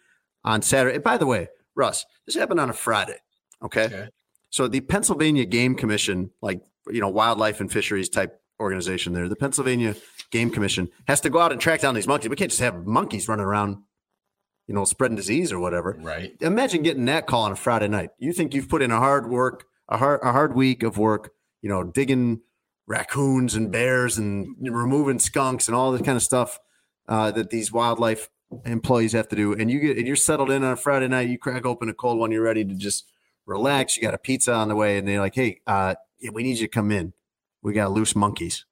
on Saturday, by the way, Russ, this happened on a Friday. Okay. Okay. So the Pennsylvania Game Commission, like, you know, wildlife and fisheries type organization there, the Pennsylvania Game Commission has to go out and track down these monkeys. We can't just have monkeys running around you know, spreading disease or whatever. Right. Imagine getting that call on a Friday night. You think you've put in a hard work, a hard, a hard week of work, you know, digging raccoons and bears and removing skunks and all this kind of stuff uh, that these wildlife employees have to do. And you get, and you're settled in on a Friday night, you crack open a cold one, you're ready to just relax. You got a pizza on the way, and they're like, hey, uh, yeah, we need you to come in. We got loose monkeys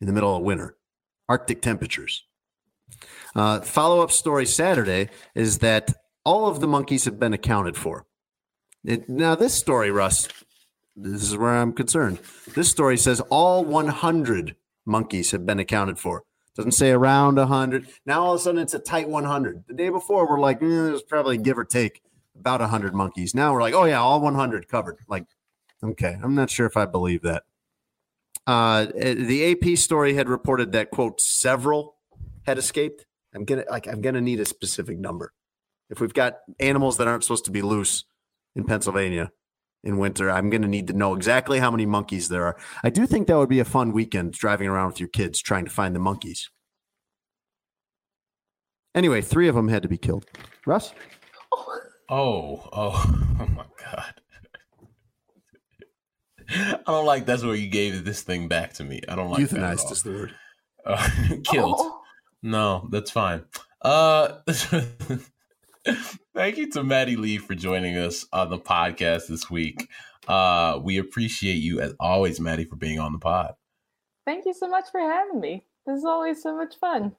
in the middle of winter, Arctic temperatures. Uh, Follow up story Saturday is that all of the monkeys have been accounted for. It, now, this story, Russ, this is where I'm concerned. This story says all 100 monkeys have been accounted for. Doesn't say around 100. Now all of a sudden it's a tight 100. The day before we're like, eh, there's probably give or take about 100 monkeys. Now we're like, oh yeah, all 100 covered. Like, okay, I'm not sure if I believe that. Uh, the AP story had reported that quote several had escaped. I'm gonna like I'm gonna need a specific number. If we've got animals that aren't supposed to be loose in Pennsylvania in winter, I'm gonna need to know exactly how many monkeys there are. I do think that would be a fun weekend driving around with your kids trying to find the monkeys. Anyway, three of them had to be killed. Russ? Oh, oh, oh my god. I don't like that's where you gave this thing back to me. I don't like euthanized is the word. Uh, killed. Oh. No, that's fine. Uh thank you to Maddie Lee for joining us on the podcast this week. Uh we appreciate you as always, Maddie, for being on the pod. Thank you so much for having me. This is always so much fun.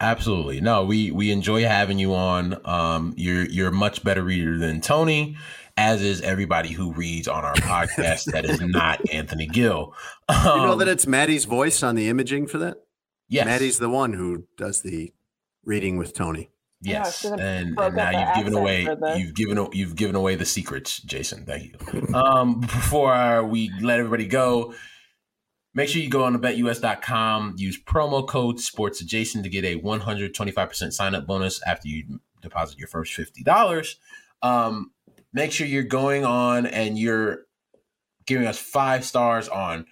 Absolutely. No, we we enjoy having you on. Um you're you're a much better reader than Tony, as is everybody who reads on our podcast that is not Anthony Gill. Um, you know that it's Maddie's voice on the imaging for that? Yes. Maddie's the one who does the reading with Tony. Yes, yeah, and, and now you've given away you've given you've given away the secrets, Jason. Thank you. um, before we let everybody go, make sure you go on to betus.com, use promo code sports adjacent to get a 125% sign up bonus after you deposit your first $50. Um, make sure you're going on and you're giving us five stars on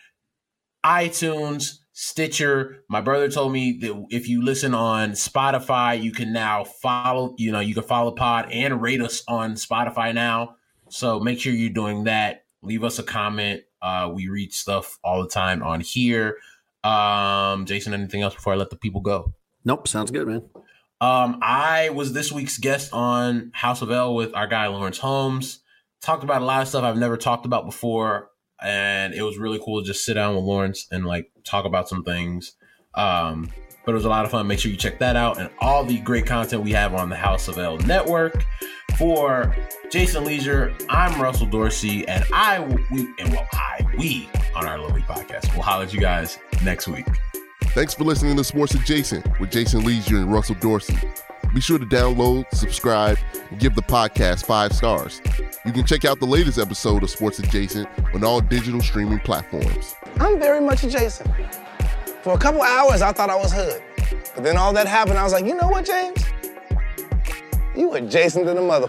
iTunes, Stitcher. My brother told me that if you listen on Spotify, you can now follow, you know, you can follow pod and rate us on Spotify now. So make sure you're doing that. Leave us a comment. Uh, we read stuff all the time on here. Um, Jason, anything else before I let the people go? Nope. Sounds good, man. Um, I was this week's guest on House of L with our guy Lawrence Holmes. Talked about a lot of stuff I've never talked about before and it was really cool to just sit down with Lawrence and like talk about some things. Um, but it was a lot of fun. Make sure you check that out and all the great content we have on the House of L network. For Jason Lieser, I'm Russell Dorsey, and I we and well I we on our lovely podcast. We'll holler at you guys next week. Thanks for listening to Sports Adjacent with Jason Lieser and Russell Dorsey. Be sure to download, subscribe, and give the podcast five stars. You can check out the latest episode of Sports Adjacent on all digital streaming platforms. I'm very much adjacent. For a couple hours, I thought I was hood. But then all that happened, I was like, you know what, James? You adjacent to the mother.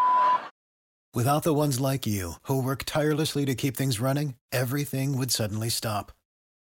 Without the ones like you, who work tirelessly to keep things running, everything would suddenly stop.